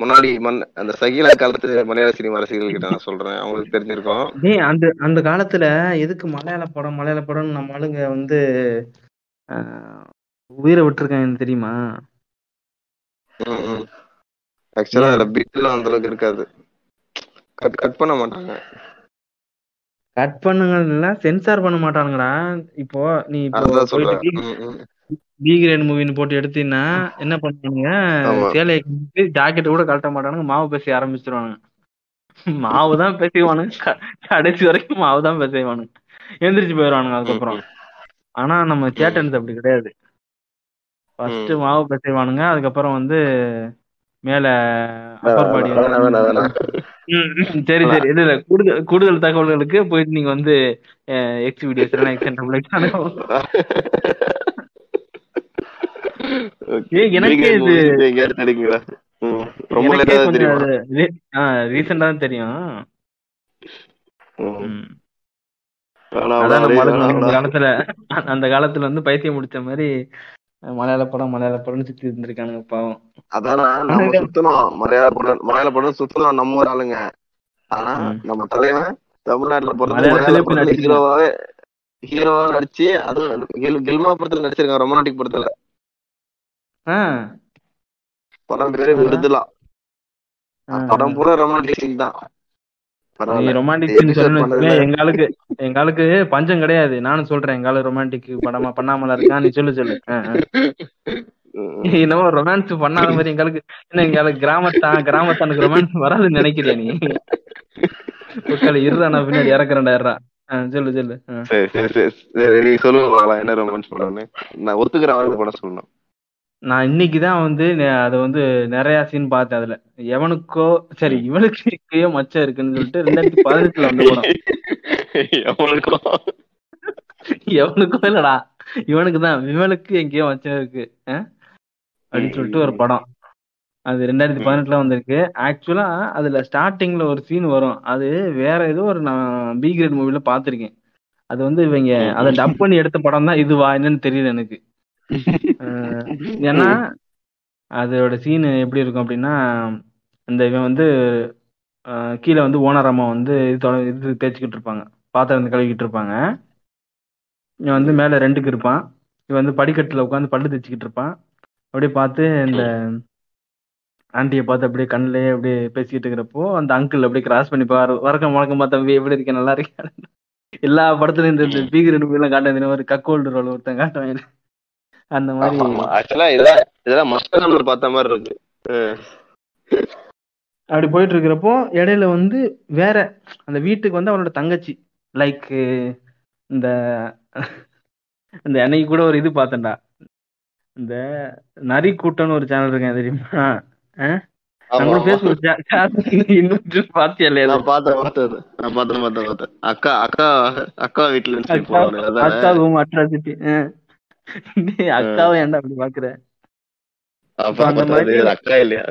S2: முன்னாடி மண் அந்த சகிலா காலத்து மலையாள சினிமா ரசிகர்கள் கிட்ட நான் சொல்றேன். அவங்களுக்கு தெரிஞ்சிருக்கும்.
S1: அந்த அந்த காலத்துல எதுக்கு மலையாள படம் மலையாள படம்னு நம்ம ஆளுங்க வந்து உயிரை விட்டுருக்காங்கன்னு தெரியுமா?
S2: ஆக்சுவலா அதுல பிட்லாம் அந்த அளவுக்கு இருக்காது. கட் கட் பண்ண மாட்டாங்க.
S1: கட் பண்ணுங்கன்னா சென்சார் பண்ண மாட்டானுங்கடா. இப்போ நீ இப்போ. பி கிரேட் மூவின்னு போட்டு எடுத்தீங்கன்னா என்ன பண்ணுவானுங்க?
S2: ஆமா.
S1: சேலையை ஜாக்கெட் கூட கழட்ட மாட்டானுங்க. மாவு பேச ஆரம்பிச்சிருவானுங்க. மாவு தான் பேசிவானுங்க கடைசி வரைக்கும் மாவு தான் பேசிவானுங்க எந்திரிச்சு போயிடுவானுங்க அதுக்கப்புறம். ஆனா நம்ம சேட்டன்ஸ் அப்படி கிடையாது. ஃபர்ஸ்ட். மாவு பேசிவானுங்க அதுக்கப்புறம் வந்து மேல. சரி சரி. இல்ல இல்ல கூடுதல் கூடுதல் தகவல்களுக்கு போயிட்டு நீங்க வந்து எக்ஸ் வீடியோஸ் எனக்கே இது-.
S2: ரொம்ப
S1: ரீசெண்டா தான் தெரியும்? அந்த. காலத்துல அந்த காலத்துல வந்து பைத்தியம் முடிச்ச மாதிரி மலையாள படம் மலையாள படம்னு சுத்தி இருந்திருக்கானுங்க பாவம்
S2: அதானா நம்ம சுத்தணும் மலையாள படம் மலையாள படம் சுத்தணும் நம்ம ஒரு ஆளுங்க ஆனா. நம்ம தலைவன் தமிழ்நாட்டுல பிறந்து. ஹீரோவாவே ஹீரோவா நடிச்சு அதுவும் கில்- கில்மா படத்துல நடிச்சிருக்கான் ரொமான்டிக் படத்துல படம் பேரு. விருதுலா. படம் பூரா ரொமான்டிக் தான்
S1: நீ ரொமான்டிக்
S2: பண்ணதுல.
S1: எங்க ஆளுக்கு எங்க ஆளுக்கு பஞ்சம் கிடையாது. நானும் சொல்றேன் எங்க ஆளு ரொமான்டிக் படமா பண்ணாமல இருக்கான் நீ சொல்லு சொல்லு. என்னமோ ரொமான்ஸ் பண்ணாத மாதிரி எங்க ஆளுக்கு என்ன எங்க ஆளுக்கு கிராமத்தான் கிராமத்தானுக்கு ரொமான்ஸ் வராதுன்னு நினைக்கிறியா நீ? உட்கால இருடா நான் பின்னாடி இறக்குறேன்டா இருடா சொல்லு சொல்லு.
S2: சரி நீ என்ன ரொமான்ஸ் நான் படம் சொல்லணும்.
S1: நான் இன்னைக்கு தான் வந்து அதை வந்து நிறைய சீன் பார்த்தேன் அதுல. எவனுக்கோ சரி இவனுக்கு எங்கேயோ மச்சம் இருக்குன்னு சொல்லிட்டு ரெண்டாயிரத்தி பதினெட்டுல வந்த படம்.
S2: எவனுக்கும்
S1: எவனுக்கோ இல்லடா. இவனுக்கு தான். விமலுக்கு எங்கேயோ மச்சம் இருக்கு? அப்படின்னு சொல்லிட்டு ஒரு படம். அது ரெண்டாயிரத்தி பதினெட்டுல வந்திருக்கு. ஆக்சுவலா அதுல ஸ்டார்டிங்ல ஒரு சீன் வரும். அது வேற ஏதோ ஒரு நான் பி கிரேட் மூவில பாத்திருக்கேன் அது வந்து இவங்க அதை டப் பண்ணி எடுத்த படம் தான் இதுவா என்னன்னு தெரியல எனக்கு. ஏன்னா அதோட சீன் எப்படி இருக்கும் அப்படின்னா இந்த இவன் வந்து கீழே வந்து ஓனர் அம்மா வந்து இது இது தேய்ச்சிக்கிட்டு இருப்பாங்க. பாத்திரம் வந்து கழுவிக்கிட்டு இருப்பாங்க. இவன் வந்து மேலே ரெண்டுக்கு இருப்பான். இவன் வந்து படிக்கட்டில் உட்காந்து பல்லு தேய்ச்சிக்கிட்டு இருப்பான். அப்படியே பார்த்து இந்த ஆண்டியை பார்த்து அப்படியே கண்ணிலேயே அப்படியே பேசிக்கிட்டு இருக்கிறப்போ அந்த அங்கிள் அப்படியே கிராஸ் பண்ணி பாரு வணக்கம் வணக்கம் தம்பி எப்படி இருக்கேன் நல்லா இருக்கேன் எல்லா படத்துலயும் இந்த பீகர் எல்லாம் காட்ட இந்த மாதிரி கக்கோல்டு ரோல் ஒருத்தன் காட்டுவான். அந்த மாதிரி
S2: ஆக்சுவலா இதெல்லாம் இதெல்லாம் மஸ்ட் நம்பர் பார்த்த மாதிரி இருக்கு.
S1: அப்படி போயிட்டு இருக்கிறப்போ இடையில வந்து வேற அந்த வீட்டுக்கு வந்து அவனோட தங்கச்சி. லைக் இந்த இந்த அன்னைக்கு கூட ஒரு இது பார்த்தேன்டா. இந்த நரி கூட்டம்னு ஒரு சேனல் இருக்கேன் தெரியுமா? நம்ம. பேஸ்புக் இன்னும் பாத்தியா இல்லையா?
S2: நான் பார்த்தேன் பார்த்தேன் நான் பார்த்தேன் பார்த்தேன் பார்த்தேன். அக்கா அக்கா அக்கா வீட்டுல இருந்து
S1: அக்கா ரூம் அட்ராசிட்டி அக்காவை ஏன்டா அப்படி பாக்குற?
S2: அக்கா இல்லையா?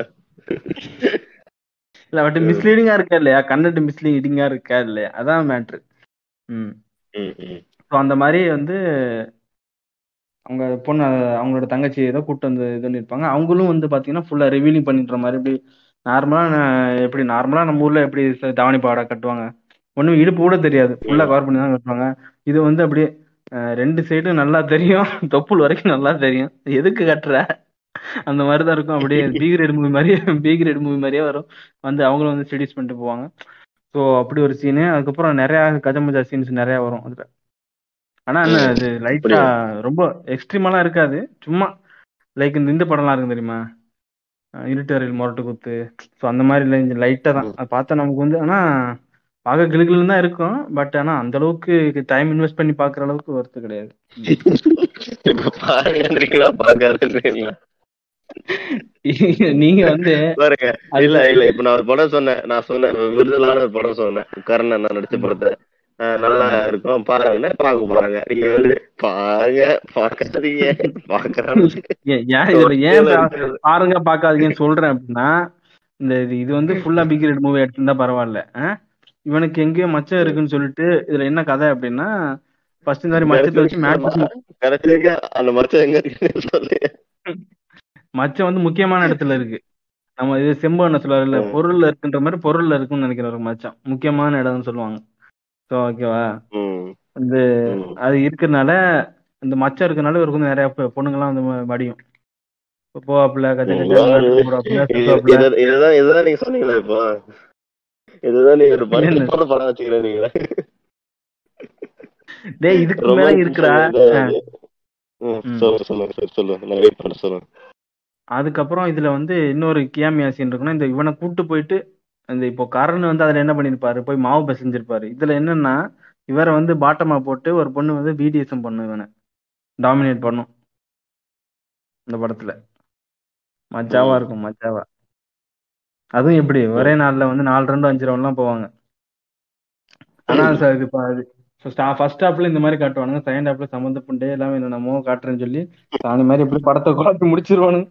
S1: இல்ல பட் மிஸ்லீடிங்கா இருக்கா இல்லையா? கண்டென்ட் மிஸ்லீடிங்கா இருக்கா இல்லையா? அதான் மேட்ரு ம். ஸோ அந்த மாதிரி வந்து அவங்க பொண்ணு அவங்களோட தங்கச்சி ஏதோ கூப்பிட்டு வந்து இது பண்ணியிருப்பாங்க அவங்களும் வந்து பார்த்தீங்கன்னா ஃபுல்லாக ரிவீலிங் பண்ணின்ற மாதிரி இப்படி நார்மலாக எப்படி நார்மலாக நம்ம ஊரில் எப்படி தாவணி பாவாடை கட்டுவாங்க? ஒன்றும் இடுப்பு கூட தெரியாது. ஃபுல்லாக கவர் பண்ணி தான் கட்டுவாங்க. இது வந்து அப்படியே ரெண்டு சைடும் நல்லா தெரியும். தொப்புள் வரைக்கும் நல்லா தெரியும். எதுக்கு கட்டுற? அந்த மாதிரி தான் இருக்கும். அப்படியே பி கிரேட் மூவி மாதிரியே பி கிரேட் மூவி மாதிரியே வரும். வந்து அவங்களும் வந்து ஸ்டடிஸ் பண்ணிட்டு போவாங்க. ஸோ அப்படி ஒரு சீனு அதுக்கப்புறம் நிறையா கஜமஜா சீன்ஸ் நிறையா வரும் அதில். ஆனா என்ன. அது லைட்டா ரொம்ப எக்ஸ்ட்ரீமாலாம் இருக்காது. சும்மா லைக் இந்த இந்த படம்லாம் இருக்கும் தெரியுமா? அஹ் இருட்டறையில் முரட்டு குத்து. ஸோ அந்த மாதிரி லைட்டா தான். அதை பார்த்தா நமக்கு வந்து ஆனா பார்க்க கிளுகிளுன்னு தான் இருக்கும். பட் ஆனா அந்த அளவுக்கு டைம் இன்வெஸ்ட் பண்ணி பார்க்குற அளவுக்கு ஒர்த்து கிடையாது. நீங்க வந்து
S2: பாருங்க இல்ல இல்ல இப்ப நான் ஒரு படம் சொன்னேன். நான் சொன்னேன் விருதலான ஒரு படம் சொன்னேன். கர்ணன் நான் நடிச்ச படத்தை. நல்லா இருக்கும். பாருங்கன்னா பார்க்க போறாங்க? நீங்க வந்து பாருங்க பாக்காதீங்க பாக்குறாங்க
S1: பாருங்க பார்க்காதீங்கன்னு சொல்றேன் அப்படின்னா இந்த இது வந்து ஃபுல்லா பிக் ரேட் மூவி எடுத்திருந்தா பரவாயில்ல. ஆ? இவனுக்கு எங்கேயோ மச்சம் இருக்குன்னு சொல்லிட்டு இதுல என்ன கதை அப்படின்னா ஃபர்ஸ்ட் இந்த மாதிரி மச்சத்தை வச்சு மேட்ச்
S2: மச்சம்
S1: வந்து முக்கியமான இடத்துல இருக்கு. நம்ம இது செம்பு சொல்லுவாருல்ல. பொருள்ல இருக்குன்ற மாதிரி பொருள்ல இருக்குன்னு நினைக்கிற ஒரு மச்சம். முக்கியமான இடம்னு சொல்லுவாங்க. ஸோ ஓகேவா வந்து. அது இருக்கிறதுனால இந்த மச்சம் இருக்கனால இவருக்கு வந்து நிறைய பொ- பொண்ணுங்கலாம் வந்து மடியும் போவாப்புல கச்ச கச்ச
S2: இதுதான் நீங்க சொன்னீங்களா இப்போ. இதுதான் ஒரு படம் நீங்க
S1: டேய் இதுக்கு மேல இருக்குடா.
S2: சொல்லுங்க சொல்லுங்க சரி சொல்லுங்க நான் வெயிட் பண்ண சொல்லுங்க
S1: அதுக்கப்புறம் இதுல வந்து இன்னொரு கியாமியா சீன் இருக்குன்னா இந்த இவனை கூட்டு போயிட்டு இந்த இப்போ கரண் வந்து அதுல என்ன பண்ணிருப்பாரு? போய் மாவு பிசைஞ்சிருப்பாரு. இதுல என்னன்னா இவரை வந்து பாட்டமா போட்டு ஒரு பொண்ணு வந்து பிடிஎஸ்எம் பண்ணும் இவனை. டாமினேட் பண்ணும். இந்த படத்துல. மஜாவா. இருக்கும் மஜாவா. அதுவும் எப்படி? ஒரே நாள்ல வந்து நாலு ரெண்டு அஞ்சு ரவுண்ட்லாம் போவாங்க. ஆனா சார் இது அது ஃபர்ஸ்ட் ஹாப்ல இந்த மாதிரி காட்டுவானுங்க. செகண்ட் ஹாப்ல சம்மந்த புண்டே எல்லாம் என்னென்னமோ காட்டுறேன்னு சொல்லி அந்த மாதிரி எப்படி படத்தை குழப்பி முடிச்சிருவானுங்க.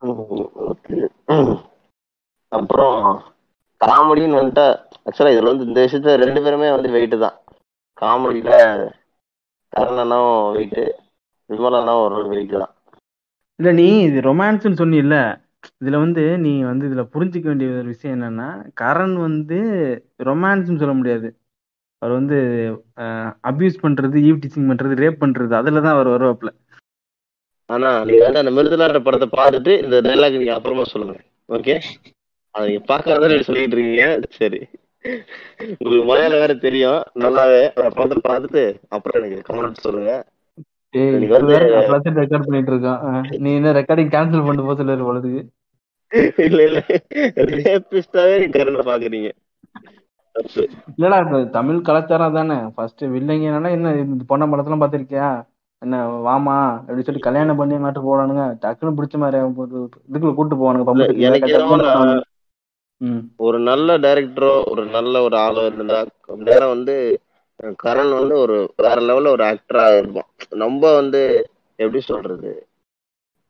S2: அப்புறம் காமெடின்னு வந்துட்டா ஆக்சுவலா இதுல வந்து இந்த விஷயத்துல ரெண்டு பேருமே வந்து வெயிட் தான். காமெடியில கர்ணனும் வெயிட்டு விமலனும் ஒரு வெயிட் தான்.
S1: இல்ல நீ இது ரொமான்ஸ்னு சொன்னீல்ல. இதுல வந்து நீ வந்து இதுல புரிஞ்சுக்க வேண்டிய ஒரு விஷயம் என்னன்னா கரண் வந்து ரொமான்ஸ்னு சொல்ல முடியாது. அவர் வந்து அபியூஸ் பண்றது ஈவ் டீச்சிங் பண்றது ரேப் பண்றது அதுல தான் அவர் வருவாப்ல
S2: ஆனா நீங்க வந்து அந்த மிருதுலாட்ட படத்தை பார்த்துட்டு இந்த டைலாக் நீங்க அப்புறமா சொல்லுங்க. ஓகே அதை நீங்க பாக்காத சொல்லிட்டு இருக்கீங்க. சரி. உங்களுக்கு மலையாளம் வேற தெரியும். நல்லாவே. அந்த படத்தை பார்த்துட்டு அப்புறம் எனக்கு கமெண்ட் சொல்லுங்க.
S1: ரெக்கார்ட் பண்ணிட்டு இருக்கான். நீ என்ன ரெக்கார்டிங் கேன்சல் பண்ணிட்டு போக சொல்லுற பொழுதுக்கு
S2: இல்ல இல்ல. ரேபிஸ்டாவே நீங்க கருணை பாக்குறீங்க.
S1: இல்லடா தமிழ் கலாச்சாரம் தானே ஃபர்ஸ்ட் வில்லைங்கனால என்ன இந்த பொண்ண படத்தெல்லாம் பாத்திருக்கியா என்ன வாமா அப்படி சொல்லி கல்யாணம் பண்ணி மாட்டு போடானுங்க டக்குன்னு பிடிச்ச மாதிரி இதுக்குள்ள கூட்டு போவானுங்க
S2: ஒரு நல்ல டைரக்டரோ ஒரு நல்ல ஒரு ஆளோ இருந்தா நேரம் வந்து கரண் வந்து ஒரு வேற லெவல்ல ஒரு ஆக்டரா இருப்பான் நம்ம வந்து எப்படி சொல்றது?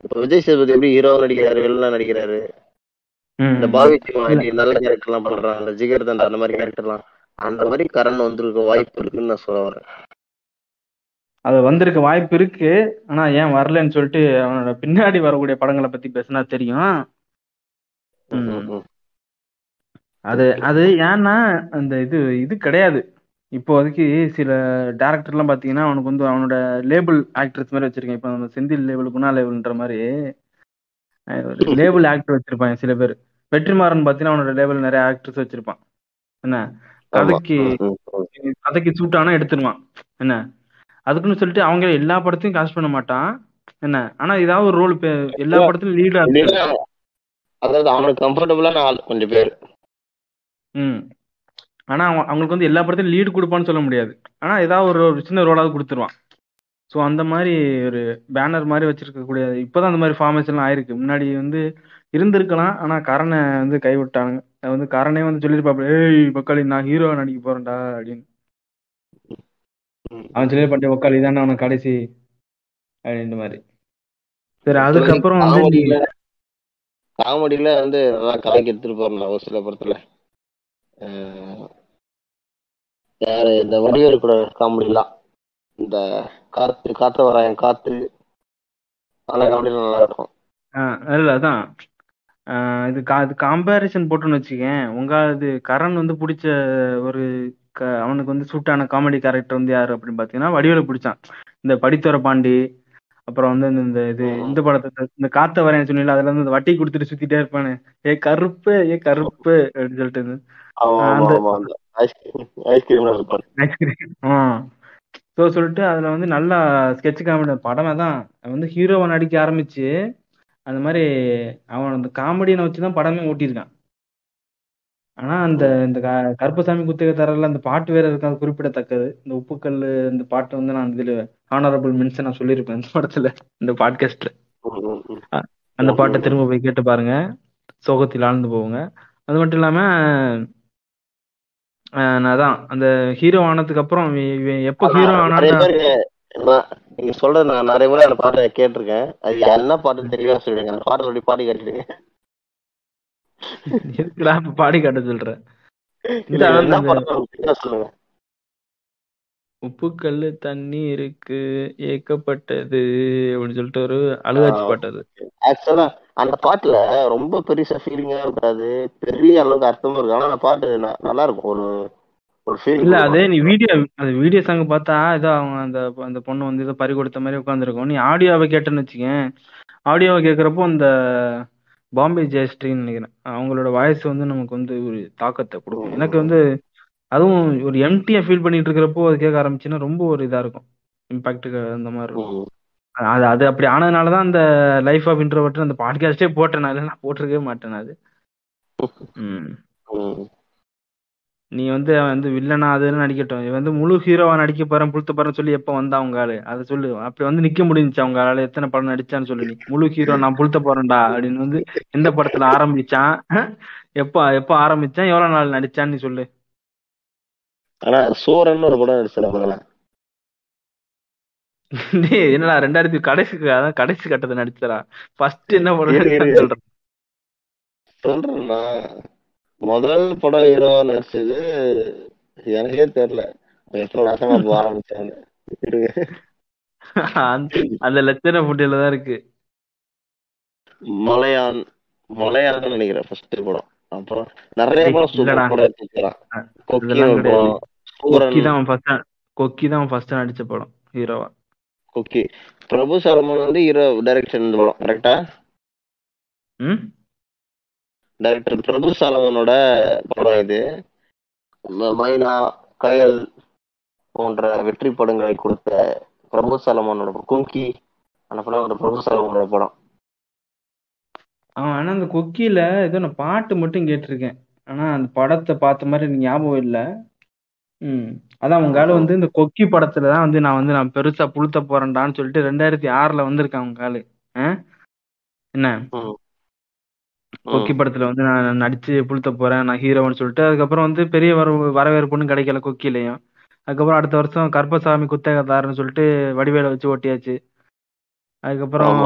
S2: இப்ப விஜய் சேதுபதி எப்படி ஹீரோ நடிக்கிறாரு வில்லனா நடிக்கிறாரு. இந்த பாவி சிம்மாடி நல்ல கேரக்டர் எல்லாம் பண்றான் அந்த ஜிகர் தண்டா அந்த மாதிரி கேரக்டர் எல்லாம். அந்த மாதிரி கரண் வந்திருக்க வாய்ப்பு இருக்குன்னு நான் சொல்ல வரேன்.
S1: அது வந்திருக்க வாய்ப்பு இருக்கு. ஆனா ஏன் வரலன்னு சொல்லிட்டு அவனோட பின்னாடி வரக்கூடிய படங்களை பத்தி பேசினா தெரியும். அது அது ஏன்னா அந்த இது இது கிடையாது. இப்போதைக்கு சில டேரக்டர்லாம் பார்த்தீங்கன்னா அவனுக்கு வந்து அவனோட லேபிள் ஆக்டர்ஸ் மாதிரி வச்சிருக்கேன் இப்போ நம்ம செந்தில் லேபிள் குணா லேபிள்ன்ற மாதிரி லேபிள் ஆக்டர் வச்சிருப்பான் சில பேர். வெற்றிமாறன் பார்த்தீங்கன்னா அவனோட லேபிள் நிறைய ஆக்டர்ஸ் வச்சிருப்பான். என்ன. கதைக்கு. கதைக்கு சூட் ஆனா எடுத்துருவான். என்ன? அதுக்குன்னு சொல்லிட்டு அவங்க எல்லா படத்தையும் காஸ்ட் பண்ண மாட்டான். என்ன? ஆனா ஏதாவது ஒரு ரோல் எல்லா படத்துலயும் லீடா
S2: அதாவது அவனுக்கு கம்ஃபர்டபுளான ஆள் கொஞ்சம் பேர்.
S1: ம். ஆனா அவன் அவங்களுக்கு வந்து எல்லா படத்துலயும் லீடு கொடுப்பான்னு சொல்ல முடியாது. ஆனா ஏதாவது ஒரு ஒரு சின்ன ரோலாவது கொடுத்துருவான். ஸோ அந்த மாதிரி ஒரு பேனர் மாதிரி வச்சிருக்கக்கூடிய இப்போதான் அந்த மாதிரி ஃபார்மேஷன் எல்லாம் ஆயிருக்கு. முன்னாடி வந்து இருந்திருக்கலாம். ஆனா கரணை வந்து கைவிட்டானுங்க. வந்து கரணே வந்து சொல்லியிருப்பாப்ல ஏய் பக்காளி நான் ஹீரோ நடிக்க போறேன்டா அப்படின்னு. அவன் சொல்லி பண்ணி உக்காளி தானே அவனுக்கு கடைசி அப்படின்ற மாதிரி. சரி அதுக்கப்புறம் வந்து
S2: காமெடியில வந்து கலக்கி எடுத்துட்டு போறேன் ஒரு சில படத்துல. யாரு இந்த வடிவேல் கூட காமெடிலாம் இந்த காத்து காத்த வராயன் காத்து அந்த காமெடிலாம் நல்லா இருக்கும்.
S1: ஆஹ் இல்ல அதான். ஆஹ் இது கா இது கம்பேரிசன் போட்டோன்னு வச்சுக்கேன். உங்க இது கரண் வந்து பிடிச்ச ஒரு க அவனுக்கு வந்து சூட்டான காமெடி கேரக்டர் வந்து யாரு அப்படின்னு பாத்தீங்கன்னா வடிவேலு பிடிச்சான். இந்த படித்துறை பாண்டி அப்புறம் வந்து இந்த- இந்த இது இந்த படத்தை இந்த காத்த வரேன் சொன்னீங்களா அதுல இந்த வட்டி கொடுத்துட்டு சுத்திட்டே இருப்பானு. ஏ கருப்பு ஏ கருப்பு அப்படின்னு சொல்லிட்டு இருந்து. ஸோ சொல்லிட்டு அதுல வந்து நல்லா ஸ்கெட்ச் காமெடி படமே தான் வந்து ஹீரோவை நடிக்க ஆரம்பிச்சு அந்த மாதிரி அவன் அந்த காமெடியை வச்சுதான் படமே ஓட்டியிருக்கான். ஆனா அந்த இந்த க- கருப்பசாமி குத்தகை தரல அந்த பாட்டு வேற இருக்கு அது குறிப்பிடத்தக்கது. இந்த உப்புக்கல் இந்த பாட்டு வந்து நான் இதுல ஹானரபிள் மென்ஷன் நான் சொல்லியிருப்பேன் இந்த படத்துல இந்த பாட்காஸ்ட்ல அந்த பாட்டை திரும்ப போய் கேட்டு பாருங்க. சோகத்தில் ஆழ்ந்து போவோங்க அது மட்டும் இல்லாம அதான் அந்த ஹீரோ ஆனதுக்கு அப்புறம் எப்போ ஹீரோ
S2: நான் நீங்க சொல்றது நான் நிறைய முறை அந்த பாட்டை கேட்டிருக்கேன். அது என்ன பாட்டு தெரியும் சொல்லிடுங்க. அந்த பாட்டை சொல்லி பாடி காட்டிடுங்க.
S1: எதுக்குடா பாடி காட்ட சொல்ற? அந்த
S2: சொல்லுங்க
S1: உப்புக்கல்லு தண்ணி இருக்கு ஏக்கப்பட்டது அப்படின்னு சொல்லிட்டு ஒரு அழுகாட்சி பாட்டு அது.
S2: ஆக்சுவலா அந்த பாட்டுல ரொம்ப பெருசா ஃபீலிங்கா இருக்காது. பெரிய அளவுக்கு அர்த்தமும் இருக்கு ஆனா அந்த பாட்டு நல்லா இருக்கும் ஒரு ஒரு ஃபீலிங்
S1: இல்ல அதே நீ வீடியோ அந்த வீடியோ சாங் பார்த்தா ஏதோ அவங்க அந்த அந்த பொண்ணு வந்து ஏதோ பறி கொடுத்த மாதிரி உட்காந்துருக்கும் நீ ஆடியோவை கேட்டேன்னு வச்சுக்கேன். ஆடியோவை கேட்குறப்போ இந்த பாம்பே ஜெயஸ்ரீன்னு நினைக்கிறேன். அவங்களோட வாய்ஸ் வந்து நமக்கு வந்து ஒரு தாக்கத்தை கொடுக்கும். எனக்கு வந்து அதுவும் ஒரு எம்டியா ஃபீல் பண்ணிட்டு இருக்கிறப்போ அது கேட்க ஆரம்பிச்சுன்னா ரொம்ப ஒரு இதா இருக்கும். இம்பாக்டுக்கு அந்த மாதிரி இருக்கும். அது அது அப்படி ஆனதுனால தான் அந்த லைஃப் ஆஃப் இன்ட்ரோவர்ட் அந்த பாட்காஸ்டே போட்டேன். நான் போட்டிருக்கவே மாட்டேன் அது. நீ வந்து அவன் வந்து வில்லனா அதுன்னு நடிக்கட்டும். இவன் வந்து முழு ஹீரோவா நடிக்க போறேன் புளுத்த போறேன்னு சொல்லி எப்ப வந்தா அவங்க ஆளு? அதை சொல்லு. அப்படி வந்து நிக்க முடிஞ்சுச்சு அவங்க ஆளு எத்தனை படம் நடிச்சான்னு சொல்லு நீ. முழு ஹீரோ நான் புளுத்த போறேன்டா அப்படின்னு வந்து எந்த படத்துல ஆரம்பிச்சான்? எப்ப எப்ப ஆரம்பிச்சான்? எவ்வளவு நாள் நடிச்சான்னு நீ சொல்லு.
S2: ஆனா சூரன் ஒரு படம்
S1: டேய், என்னடா ரெண்டாயிரத்தி கடைசி அதான் கடைசி கட்டத்தை நடிச்சரா ஃபர்ஸ்ட் என்ன படம். சொல்றேன்
S2: சொல்றேன்னா முதல் படம் ஹீரோ நடிச்சது? எனக்கே தெரியல. எத்தனை வருஷமா போக ஆரம்பிச்சாங்க.
S1: அந்த- லட்சண புட்டியில தான் இருக்கு.
S2: மலையான் மலையான் நினைக்கிறேன் ஃபர்ஸ்ட் படம். அப்புறம் நிறைய படம். சூப்பர் படம் எடுத்துக்கிறான் கொக்கி
S1: தான் ஃபர்ஸ்ட் கொக்கி தான் ஃபர்ஸ்ட் நடிச்ச படம் ஹீரோவா.
S2: கொக்கி. பிரபு சலமன் வந்து ஹீரோ டைரக்ஷன் படம் கரெக்டா
S1: ம்?
S2: டைரக்டர் பிரபு சாலமனோட படம் இது மைனா கயல் போன்ற வெற்றி படங்களை கொடுத்த பிரபு சாலமனோட. கும்கி அந்த படம் ஒரு பிரபு சாலமனோட படம்
S1: அவன் ஆனா அந்த கொக்கியில ஏதோ நான் பாட்டு மட்டும் கேட்டிருக்கேன் ஆனா அந்த படத்தை பார்த்த மாதிரி எனக்கு ஞாபகம் இல்ல ம் அதான் உங்க வந்து இந்த கொக்கி படத்துல தான் வந்து நான் வந்து நான் பெருசா புளுத்த போறேன்டான்னு சொல்லிட்டு ரெண்டாயிரத்தி ஆறுல வந்திருக்கேன் உங்க ஆளு? என்ன. கொக்கி படத்துல வந்து நான் நடிச்சு புளுத்த போறேன் நான் ஹீரோன்னு சொல்லிட்டு அதுக்கப்புறம் வந்து பெரிய வர வரவேற்புன்னு கிடைக்கல கொக்கிலையும். அதுக்கப்புறம் அடுத்த வருஷம் கருப்பசாமி குத்தகதாரன்னு சொல்லிட்டு வடிவேல வச்சு ஓட்டியாச்சு அதுக்கப்புறம்.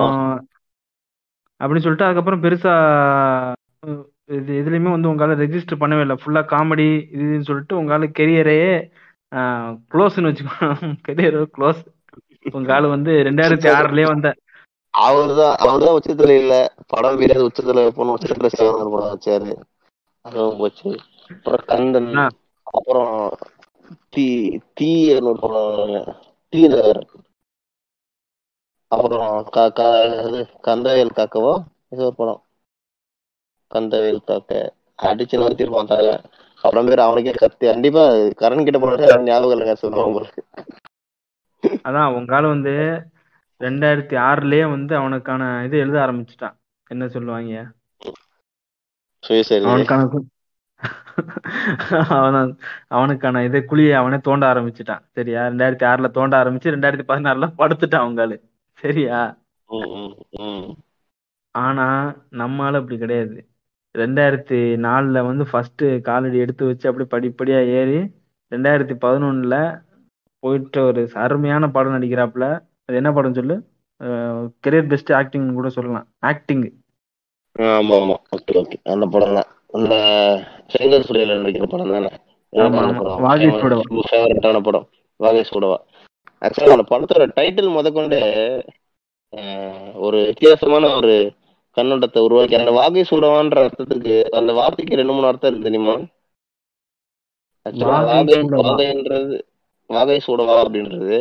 S1: அப்படின்னு சொல்லிட்டு அதுக்கப்புறம் பெருசா இது எதுலையுமே வந்து உங்களால ரெஜிஸ்டர் பண்ணவே இல்லை. ஃபுல்லா காமெடி இதுன்னு சொல்லிட்டு உங்களால கெரியரே க்ளோஸ்னு வச்சுக்கோ கெரியர் க்ளோஸ் உங்க ஆளு வந்து ரெண்டாயிரத்தி ஆறுலயே வந்த
S2: அவர்தான் அவர்தான் உச்சத்துல இல்ல. படம் வீரர் உச்சத்துல போன உச்சத்துல சிவன் படம் வச்சாரு அதுவும் போச்சு. அப்புறம் கந்தன். அப்புறம் தீ தீ ஒரு படம் தீ நகர் அப்புறம் க- க- இது கந்தவேல் காக்கவோ? இது ஒரு படம். கந்தவேல் காக்க. அடிச்சு நிறுத்திருப்பான் தாங்க அப்புறம் பேர் அவனுக்கே கத்தி. கண்டிப்பா கரண் கிட்ட போனது ஞாபகம் இல்லைங்க சொல்லுவாங்க உங்களுக்கு.
S1: அதான் உங்க ஆளு வந்து ரெண்டாயிரத்தி ஆறுலயே வந்து அவனுக்கான இது எழுத ஆரம்பிச்சுட்டான். என்ன சொல்லுவாங்க? அவனுக்கான அவன அவனுக்கான இதை குழியை அவனே தோண்ட ஆரம்பிச்சுட்டான். சரியா? ரெண்டாயிரத்தி ஆறுல தோண்ட ஆரம்பிச்சு ரெண்டாயிரத்தி பதினாறுல படுத்துட்டான் அவங்க ஆளு சரியா? ஆனா நம்ம ஆளு அப்படி கிடையாது. ரெண்டாயிரத்தி நாலுல வந்து ஃபர்ஸ்ட் காலடி எடுத்து வச்சு அப்படியே படிப்படியா ஏறி ரெண்டாயிரத்தி பதினொன்னுல போயிட்டு ஒரு அருமையான படம் நடிக்கிறாப்புல. அது என்ன படம் சொல்லு? கெரியர் பெஸ்ட் ஆக்டிங் கூட சொல்லலாம். ஆக்டிங்
S2: ஆமா ஆமா. ஓகே ஓகே அந்த படம் தான் அந்த சங்கர் சுடையில நடிக்கிற படம் தானே
S1: ஆமா, ஆமா. வாகை சூடவா.
S2: ஃபேவரட்டான படம். வாகை சூடவா ஆக்சுவலா அந்த படத்தோட டைட்டில் முதற்கொண்டு ஒரு வித்தியாசமான ஒரு கண்ணோட்டத்தை உருவாக்கி அந்த வாகை சூடவான்ற அர்த்தத்துக்கு அந்த வார்த்தைக்கு ரெண்டு மூணு அர்த்தம் இருக்கு தெரியுமா. வாகைன்றது வாகை சூடவா அப்படின்றது.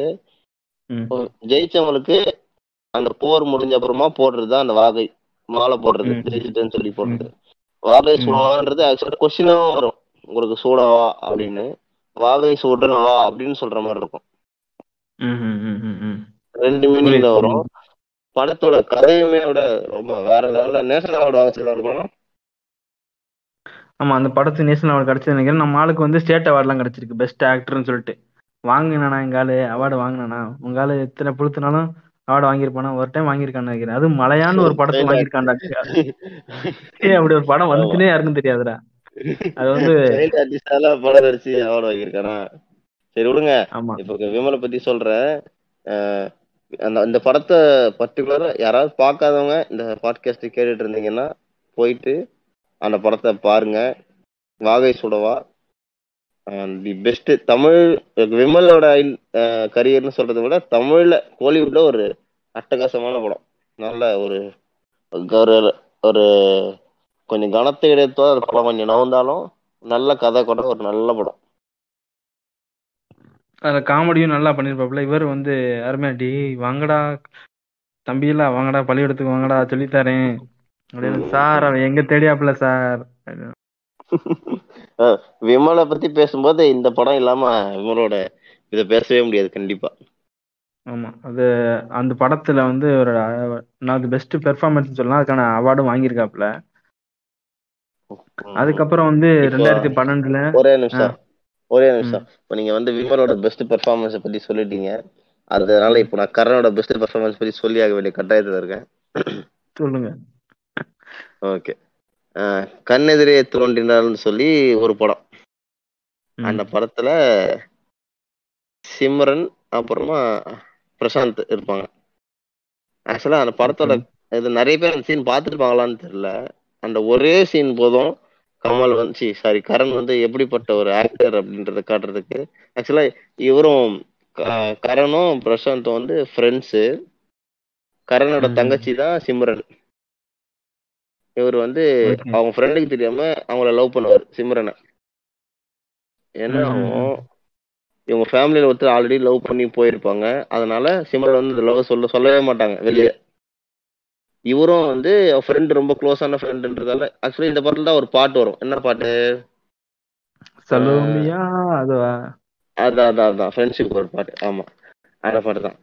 S2: ஜெயிச்சவங்களுக்கு அந்த போர் முடிஞ்ச அப்புறமா போடுறது தான் அந்த வாகை மாலை போடுறது. ஜெயிச்சிட்டேன்னு சொல்லி போடுறது. வாகை. சூடவான்றது ஆக்சுவலா கொஸ்டினாவும் வரும். உங்களுக்கு சூடவா அப்படின்னு. வாகை சூடுறவா அப்படின்னு சொல்ற மாதிரி இருக்கும். ரெண்டு மீனிங்ல வரும். படத்தோட கதையுமே விட ரொம்ப வேற லெவல்ல நேஷனல் அவார்டு வாங்கிச்சிருக்காரு படம்
S1: ஆமா அந்த படத்து நேஷனல் அவார்டு கிடைச்சது நினைக்கிறேன். நம்ம ஆளுக்கு வந்து ஸ்டேட் அவார்ட்லாம் கிடைச்சிருக்கு. பெஸ்ட் ஆக்டர்னு சொல்லிட்டு. வாங்கினானா எங்க ஆளு? அவார்டு வாங்கினானா? உங்க ஆளு எத்தனை புழுத்துனாலும் அவார்டு வாங்கியிருப்பானா? ஒரு டைம் வாங்கியிருக்கான்னு நினைக்கிறேன். அதுவும் மலையான்னு ஒரு படத்தை வாங்கியிருக்கான்டா. ஏய், அப்படி ஒரு படம் வந்துச்சுன்னே யாருக்கும் தெரியாதுடா. அது வந்து
S2: படம் நடிச்சு அவார்டு வாங்கியிருக்கானா? சரி விடுங்க.
S1: ஆமா.
S2: இப்ப விமலை பத்தி சொல்றேன். அந்த அந்த படத்தை பர்டிகுலரா யாராவது பார்க்காதவங்க இந்த பாட்காஸ்ட் கேட்டுட்டு இருந்தீங்கன்னா போயிட்டு அந்த படத்தை பாருங்க. வாகை சுடவா. தி பெஸ்ட் தமிழ் விமலோட கரியர்னு சொல்றதை விட தமிழ்ல கோலிவுட்ல ஒரு அட்டகாசமான படம். நல்ல ஒரு ஒரு ஒரு கொஞ்சம் கனத்தை எடுத்தோ அந்த படம் கொஞ்சம் நவந்தாலும் நல்ல கதை கொண்ட ஒரு நல்ல படம்.
S1: அதுல காமெடியும் நல்லா பண்ணிருப்பாப்புல. இவர் வந்து அருமையா டி வாங்கடா தம்பி இல்ல வாங்கடா பள்ளிக்கூடத்துக்கு வாங்கடா சொல்லித்தரேன் அப்படின்னு சார் அவன் எங்க தேடியாப்புல சார்?
S2: விமலை பத்தி பேசும்போது இந்த படம் இல்லாம விமலோட இதை பேசவே முடியாது கண்டிப்பா.
S1: ஆமா அது அந்த படத்துல வந்து ஒரு நான் பெஸ்ட் பெர்ஃபார்மன்ஸ் சொல்லலாம் அதுக்கான அவார்டும் வாங்கியிருக்காப்புல. அதுக்கப்புறம் வந்து ரெண்டாயிரத்தி பன்னெண்டுல
S2: ஒரே நிமிஷம் ஒரே நிமிஷம். இப்போ நீங்க வந்து விமலோட பெஸ்ட் பெர்ஃபார்மன்ஸ் பத்தி சொல்லிட்டீங்க. அதனால இப்போ நான் கரனோட பெஸ்ட் பெர்ஃபார்மன்ஸ் பத்தி சொல்லி ஆக வேண்டிய கட்டாயத்துல இருக்கேன்.
S1: சொல்லுங்க.
S2: ஓகே. கண்ணெதிரே தோன்றினார்னு சொல்லி ஒரு படம். அந்த படத்துல சிம்ரன் அப்புறமா பிரசாந்த் இருப்பாங்க. ஆக்சுவலா அந்த படத்தோட இது நிறைய பேர் அந்த சீன் பார்த்துருப்பாங்களான்னு தெரியல. அந்த ஒரே சீன் போதும் கமல் வந்து சாரி கரண் வந்து எப்படிப்பட்ட ஒரு ஆக்டர் அப்படின்றத காட்டுறதுக்கு. ஆக்சுவலா இவரும் க- கரனும் பிரசாந்தும் வந்து ஃப்ரெண்ட்ஸு கரனோட. தங்கச்சி தான் சிம்ரன். இவர் வந்து. அவங்க ஃப்ரெண்டுக்கு தெரியாம அவங்கள லவ் பண்ணுவார் சிம்ரனை. ஆகும் இவங்க ஃபேமிலியில ஒருத்தர் ஆல்ரெடி லவ் பண்ணி போயிருப்பாங்க. அதனால சிம்ரன் வந்து இந்த லவ் சொல்ல சொல்லவே மாட்டாங்க வெளியே. இவரும் வந்து ஃப்ரெண்ட் ரொம்ப க்ளோஸான ஃப்ரெண்டுன்றதால ஆக்சுவலி இந்த படத்துல தான் ஒரு பாட்டு வரும். என்ன பாட்டு?
S1: சலோமியா அதுவா?
S2: அதான் அதான் அதான். ஃப்ரெண்ட்ஷிப் ஒரு பாட்டு. ஆமா. அந்த பாட்டு தான்.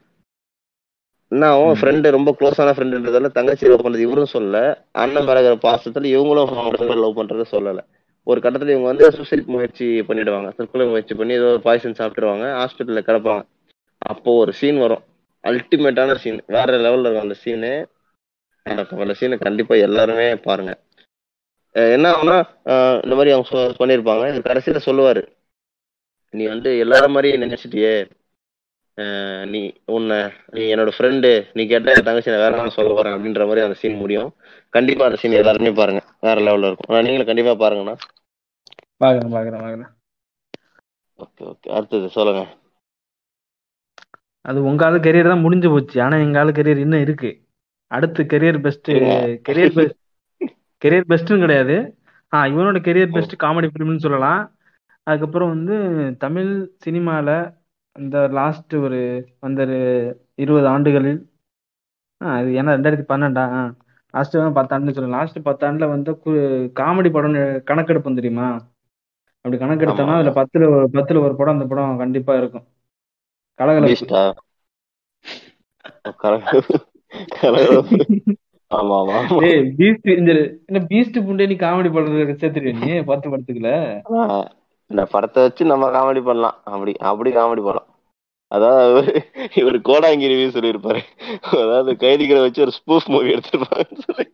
S2: என்ன ஆகும்
S1: ம்.
S2: ஃப்ரெண்டு ரொம்ப க்ளோஸான ஃப்ரெண்டுன்றதால தங்கச்சி லவ் பண்றது இவரும் சொல்லல. அண்ணன் பிறகுற பாசத்துல இவங்களும் லவ் பண்றது சொல்லல. ஒரு கட்டத்துல இவங்க வந்து சூசைட் முயற்சி பண்ணிடுவாங்க. தற்கொலை முயற்சி பண்ணி ஏதோ பாய்சன் சாப்பிட்டுருவாங்க ஹாஸ்பிட்டல்ல கிடப்பாங்க. அப்போ ஒரு சீன் வரும். அல்டிமேட்டான சீன் வேற லெவல்ல இருக்கும் அந்த சீனு அந்த சீனை கண்டிப்பா எல்லாருமே பாருங்க. என்ன ஆகும்னா இந்த மாதிரி அவங்க பண்ணியிருப்பாங்க இது கடைசியில சொல்லுவாரு. நீ வந்து எல்லாரும் மாதிரியே நினைச்சிட்டியே. நீ உன்னை நீ என்னோட ஃப்ரெண்டு நீ கேட்ட தங்கச்சி நான் வேற என்ன சொல்ல போறேன் அப்படின்ற மாதிரி அந்த சீன் முடியும். கண்டிப்பா அந்த சீன் எல்லாருமே பாருங்க. வேற லெவல்ல இருக்கும். ஆனா நீங்களும் கண்டிப்பா பாருங்கண்ணா.
S1: பாக்குறேன் பாக்குறேன் பாக்குறேன்.
S2: ஓகே ஓகே அடுத்தது சொல்லுங்க.
S1: அது உங்க ஆளு கெரியர் தான் முடிஞ்சு போச்சு. ஆனா எங்க ஆளு கெரியர் இன்னும் இருக்கு. அடுத்து career best career best career பெஸ்ட்னு கிடையாது. ஆ இவனோட கெரியர் பெஸ்ட் காமெடி ஃபிலிம்னு சொல்லலாம். அதுக்கப்புறம் வந்து தமிழ் சினிமால அந்த லாஸ்ட் ஒரு அந்த ஒரு இருபது ஆண்டுகளில் ஆ இது ஏன்னா ரெண்டாயிரத்தி பன்னெண்டா? ஆ லாஸ்ட் பத்தாண்டுன்னு சொல்லலாம் லாஸ்ட் பத்தாண்டுல வந்து காமெடி படம் கணக்கெடுப்போம் தெரியுமா? அப்படி கணக்கெடுத்தோம்னா
S2: ஆமா.
S1: அதுல பத்துல ஒரு பத்துல ஒரு படம் அந்த படம் கண்டிப்பா இருக்கும். கலகலப்பு.
S2: பீஸ்டா கலகலப்பு. கலகலப்பு. ஆமா ஆமா ஆமா.
S1: ஏய் பீஸ்ட் இந்த என்ன பீஸ்ட் புண்டே நீ காமெடி படத்துல சேர்த்துருவே நீ? பத்து படத்துக்குல.
S2: இந்த படத்தை வச்சு நம்ம காமெடி பண்ணலாம். அப்படி அப்படி காமெடி பண்ணலாம். அதாவது அவரு இவர் கோடாங்கிரி சொல்லியிருப்பாரு. அதாவது கைதிகளை வச்சு ஒரு ஸ்பூஃப் மூவி எடுத்திருப்பாங்கன்னு சொல்லி.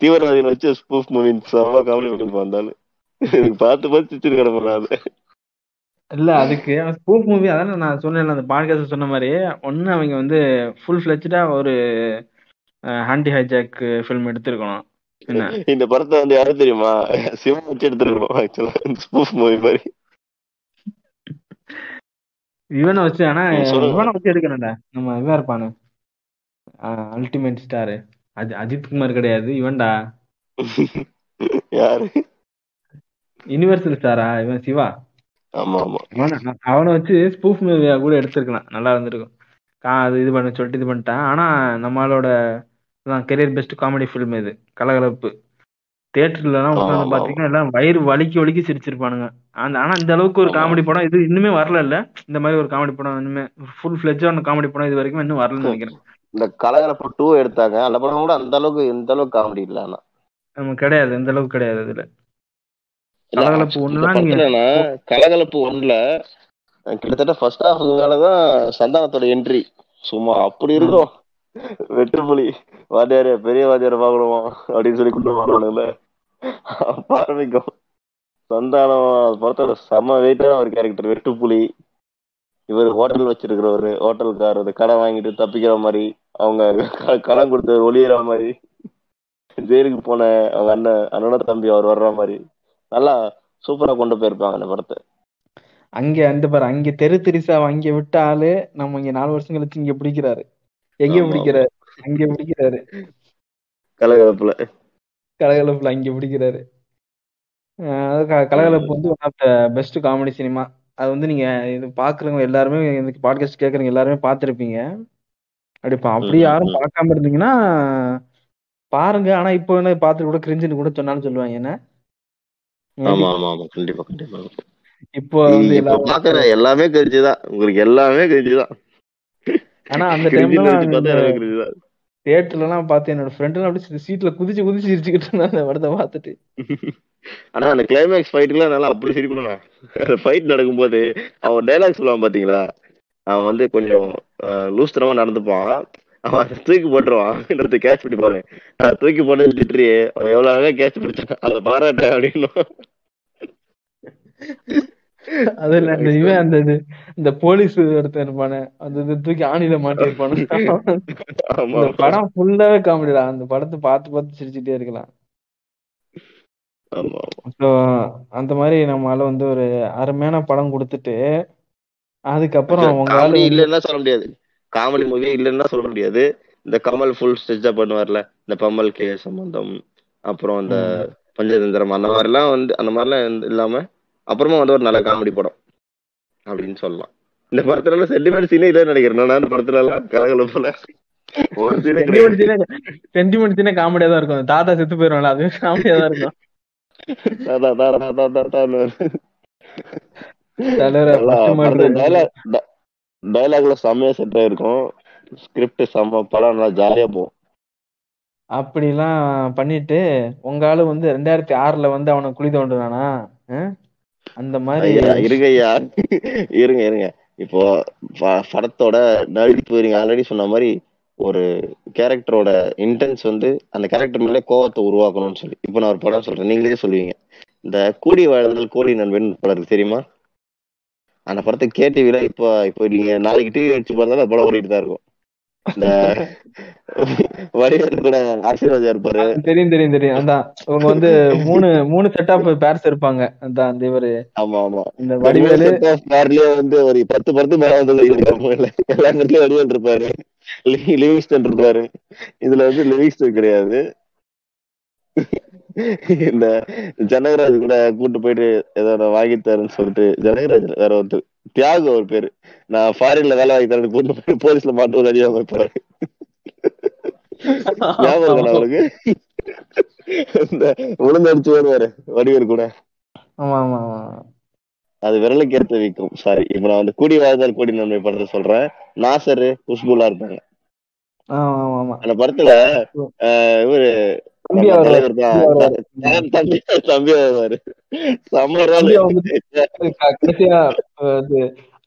S2: தீவிரவாதிகளை வச்சு ஸ்பூஃப் மூவி செம்ம காமெடி பண்ணிருப்பான் இருந்தாலும் எனக்கு பார்த்து பார்த்து சிரிச்சு கிடப்பேன்
S1: இல்ல அதுக்கு ஸ்பூஃப் மூவி அதான நான் சொன்னேன்ல அந்த பாட்காஸ்ட் சொன்ன மாதிரி. ஒண்ணு அவங்க வந்து ஃபுல் ஃபிளெஜ்டா ஒரு ஹாண்டி ஹைஜாக் ஃபிலிம் எடுத்திருக்கணும்.
S2: இந்த படத்தை வந்து யாரும் தெரியுமா? சிவா வச்சு எடுத்துருக்கோம் ஆக்சுவலா ஸ்பூஃப் மூவி மாதிரி.
S1: இவனை வச்சு ஆனா. இவனை வச்சு எடுக்கணும்டா. நம்ம இவன் இருப்பானு. அல்டிமேட் ஸ்டார் அஜி அஜித் குமார் கிடையாது இவன்டா.
S2: யாரு?
S1: யுனிவர்சல் ஸ்டாரா இவன் சிவா.
S2: ஆமா ஆமா.
S1: அவனை வச்சு ஸ்பூஃப் மூவியா கூட எடுத்திருக்கலாம். நல்லா இருந்திருக்கும். கா அது இது பண்ண சொல்லிட்டு இது பண்ணிட்டான். ஆனா நம்மளோட கெரியர் பெஸ்ட் காமெடி ஃபிலிம் இது. கலகலப்பு. தேட்டர்லாம் உட்காந்து பாத்தீங்கன்னா எல்லாம் வயிறு வலிக்கி வலிக்கி சிரிச்சிருப்பானுங்க. அந்த ஆனா இந்த அளவுக்கு ஒரு. காமெடி படம் இது இன்னுமே வரல இல்ல இந்த மாதிரி ஒரு காமெடி படம் இன்னுமே ஃபுல் ஃபிளெஜான காமெடி படம் இது வரைக்கும் இன்னும் வரலன்னு நினைக்கிறேன்.
S2: இந்த கலகலப்பு டூ எடுத்தாங்க. அந்த படம் கூட அந்த அளவுக்கு இந்த அளவுக்கு காமெடி இல்ல ஆனா.
S1: நம்ம கிடையாது. இந்த அளவுக்கு கிடையாது இதுல கலகலப்பு
S2: படத்துலனா கலகலப்பு ஒண்ணுல கிட்டத்தட்ட ஃபர்ஸ்ட் ஹாஃப் மேலதான் சந்தானத்தோட என்ட்ரி சும்மா அப்படி இருக்கும். வெற்றுப்புலி வாத்தியாரு பெரிய வாத்தியார பாக்கணுமா அப்படின்னு சொல்லி போறானுங்கள. அப்ப ஆரம்பிக்கும் சந்தானம் படத்தோட செம்ம வெயிட்டான ஒரு கேரக்டர் வெட்டுப்புலி இவர் ஹோட்டல் வச்சிருக்கிறவரு ஹோட்டல்கார் அந்த கடை வாங்கிட்டு தப்பிக்கிற மாதிரி அவங்க கடன் கொடுத்து ஒளியிற மாதிரி ஜெயிலுக்கு போன அவங்க அண்ணன் அண்ணனோட தம்பி அவர் வர்ற மாதிரி. நல்லா சூப்பரா கொண்டு போயிருப்பாங்க அந்த படத்தை.
S1: அங்க அந்த பாரு அங்க தெரு திரிசாவை அங்க விட்ட ஆளு நம்ம இங்க நாலு வருஷம் கழிச்சு இங்க பிடிக்கிறாரு. எங்க. பிடிக்கிறாரு. அங்க பிடிக்கிறாரு.
S2: கலகலப்புல.
S1: கலகலப்புல அங்க பிடிக்கிறாரு. கலகலப்பு வந்து one of the best comedy cinema அது வந்து நீங்க இது பாக்குறவங்க எல்லாருமே இந்த பாட்காஸ்ட் கேக்குறவங்க எல்லாருமே பார்த்திருப்பீங்க. அப்படி அப்படி யாரும். பார்க்காம இருந்தீங்கன்னா பாருங்க. ஆனா இப்போ என்ன பார்த்துட்டு கூட கிரிஞ்சுன்னு கூட சொன்னாலும் சொல்லுவாங்க என்ன?
S2: ஆமா ஆமா ஆமா. கண்டிப்பா கண்டிப்பா.
S1: இப்போ வந்து
S2: பாக்குற எல்லாமே கழிச்சுதான் உங்களுக்கு எல்லாமே கழிச்சுதான்
S1: ஆனா அந்த டைம்ல
S2: தியேட்டர்லாம் பார்த்து
S1: என்னோட ஃப்ரெண்ட் எல்லாம் அப்படி சீட்ல குதிச்சு குதிச்சு சிரிச்சுக்கிட்டு இருந்தா அந்த படத்தை பார்த்துட்டு.
S2: ஆனா அந்த கிளைமேக்ஸ் ஃபைட்டுக்குலாம் நல்லா அப்படி சிரிக்கணும் அந்த ஃபைட் நடக்கும்போது அவன் டைலாக் சொல்லுவான் பாத்தீங்களா? அவன் வந்து கொஞ்சம் லூஸ்தரமா நடந்துப்பான். அவன் தூக்கி போட்டுருவான். இன்னொருத்த கேட்ச் பிடிப்பாரு நான் தூக்கி போட்டு திட்டுறியே. அவன் எவ்வளவு அழகா கேட்ச் பிடிச்சான் அதை பாராட்ட அப்படின்னு
S1: அது இல்ல அந்த இவன் அந்த இது இந்த போலீஸ் ஒருத்தன் இருப்பானே அந்த இது தூக்கி ஆணில மாட்டி இருப்பானு
S2: ஆமா.
S1: இந்த படம் ஃபுல்லாவே காமெடிடா அந்த படத்தை பார்த்து பார்த்து சிரிச்சுட்டே இருக்கலாம். அந்த மாதிரி நம்மளால வந்து ஒரு அருமையான படம் கொடுத்துட்டு அதுக்கப்புறம் உங்க ஆளு
S2: காமெடி
S1: வந்து
S2: இல்லைன்னா சொல்ல முடியாது. காமெடி மூவி இல்லைன்னா சொல்ல முடியாது. இந்த கமல் ஃபுல் ஸ்டெச்சா பண்ணுவார்ல இந்த பம்மல் கே சம்பந்தம் அப்புறம் இந்த
S1: ம்.
S2: பஞ்சதந்திரம் அந்த மாதிரிலாம் வந்து அந்த மாதிரிலாம் இல்லாம அப்புறமா வந்து ஒரு நல்ல காமெடி படம் அப்படின்னு சொல்லலாம். இந்த படத்துல சென்டிமெண்ட் சீனே இல்லைன்னு நினைக்கிறேன். நான் படத்துல எல்லாம் கலகலப்புல ஒரு சீனே
S1: சென்டிமெண்ட் சீனே காமெடியா தான் இருக்கும். தாத்தா செத்து போயிருவாங்களா அதுவே காமெடியா தான் இருக்கும்.
S2: தாத்தா, தாத்தா, தாத்தா, செம்மையா செட் ஆயிருக்கும். ஸ்கிரிப்ட் செம்ம படம் நல்லா ஜாலியா போகும்.
S1: அப்படிலாம் பண்ணிட்டு உங்க ஆளு வந்து ரெண்டாயிரத்தி ஆறுல வந்து அவனை குழி தோண்டுனானா? அஹ்? அந்த மாதிரி
S2: ஐயா இருங்க ஐயா. இருங்க இருங்க. இப்போ படத்தோட நடிப்பு நீங்க ஆல்ரெடி சொன்ன மாதிரி ஒரு கேரக்டரோட இன்டென்ஸ் வந்து அந்த கேரக்டர் மேலே கோவத்தை உருவாக்கணும்னு சொல்லி. இப்போ நான் ஒரு படம் சொல்றேன். நீங்களே சொல்லுவீங்க. இந்த கூடி வாழ்தல் கோடி நண்பன் படம் தெரியுமா? அந்த படத்தை கேடிவில இப்போ இப்போ நீங்க நாளைக்கு டிவி வச்சு பார்த்தாலும் அந்த படம் ஓடிட்டு தான் இருக்கும். இந்த வடிவேலு கூட ஆசீர்வாதம் இருப்பாரு.
S1: தெரியும் தெரியும் தெரியும். அதான். இவங்க வந்து மூணு மூணு செட் ஆஃப் பேர்ஸ் இருப்பாங்க. அதான் அந்த இவரு.
S2: ஆமா ஆமா.
S1: இந்த வடிவேலு.
S2: பேர்லயே வந்து ஒரு பத்து படத்து மேல வந்து எல்லா இடத்துலயும் வடிவேல் இருப்பாரு. லிவிங்ஸ்டன் இருப்பாரு. இதுல வந்து லிவிங்ஸ்டன் கிடையாது. இந்த ஜனகராஜ் கூட கூட்டு போயிட்டு ஏதோ வாங்கி தரேன்னு சொல்லிட்டு ஜனகராஜ் வேற ஒருத்தர். தியாகு ஒரு பேரு. நான் ஃபாரின்ல வேலை வாங்கி கூட்டு போய் போலீஸ்ல மாட்டுவது அடியாம இருப்பாரு ஞாபகம் அவளுக்கு இந்த உளுந்து அடிச்சு வருவாரு வடிவேல் கூட.
S1: ஆமா ஆமா ஆமா.
S2: அது விரலுக்கு ஏற்ற வைக்கும். சாரி இப்ப நான் வந்து கூடி வாழ்தல் கூடி நன்மை படத்தை சொல்றேன். நாசரு குஷ்புலா இருப்பாங்க. அந்த படத்துல இவரு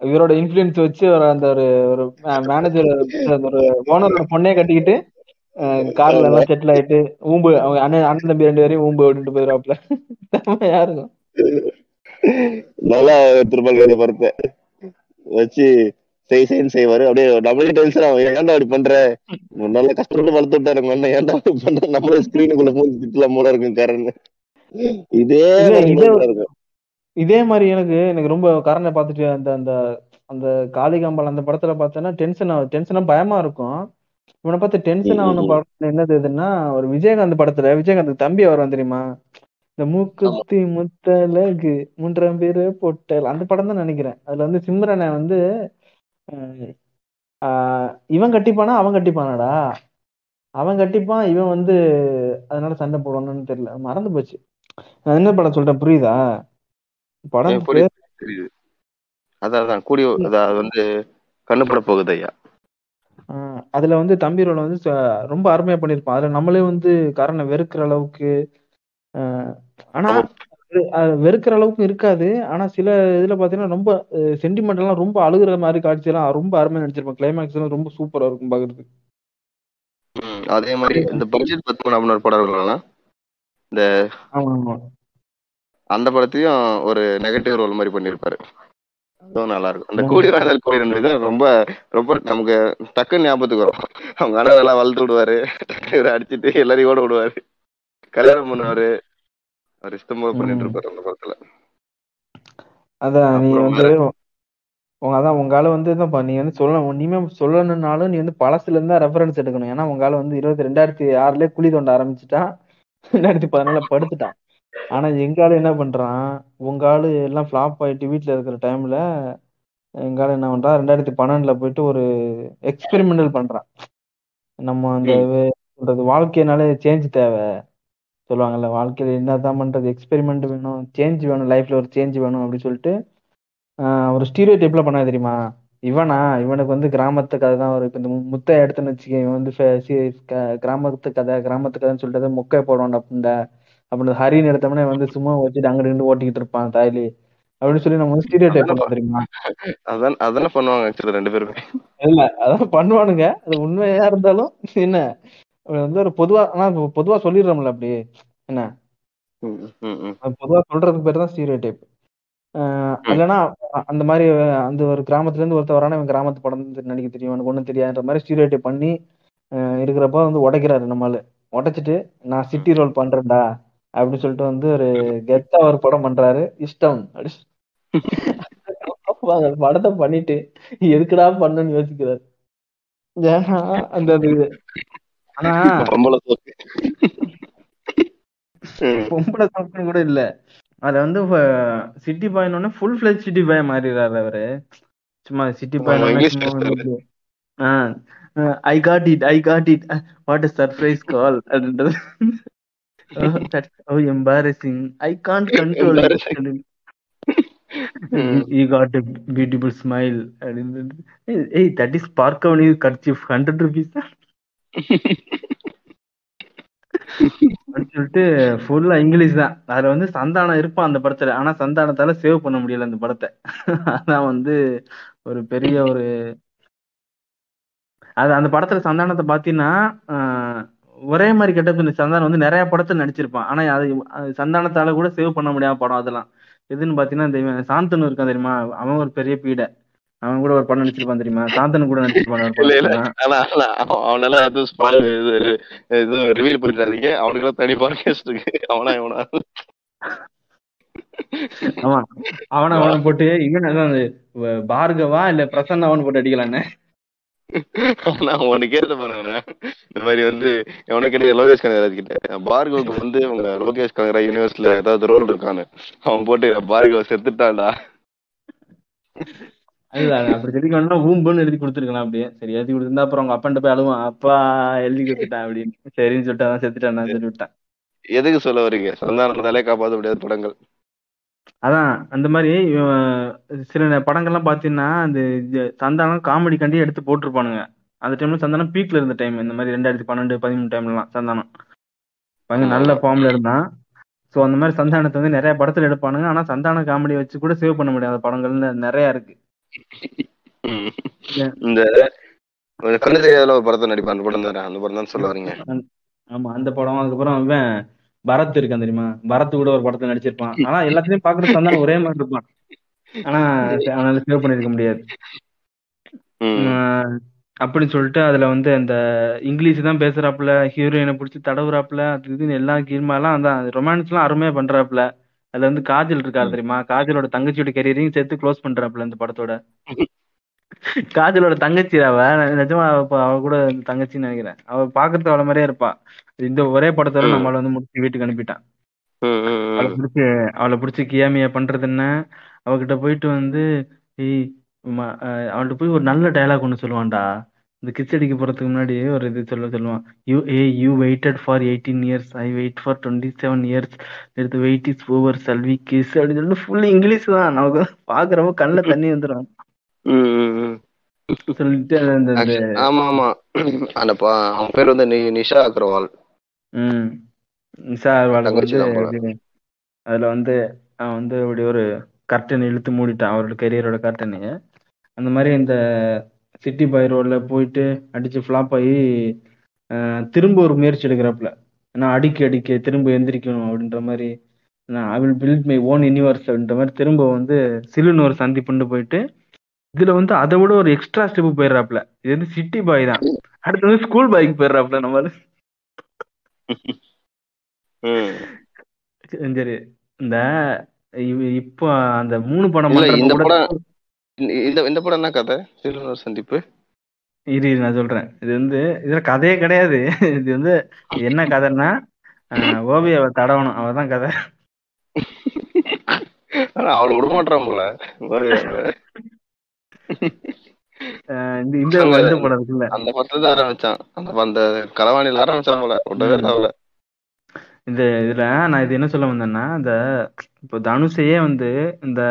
S1: இவரோட இன்ஃபுளுன்ஸ் வச்சு அந்த ஒரு மேனேஜர் அந்த ஒரு ஓனரோட பொண்ணே கட்டிக்கிட்டு கார்ல எல்லாம் செட்டில் ஆயிட்டு ஊம்பு அவங்க அண்ணன் அண்ணன் தம்பி ரெண்டு பேரையும் ஊம்பு விட்டுட்டு போயிடுவாப்ல செம்மையா இருக்கும்
S3: நல்லா திருப்பால் படத்தை வச்சு செய் செய்ன்னு செய்வாரு அப்படியே நம்மளே டென்ஷன் ஆகும். ஏன்டா அப்படி பண்ற? நல்லா கஷ்டப்பட்டு வளர்த்து விட்டாரு உங்க அண்ணன் ஏன்டா அப்படி பண்ற? நம்மளே ஸ்கிரீனுக்குள்ள போய் திட்டலாம் போல இருக்கும் காரன்னு இதே
S1: இதே- மாதிரி எனக்கு எனக்கு ரொம்ப கரண்டை பார்த்துட்டு அந்த அந்த அந்த காளிகாம்பாள் அந்த படத்துல பார்த்தேன்னா டென்ஷன் ஆகும் டென்ஷனா பயமா இருக்கும். இவனை பார்த்து டென்ஷன் ஆகணும். படம் என்னது இதுன்னா ஒரு விஜயகாந்த் படத்துல விஜயகாந்த் தம்பி வரும் தெரியுமா? இந்த மூக்குத்தி முத்தலகு மூன்றாம் பேரு பொட்டல் அந்த படம் தான் நினைக்கிறேன். அதுல வந்து சிம்ரனை வந்து இவன் கட்டிப்பானா அவன் கட்டிப்பானாடா? அவன் கட்டிப்பான் இவன் வந்து அதனால சண்டை போடுவான்னு தெரியல. மறந்து போச்சு. நான் என்ன படம் சொல்றேன் புரியுதா? படம்
S2: புரியுது. அதான் அதான். கூடிய அதான் அது வந்து கண்ணுப்பட போகுது ஐயா.
S1: அதுல வந்து தம்பி ரோல் வந்து ரொம்ப அருமையா பண்ணிருப்பான் அதுல நம்மளே வந்து காரனை வெறுக்கிற அளவுக்கு ஆனா வெறுக்கிற அளவுக்கு இருக்காது. ஆனா சில இதுல பாத்தீங்கன்னா ரொம்ப சென்டிமெண்ட் எல்லாம் ரொம்ப அழுகுற மாதிரி காட்சி எல்லாம் ரொம்ப அருமையா நடிச்சிருப்பான் கிளைமேக்ஸ் எல்லாம் ரொம்ப சூப்பரா இருக்கும் பாக்குறதுக்கு.
S2: ம், அதே மாதிரி இந்த பட்ஜெட் பத்மநாபன் ஒரு படம் இருக்கலாம் இந்த அந்த படத்தையும் ஒரு நெகட்டிவ் ரோல் மாதிரி பண்ணிருப்பாரு அதுவும் நல்லா இருக்கும். அந்த கூடி வாழ்தல் கூடி தான் ரொம்ப ரொம்ப நமக்கு டக்குன்னு ஞாபகத்துக்கு வரும். அவங்க அண்ணன் நல்லா வளர்த்து விடுவாரு. டக்குனு இவரை அடிச்சிட்டு எல்லாரையும் ஓட விடுவாரு. கல்யாணம் பண்ணுவாரு. போல பண்ணிட்டு இருப்பாரு அந்த படத்துல.
S1: அதான் நீ வந்து உங்க அதான் உங்க ஆளு வந்து இதான்ப்பா நீ வந்து சொல்ல இனிமே சொல்லணும்னாலும் நீ வந்து பழசுல இருந்தா ரெஃபரன்ஸ் எடுக்கணும். ஏன்னா உங்க ஆளு வந்து இருபத்தி ரெண்டாயிரத்தி ஆறுலயே குழி தோண்ட ஆரம்பிச்சுட்டான் ரெண்டாயிரத்தி பதினாலுல படுத்துட்டான். ஆனா எங்க ஆளு என்ன பண்றான்? உங்க ஆளு எல்லாம் ஃபிளாப் ஆயிட்டு வீட்டுல இருக்கிற டைம்ல எங்க ஆளு என்ன பண்றான்? ரெண்டாயிரத்தி பன்னெண்டுல போயிட்டு ஒரு எக்ஸ்பெரிமெண்டல் பண்றான். நம்ம அந்த சொல்றது வாழ்க்கைனாலே சேஞ்ச் தேவை. சொல்லுவாங்கல்ல வாழ்க்கையில என்னதான் பண்றது எக்ஸ்பெரிமெண்ட் வேணும் சேஞ்ச் வேணும் லைஃப்ல ஒரு சேஞ்ச் வேணும் அப்படின்னு சொல்லிட்டு ஒரு ஸ்டீரியோ டைப்ல பண்ணா தெரியுமா? இவனா இவனுக்கு வந்து கிராமத்து கதை தான் ஒரு இப்ப இந்த மு- முத்தைய எடுத்துன்னு வச்சுக்க இவன் வந்து கிராமத்து கதை கிராமத்து கதைன்னு சொல்லிட்டு முக்கை போடுவான் அப்படின்ட அப்படின்னு ஹரின்னு எடுத்தோம்னா வந்து சும்மா வச்சுட்டு அங்கிட்டு இங்கிட்டு ஓட்டிக்கிட்டு இருப்பான் தாய்லி. அப்படின்னு சொல்லி நம்ம ஸ்டீரியோ டைப் பண்ணோம் தெரியுமா?
S2: அதான் அதானே பண்ணுவாங்க ஆக்சுவலி ரெண்டு பேருமே.
S1: இல்ல அதான் பண்ணுவானுங்க. அது உண்மையா இருந்தாலும் என்ன? வந்து ஒரு பொதுவா ஆனா பொதுவா சொல்லிடுறோம்ல அப்படி என்ன? பொதுவா சொல்றதுக்கு பேர் தான் ஸ்டீரியோ டைப் இல்லைன்னா அந்த மாதிரி அந்த ஒரு கிராமத்துல இருந்து ஒருத்தர் வரான இவன் கிராமத்து படம் தான் நடிக்க தெரியும் எனக்கு ஒண்ணும் தெரியாதுன்ற மாதிரி ஸ்டீரியோ டைப் பண்ணி இருக்கிறப்ப வந்து உடைக்கிறாரு நம்மளு உடைச்சிட்டு நான் சிட்டி ரோல் பண்றேன்டா அப்படின்னு சொல்லிட்டு வந்து ஒரு கெத்தா ஒரு படம் பண்றாரு இஷ்டம். அந்த படத்தை பண்ணிட்டு எதுக்குடா பண்ணணும்னு யோசிக்கிறாரு? ஏன்னா அந்த
S2: பொம்பளை சோக்கு.
S1: பொம்பளை சாப்பிட்டு கூட இல்ல. அதுல வந்து சிட்டி பாய்னு ஃபுல் ஃபிளஜ் சிட்டி பாய் மாறிடுறாரு அவரு. சும்மா city boy I got it I got it what surprise call அப்படின்றது. ஓ embarrassing I can't control. You got a beautiful smile அப்படின்னு ஏய் தட் இஸ் பார்க்கவனி கர்ச்சிஃப் ஹண்ட்ரட் ருபீஸ் அப்படின்னு சொல்லிட்டு ஃபுல்லா இங்கிலீஷ் தான். அதுல வந்து சந்தானம் இருப்பான் அந்த படத்துல. ஆனா சந்தானத்தால சேவ் பண்ண முடியல அந்த படத்தை. அதான் வந்து ஒரு பெரிய ஒரு அது அந்த படத்துல சந்தானத்தை பாத்தீங்கன்னா ஆஹ், ஒரே மாதிரி கெட்டப் இந்த சந்தானம் வந்து நிறைய படத்துல நடிச்சிருப்பான். ஆனா அது சந்தானத்தால கூட சேவ் பண்ண முடியாம படம் அதெல்லாம். எதுன்னு பாத்தீங்கன்னா இந்த இவன் சாந்தனு இருக்கான் தெரியுமா? அவன் ஒரு பெரிய பீடை. அவன் கூட ஒரு படம் நடிச்சிருப்பான் தெரியுமா? சாந்தனு கூட நடிச்சிருப்பான்
S2: அது spoil இது ரிவீல் பண்ணிட்டாதீங்க அவனுக்கு தனி பாட்காஸ்ட் இருக்கு. அவனா இவனா?
S1: ஆமா. அவன அவனை போட்டு இவன் பார்கவா இல்ல பிரசன்னாவன் போட்டு அடிக்கலான்னு
S2: உனக்கு கேட்ட பாருங்க இந்த மாதிரி வந்து எவனுக்கு கேட்ட லோகேஷ் கனகராஜ் கிட்ட. பார்கவுக்கு வந்து உங்க லோகேஷ் கனகராஜ் யூனிவர்ஸ்ல ஏதாவது ரோல் இருக்கான்னு. அவன் போட்டு பார்கவ செத்துட்டான்டா.
S1: அதுதான் அப்படி சொல்லிக்கணும்னா ஊம்புன்னு எழுதி கொடுத்துருக்கலாம் அப்படியே. சரி எழுதி கொடுத்திருந்தா அப்புறம் அவங்க அப்பன்ட்ட போய் அழுவான். அப்பா எழுதி கொடுத்துட்டான் அப்படின்னு. சரின்னு சொல்லிட்டு அதான் செத்துட்டான் சொல்லி விட்டான்.
S2: எதுக்கு சொல்ல வரீங்க? சந்தானத்தாலே காப்பாற்ற முடியாத படங்கள்.
S1: அதான் அந்த மாதிரி சில படங்கள்லாம் பாத்தீங்கன்னா அந்த சந்தானம் காமெடி கண்டி எடுத்து போட்டிருப்பானுங்க. அந்த டைம்ல சந்தானம் பீக்ல இருந்த டைம் இந்த மாதிரி ரெண்டாயிரத்தி பன்னெண்டு பதிமூணு டைம்லாம் சந்தானம். பயங்கர நல்ல ஃபார்ம்ல இருந்தான். சோ அந்த மாதிரி சந்தானத்தை வந்து நிறைய படத்துல எடுப்பானுங்க. ஆனா சந்தான காமெடி வச்சு கூட சேவ் பண்ண முடியாத படங்கள்னு நிறைய இருக்கு?
S2: இந்த கண்ணு தெரியாத ஒரு படத்தை நடிப்பான் அந்த படம் தானே அந்த படம் தான் சொல்ல வரீங்க
S1: ஆமா அந்த படம் அதுக்கப்புறம் இவன் பரத் இருக்கான் தெரியுமா? பரத் கூட ஒரு படத்துல நடிச்சிருப்பான். ஆனா எல்லாத்துலயும் பாக்குற சந்தானம் ஒரே மாதிரி இருப்பான். ஆனா அவனால சேவ் பண்ணிருக்க முடியாது. அப்படின்னு சொல்லிட்டு அதுல வந்து அந்த இங்கிலீஷ் தான் பேசுறாப்புல ஹீரோயினை பிடிச்சி தடவுறாப்புல அது இதுன்னு எல்லா கீழ்மாலாம் அந்த ரொமான்ஸ் எல்லாம் அருமையா பண்றாப்புல. அதுல வந்து காஜல் இருக்காரு தெரியுமா? காஜலோட தங்கச்சியோட கெரியரையும் சேர்த்து க்ளோஸ் பண்றாப்புல இந்த படத்தோட. காஜலோட தங்கச்சி அவ. நிஜமா அவ கூட தங்கச்சின்னு நினைக்கிறேன். அவ பாக்குறது அவள மாதிரியே இருப்பா. இந்த ஒரே படத்தோட. நம்மள வந்து முடிச்சு வீட்டுக்கு அனுப்பிட்டான். அவளை. பிடிச்சி அவளை பிடிச்சி கியாமியா பண்றது என்ன? அவகிட்ட போயிட்டு வந்து அவள்கிட்ட போய் ஒரு நல்ல டயலாக் ஒன்று சொல்லுவான்டா. இந்த கிஸ் அடிக்க போறதுக்கு முன்னாடி ஒரு இது சொல்ல சொல்லுவான். You uh you waited for eighteen years I wait for twenty seven years எடுத்து வெயிட் இஸ் ஓவர் சல்வி கிஸ் அப்படின்னு சொல்லிட்டு ஃபுல் இங்கிலீஷ் தான். நமக்கு பாக்குறப்ப கண்ணில் தண்ணி வந்துடும். சொல்லிட்டு அந்த
S2: ஆமா ஆமா அந்த அவன் பேர் வந்து நிஷா அக்ரவால்.
S1: ம். நிஷா. இது அதுல வந்து அவன் வந்து அப்படி ஒரு கர்டன் இழுத்து மூடிட்டான். அவரோட கெரியரோட கர்டனைய அந்த மாதிரி இந்த சிட்டி பாய் ரோட்ல போயிட்டு அடிச்சு ஃப்ளாப் ஆகி திரும்ப ஒரு முயற்சி எடுக்கிறாப்புல. நான் அடிக்க அடிக்க திரும்ப எந்திரிக்கணும் அப்படின்ற மாதிரி நான் I will build my own universe அப்படின்ற மாதிரி திரும்ப வந்து சிலுன்னு ஒரு சந்திப்புண்டு போயிட்டு இதுல வந்து அதை விட ஒரு எக்ஸ்ட்ரா ஸ்டெப் போயிடுறாப்புல. இது வந்து சிட்டி பாய் தான். அடுத்து வந்து ஸ்கூல் பாய்க்கு போயிடுறாப்புல நம்ம. சரி இந்த இப்போ அந்த மூணு படம்
S2: இந்த படம் இந்த- இந்த படம் என்ன கதை? சிறுவர் சந்திப்பு.
S1: இரு நான் சொல்றேன். இது வந்து இதுல கதையே கிடையாது. இது வந்து என்ன கதைன்னா ஆஹ், ஓவியாவை தடவணும். அவதான் கதை.
S2: அவளை விட மாட்டான் போல
S1: இந்த இந்த படம் இருக்குல்ல.
S2: அந்த படத்துல ஆரம்பிச்சான். அந்த அந்த களவாணியில ஆரம்பிச்சான் போல இல்லை அவளை.
S1: இந்த இதுல நான் இது என்ன சொல்ல வந்தேன்னா இந்த இப்போ தனுஷையே வந்து இந்த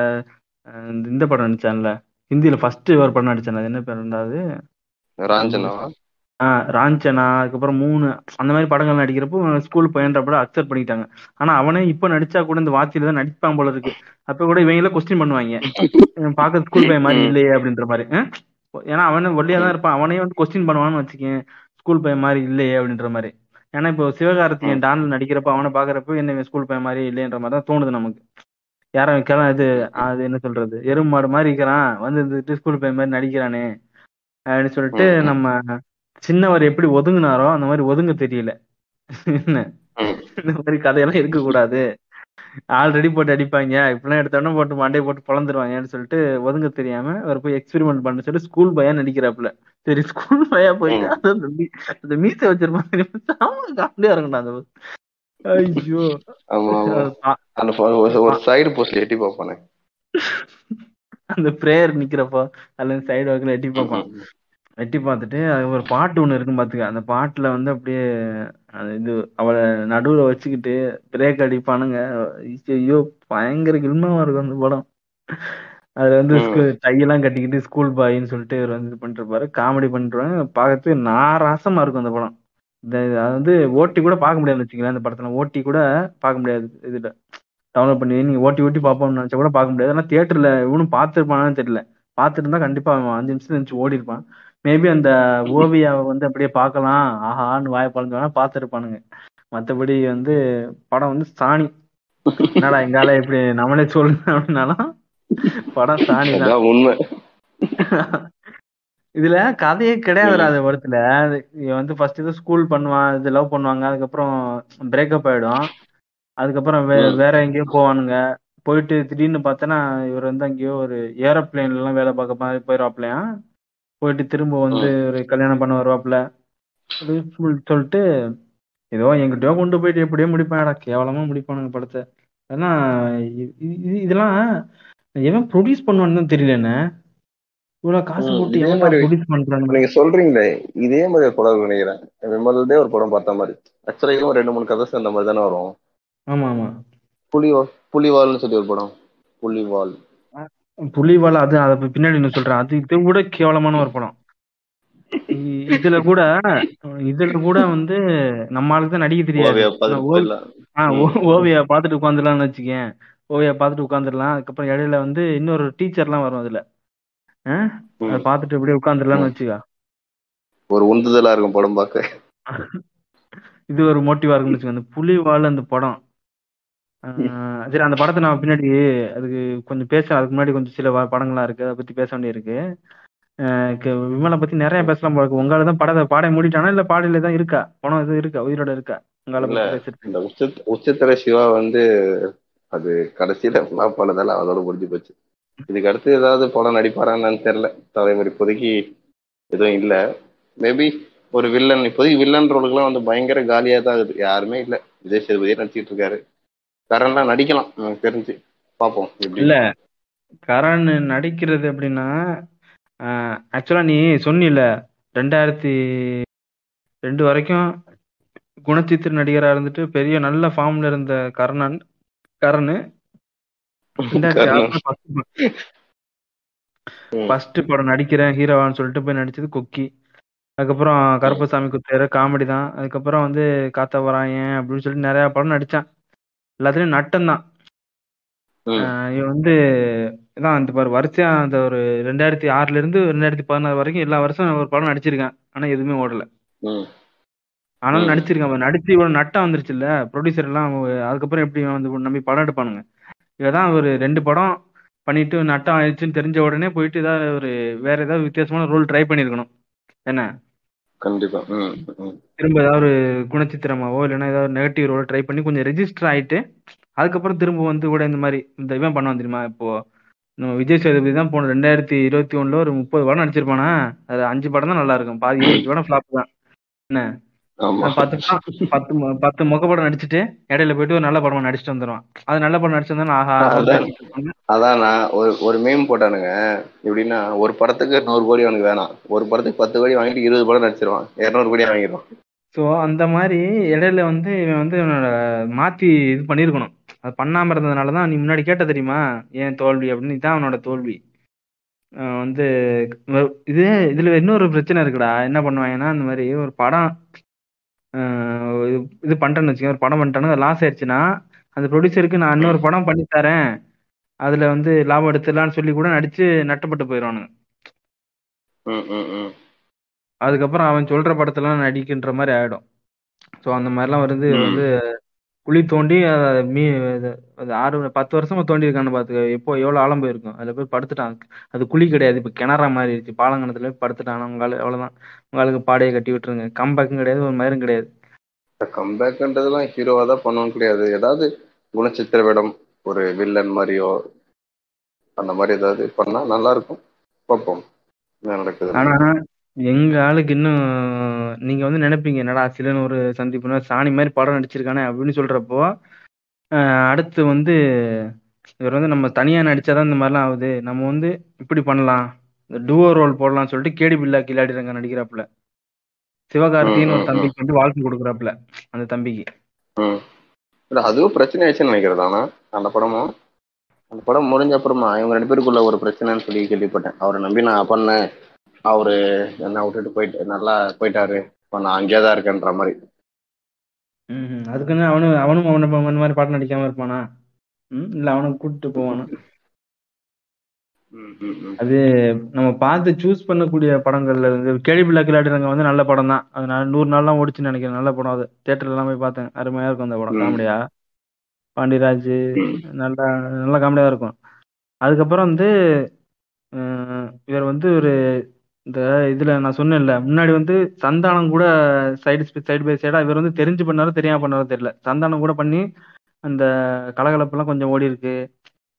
S1: இந்த- இந்த படம் நடிச்சான்ல. ஹிந்தியில ஃபர்ஸ்ட் ஒரு படம் நடிச்சான் அது என்ன பேர் ரெண்டாவது?
S2: ராஞ்சனாவா
S1: ஆஹ் ராஞ்சனா அதுக்கப்புறம் மூணு அந்த மாதிரி படங்கள் நடிக்கிறப்போ ஸ்கூல் பையன்ற படம் அக்செப்ட் பண்ணிட்டாங்க ஆனா அவனே இப்ப நடிச்சா கூட இந்த வாட்சியில தான் நடிப்பான் போல இருக்கு. அப்ப கூட இவங்கள கொஸ்டின் பண்ணுவாங்க. பார்க்க ஸ்கூல் பையன் மாதிரி. இல்லையே அப்படின்ற மாதிரி? ஏன்னா அவனே ஒல்லியா தான் இருப்பான். அவனே வந்து கொஸ்டின் பண்ணுவான்னு வச்சுக்கேன். ஸ்கூல் பையன் மாதிரி இல்லையே அப்படின்ற மாதிரி. ஏன்னா இப்போ சிவகார்த்திகேயன் டான்ல நடிக்கிறப்ப அவனை பாக்குறப்ப என்ன ஸ்கூல் பையன் மாதிரி இல்லையன்ற மாதிரி தான் தோணுது நமக்கு. யாரும் கிள இது அது என்ன சொல்றது? எறும்பு மாடு மாதிரி இருக்கிறான். வந்து ஸ்கூல் பையன் மாதிரி நடிக்கிறானே. அப்படின்னு சொல்லிட்டு. நம்ம சின்னவர் எப்படி ஒதுங்குனாரோ அந்த மாதிரி ஒதுங்க தெரியல. என்ன. இந்த மாதிரி கதையெல்லாம் இருக்க கூடாது ஆல்ரெடி போட்டு அடிப்பாங்க. இப்பெல்லாம் எடுத்தோடனே போட்டு மண்டையை போட்டு பொழந்துருவாங்கன்னு சொல்லிட்டு ஒதுங்க தெரியாம அவர் போய் எக்ஸ்பெரிமெண்ட் பண்ண சொல்லி ஸ்கூல் பையா நடிக்கிறாப்புல. சரி ஸ்கூல் பையா போயிட்டு அந்த மீசை வச்சிருப்பாங்க காமெடியா இருக்கும்டா அந்த ஐயோ.
S2: ஆமா அந்த ஒரு- சைடு போஸ்ட்ல எட்டி பார்ப்பானே
S1: அந்த பிரேயர் நிக்கிறப்போ அதுல சைடு வாக்குல எட்டி பார்ப்பான் எட்டி பார்த்துட்டு அது ஒரு பாட்டு ஒண்ணு இருக்கும் பாத்துக்க அந்த பாட்டுல வந்து அப்படியே இது அவளை நடுவுல வச்சுக்கிட்டு பிரேக் அடிப்பானுங்க. ஐயோ பயங்கர கில்மாவா இருக்கும் அந்த படம். அதுல வந்து. டையெல்லாம் கட்டிக்கிட்டு ஸ்கூல் பாய்ன்னு சொல்லிட்டு இவர் வந்து இது பண்ணிட்டு இருப்பாரு. காமெடி பண்ணிட்டு பார்க்கறதுக்கு நாராசமா இருக்கும் அந்த படம். இந்த அது வந்து ஓட்டி கூட பார்க்க முடியாதுன்னு வச்சுக்கலாம் இந்த படத்துல. ஓட்டி கூட பார்க்க முடியாது. இதுல டவுன்லோட் பண்ணி நீங்க ஓட்டி ஓட்டி பார்ப்போம்னு நினைச்சா கூட பார்க்க முடியாது. ஆனால் தியேட்டர்ல இவனும் பார்த்துருப்பானான்னு தெரியல. பார்த்துருந்தா கண்டிப்பா அவன் அஞ்சு நிமிஷம் நினைச்சு ஓடி இருப்பான் மேபி அந்த ஓவியாவை வந்து அப்படியே பார்க்கலாம். ஆஹான்னு வாய பழஞ்சோன்னா பார்த்துருப்பானுங்க. மத்தபடி வந்து படம் வந்து சாணி. என்னடா எங்கால இப்படி நம்மளே சொல்லணும் அப்படின்னாலும் படம் சாணி தான்
S2: உண்மை.
S1: இதுல கதையே படத்துல. அது இவன் வந்து ஃபர்ஸ்ட் இது ஸ்கூல் பண்ணுவான் இது லவ் பண்ணுவாங்க அதுக்கப்புறம் பிரேக்கப் ஆயிடும். அதுக்கப்புறம். வேற எங்கேயோ போவானுங்க. போயிட்டு திடீர்னு பார்த்தனா இவர் வந்து அங்கேயோ ஒரு ஏரோப்ளேன்ல எல்லாம் வேலை பார்க்க மாதிரி போயிடுவாப்லையா போயிட்டு திரும்ப வந்து ஒரு கல்யாணம் பண்ண வருவாப்ல. சொல்லிட்டு ஏதோ எங்கிட்டயோ கொண்டு போயிட்டு எப்படியோ முடிப்பாடா கேவலமா முடிப்பானுங்க படத்தை. இ- இதெல்லாம் எவன் ப்ரொடியூஸ் பண்ணுவான்னு தெரியல என்ன? இவ்வளவு காசு போட்டு
S2: இதே மாதிரி-
S1: பண்றாங்க
S2: நீங்க சொல்றீங்களே இதே மாதிரி ஒரு படம் நினைக்கிறேன் விமல்தே ஒரு படம் பார்த்த மாதிரி. ஆக்சுவலா ரெண்டு மூணு கதை சேர்ந்த மாதிரி தானே வரும்.
S1: ஆமா ஆமா.
S2: புலிவா புலிவால்னு சொல்லி ஒரு படம். புலிவால்
S1: புலிவால அது அதை பின்னாடி என்ன சொல்றேன். அது இதை விட கேவலமான ஒரு படம். இதுல கூட இதுல கூட வந்து நம்ம ஆளுக்கு தான் நடிக்க தெரியாது.
S2: ஓவியா
S1: பார்த்துட்டு உட்காந்துடலாம்னு வச்சுக்கேன். ஓவியா பார்த்துட்டு உட்காந்துடலாம் அதுக்கப்புறம் இடையில வந்து இன்னொரு டீச்சர்லாம் வரும் அதுல? அதை பார்த்துட்டு இப்படியே உட்காந்துடலாம்னு வச்சுக்கா.
S2: ஒரு உந்துதலா இருக்கும் படம் பார்க்க.
S1: இது ஒரு மோட்டிவா இருக்கும்னு வச்சுக்கோங்க அந்த புலிவால் அந்த படம். சரி அந்த படத்தை நான் பின்னாடி அதுக்கு கொஞ்சம் பேச அதுக்கு முன்னாடி கொஞ்சம் சில படங்கள்லாம் இருக்கு. அதை பத்தி பேச வேண்டியிருக்கு. விமலை பத்தி நிறைய பேசலாம் போல இருக்கு. உங்களால தான் படத்தை பாட மூடிட்டானா இல்ல பாடையில தான் இருக்கா? படம் எதுவும் இருக்கா? உயிரோட இருக்கா? உங்களால
S2: உச்சத்திர சிவா வந்து அது கடைசியில பண்ணதால அதோட முடிஞ்சு போச்சு. இதுக்கு அடுத்து ஏதாவது படம் நடிப்பாரான்னு தெரியல. தலைவர் இப்போதைக்கு எதுவும் இல்லை. மேபி ஒரு வில்லன் இப்போதைக்கு வில்லன் ரோலுக்குலாம் வந்து பயங்கர காலியா தான் இருக்குது. யாருமே இல்லை. விஜய் சேதுபதியே நடிச்சிட்டு இருக்காரு. கரன்லாம் நடிக்கலாம். எனக்கு தெரிஞ்சு. பார்ப்போம்
S1: இல்லை. கரண் நடிக்கிறது அப்படின்னா ஆக்சுவலா நீ சொன்னில ரெண்டாயிரத்தி ரெண்டு வரைக்கும் குணச்சித்திர நடிகரா இருந்துட்டு பெரிய நல்ல ஃபார்ம்ல இருந்த கரணன் கரண் ரெண்டாயிரத்தி
S2: கர்ணன்.
S1: ஆறுல first படம்.
S2: ம்.
S1: ஃபர்ஸ்ட் படம் நடிக்கிறேன் ஹீரோவான்னு சொல்லிட்டு போய் நடிச்சது கொக்கி. அதுக்கப்புறம் கருப்பசாமி குத்தையர் காமெடி தான். அதுக்கப்புறம் வந்து காத்த வராயன் அப்படின்னு சொல்லிட்டு நிறைய படம் நடிச்சான். எல்லாத்துலயும் நட்டம் தான்.
S2: ம்.
S1: இவன் வந்து இதான் இந்த பாரு வரிசையா அந்த ஒரு ரெண்டாயிரத்தி ஆறுல இருந்து ரெண்டாயிரத்தி பதினாறு வரைக்கும் எல்லா வருஷம் ஒரு படம் நடிச்சிருக்கான். ஆனா எதுவுமே ஓடல. ஆனாலும். நடிச்சிருக்கான். நடிச்சு இவ்வளவு நட்டம் வந்துருச்சுல்ல ப்ரொடியூசர் எல்லாம் அதுக்கப்புறம் எப்படி வந்து நம்பி படம் எடுப்பானுங்க? இவதான் ஒரு ரெண்டு படம் பண்ணிட்டு நட்டம் ஆயிடுச்சுன்னு தெரிஞ்ச உடனே போயிட்டு ஏதாவது ஒரு வேற ஏதாவது வித்தியாசமான ரோல் ட்ரை பண்ணிருக்கணும். என்ன?
S2: கண்டிப்பா.
S1: திரும்ப ஏதாவது ஒரு குணச்சித்திரமாவோ இல்லைன்னா ஏதாவது நெகட்டிவ் ரோல் ட்ரை பண்ணி கொஞ்சம் ரெஜிஸ்டர் ஆயிட்டு அதுக்கப்புறம் திரும்ப வந்து கூட இந்த மாதிரி இந்த இவன் பண்ணுவான் தெரியுமா? இப்போ நம்ம விஜய் சேதுபதி தான் போன ரெண்டாயிரத்தி இருபத்தி ஒண்ணுல ஒரு முப்பது படம் நடிச்சிருப்பானா? அது அஞ்சு படம் தான் நல்லா இருக்கும். பாதி படம் ஃபிளாப் தான். என்ன? பத்து பத்து மு- பத்து முக படம் நடிச்சுட்டு இடையில போயிட்டு ஒரு நல்ல படமா நடிச்சுட்டு வந்துருவான். அது நல்ல படம் நடிச்சு வந்தா ஆஹா
S2: அதான். ஒரு ஒரு மேம் போட்டானுங்க. எப்படின்னா ஒரு படத்துக்கு நூறு கோடி அவனுக்கு வேணாம். ஒரு படத்துக்கு பத்து கோடி வாங்கிட்டு இருபது படம் நடிச்சிருவான். இருநூறு கோடி வாங்கிடுவான்
S1: ஸோ அந்த மாதிரி இடையில வந்து இவன் வந்து இவனோட மாத்தி இது பண்ணியிருக்கணும் அது பண்ணாம இருந்ததுனால தான் நீ முன்னாடி கேட்ட தெரியுமா? ஏன் தோல்வி அப்படின்னு? இதான் அவனோட தோல்வி. வந்து இது இதுல இன்னொரு பிரச்சனை இருக்குடா. என்ன பண்ணுவாங்கன்னா இந்த மாதிரி ஒரு படம் இது- இது பண்றேன்னு வச்சுக்கோங்க ஒரு படம் பண்ணிட்டானு லாஸ் ஆயிடுச்சுன்னா அந்த ப்ரொடியூசருக்கு நான் இன்னொரு படம் பண்ணி தரேன். அதுல வந்து லாபம் எடுத்துடலாம்னு சொல்லி கூட நடிச்சு நட்டப்பட்டு போயிடுவானுங்க. அதுக்கப்புறம் அவன் சொல்ற படத்துல நடிக்கின்ற மாதிரி ஆயிடும். ஸோ அந்த மாதிரிலாம் வருது
S2: ம்.
S1: வந்து குழி தோண்டி அதை மீ அது ஆறு பத்து வருஷமா தோண்டி இருக்கான்னு பாத்துக்க. எப்போ எவ்வளவு ஆழம் போயிருக்கும்? அதுல போய் படுத்துட்டான். அது குழி கிடையாது. இப்ப கிணறா மாதிரி இருக்கு பாலங்கணத்துல போய் படுத்துட்டான். உங்களால அவ்வளவுதான். உங்களுக்கு பாடையை கட்டி விட்டுருங்க. கம்பேக்கும் கிடையாது. ஒரு மயிரும் கிடையாது.
S2: கம்பேக்ன்றதெல்லாம் ஹீரோவா தான் பண்ணவும் கிடையாது. ஏதாவது குணச்சித்திர வேடம் ஒரு வில்லன் மாதிரியோ அந்த மாதிரி ஏதாவது பண்ணா நல்லா இருக்கும். பார்ப்போம். என்ன நடக்குது
S1: ஆனா எங்க ஆளுக்கு இன்னும் நீங்க வந்து நினைப்பீங்க என்னடா சிலன் ஒரு சந்திப்புனா சாணி மாதிரி படம் நடிச்சிருக்கானே அப்படின்னு சொல்றப்போ அஹ் அடுத்து வந்து இவர் வந்து நம்ம தனியா நடிச்சாதான் இந்த மாதிரிலாம் ஆகுது. நம்ம வந்து இப்படி பண்ணலாம். இந்த டூவோ ரோல் போடலாம்னு சொல்லிட்டு கேடி பில்லா கில்லாடி ரங்க நடிக்கிறாப்புல. சிவகார்த்தின்னு ஒரு தம்பிக்கு வந்து வாழ்க்கை கொடுக்குறாப்புல அந்த தம்பிக்கு.
S2: அதுவும் பிரச்சனை ஆயிடுச்சுன்னு நினைக்கிறது ஆனா அந்த படமும் அந்த படம் முடிஞ்ச அப்புறமா இவங்க ரெண்டு பேருக்குள்ள ஒரு பிரச்சனைன்னு சொல்லி கேள்விப்பட்டேன். அவரை நம்பி நான் பண்ணேன். அவரு என்ன விட்டுட்டு போயிட்டு நல்லா போயிட்டாரு. இப்ப நான் அங்கேயே தான் இருக்கேன்ற மாதிரி.
S1: அதுக்குன்னு அவனு அவனும் அவன அந்த மாதிரி பாட்டு நடிக்காம இருப்பானா? ம் இல்ல அவனை கூட்டிட்டு போவானா. அது நம்ம பார்த்து சூஸ் பண்ணக்கூடிய படங்கள்ல இருந்து கேடி பில்லா கில்லாடிறங்க வந்து நல்ல படம் தான். அது நான் நூறு நாள்லாம் ஓடிச்சுன்னு நினைக்கிறேன். நல்ல படம் அது. எல்லாம் போய் பார்த்தேன். அருமையா இருக்கும் அந்த படம். காமெடியா? பாண்டியராஜ். நல்லா நல்ல காமெடியா இருக்கும். அதுக்கப்புறம் வந்து இவர் வந்து ஒரு இந்த இதுல நான் சொன்னேன்ல முன்னாடி வந்து சந்தானம் கூட சைடு சைடு பை சைடா இவர் வந்து தெரிஞ்சு பண்ணாரோ தெரியாம பண்ணாரோ தெரியல. சந்தானம் கூட பண்ணி அந்த கலகலப்பெல்லாம் கொஞ்சம் ஓடி இருக்கு.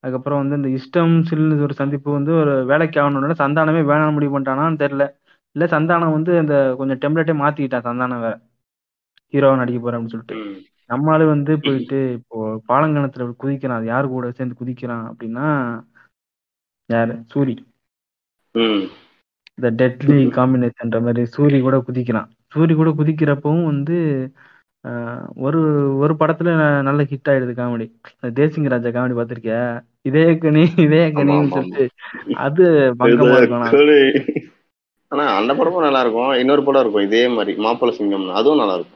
S1: அதுக்கப்புறம் வந்து இந்த இஷ்டம் சில்னு ஒரு சந்திப்பு வந்து ஒரு வேலைக்கு ஆகணும்னு சந்தானமே வேணாம் முடிவு பண்ணிட்டானான்னு தெரியல. இல்ல சந்தானம் வந்து அந்த கொஞ்சம் டெம்ப்ளேட்டே மாத்திக்கிட்டான் சந்தானம் வேற. ஹீரோவா நடிக்க போறேன் அப்படின்னு சொல்லிட்டு. நம்மளால வந்து போயிட்டு இப்போ பாலங்கணத்துல குதிக்கிறான் அது யாரு கூட சேர்ந்து குதிக்கிறான் அப்படின்னா யாரு? சூரி. இந்த டெட்லி காம்பினேஷன்ற மாதிரி சூரி கூட குதிக்கிறான். சூரி கூட குதிக்கிறப்பவும் வந்து ஒரு ஒரு படத்துல நல்ல ஹிட் ஆயிடுது காமெடி தேசிங்க ராஜா காமெடி பார்த்திருக்கியா? இதே கனி இதே கனின்னு சொல்லிட்டு அது ஆனா.
S2: அந்த படமும் நல்லா இருக்கும். இன்னொரு படம் இருக்கும். இதே மாதிரி மாப்பிள சிங்கம் அதுவும் நல்லா இருக்கும்.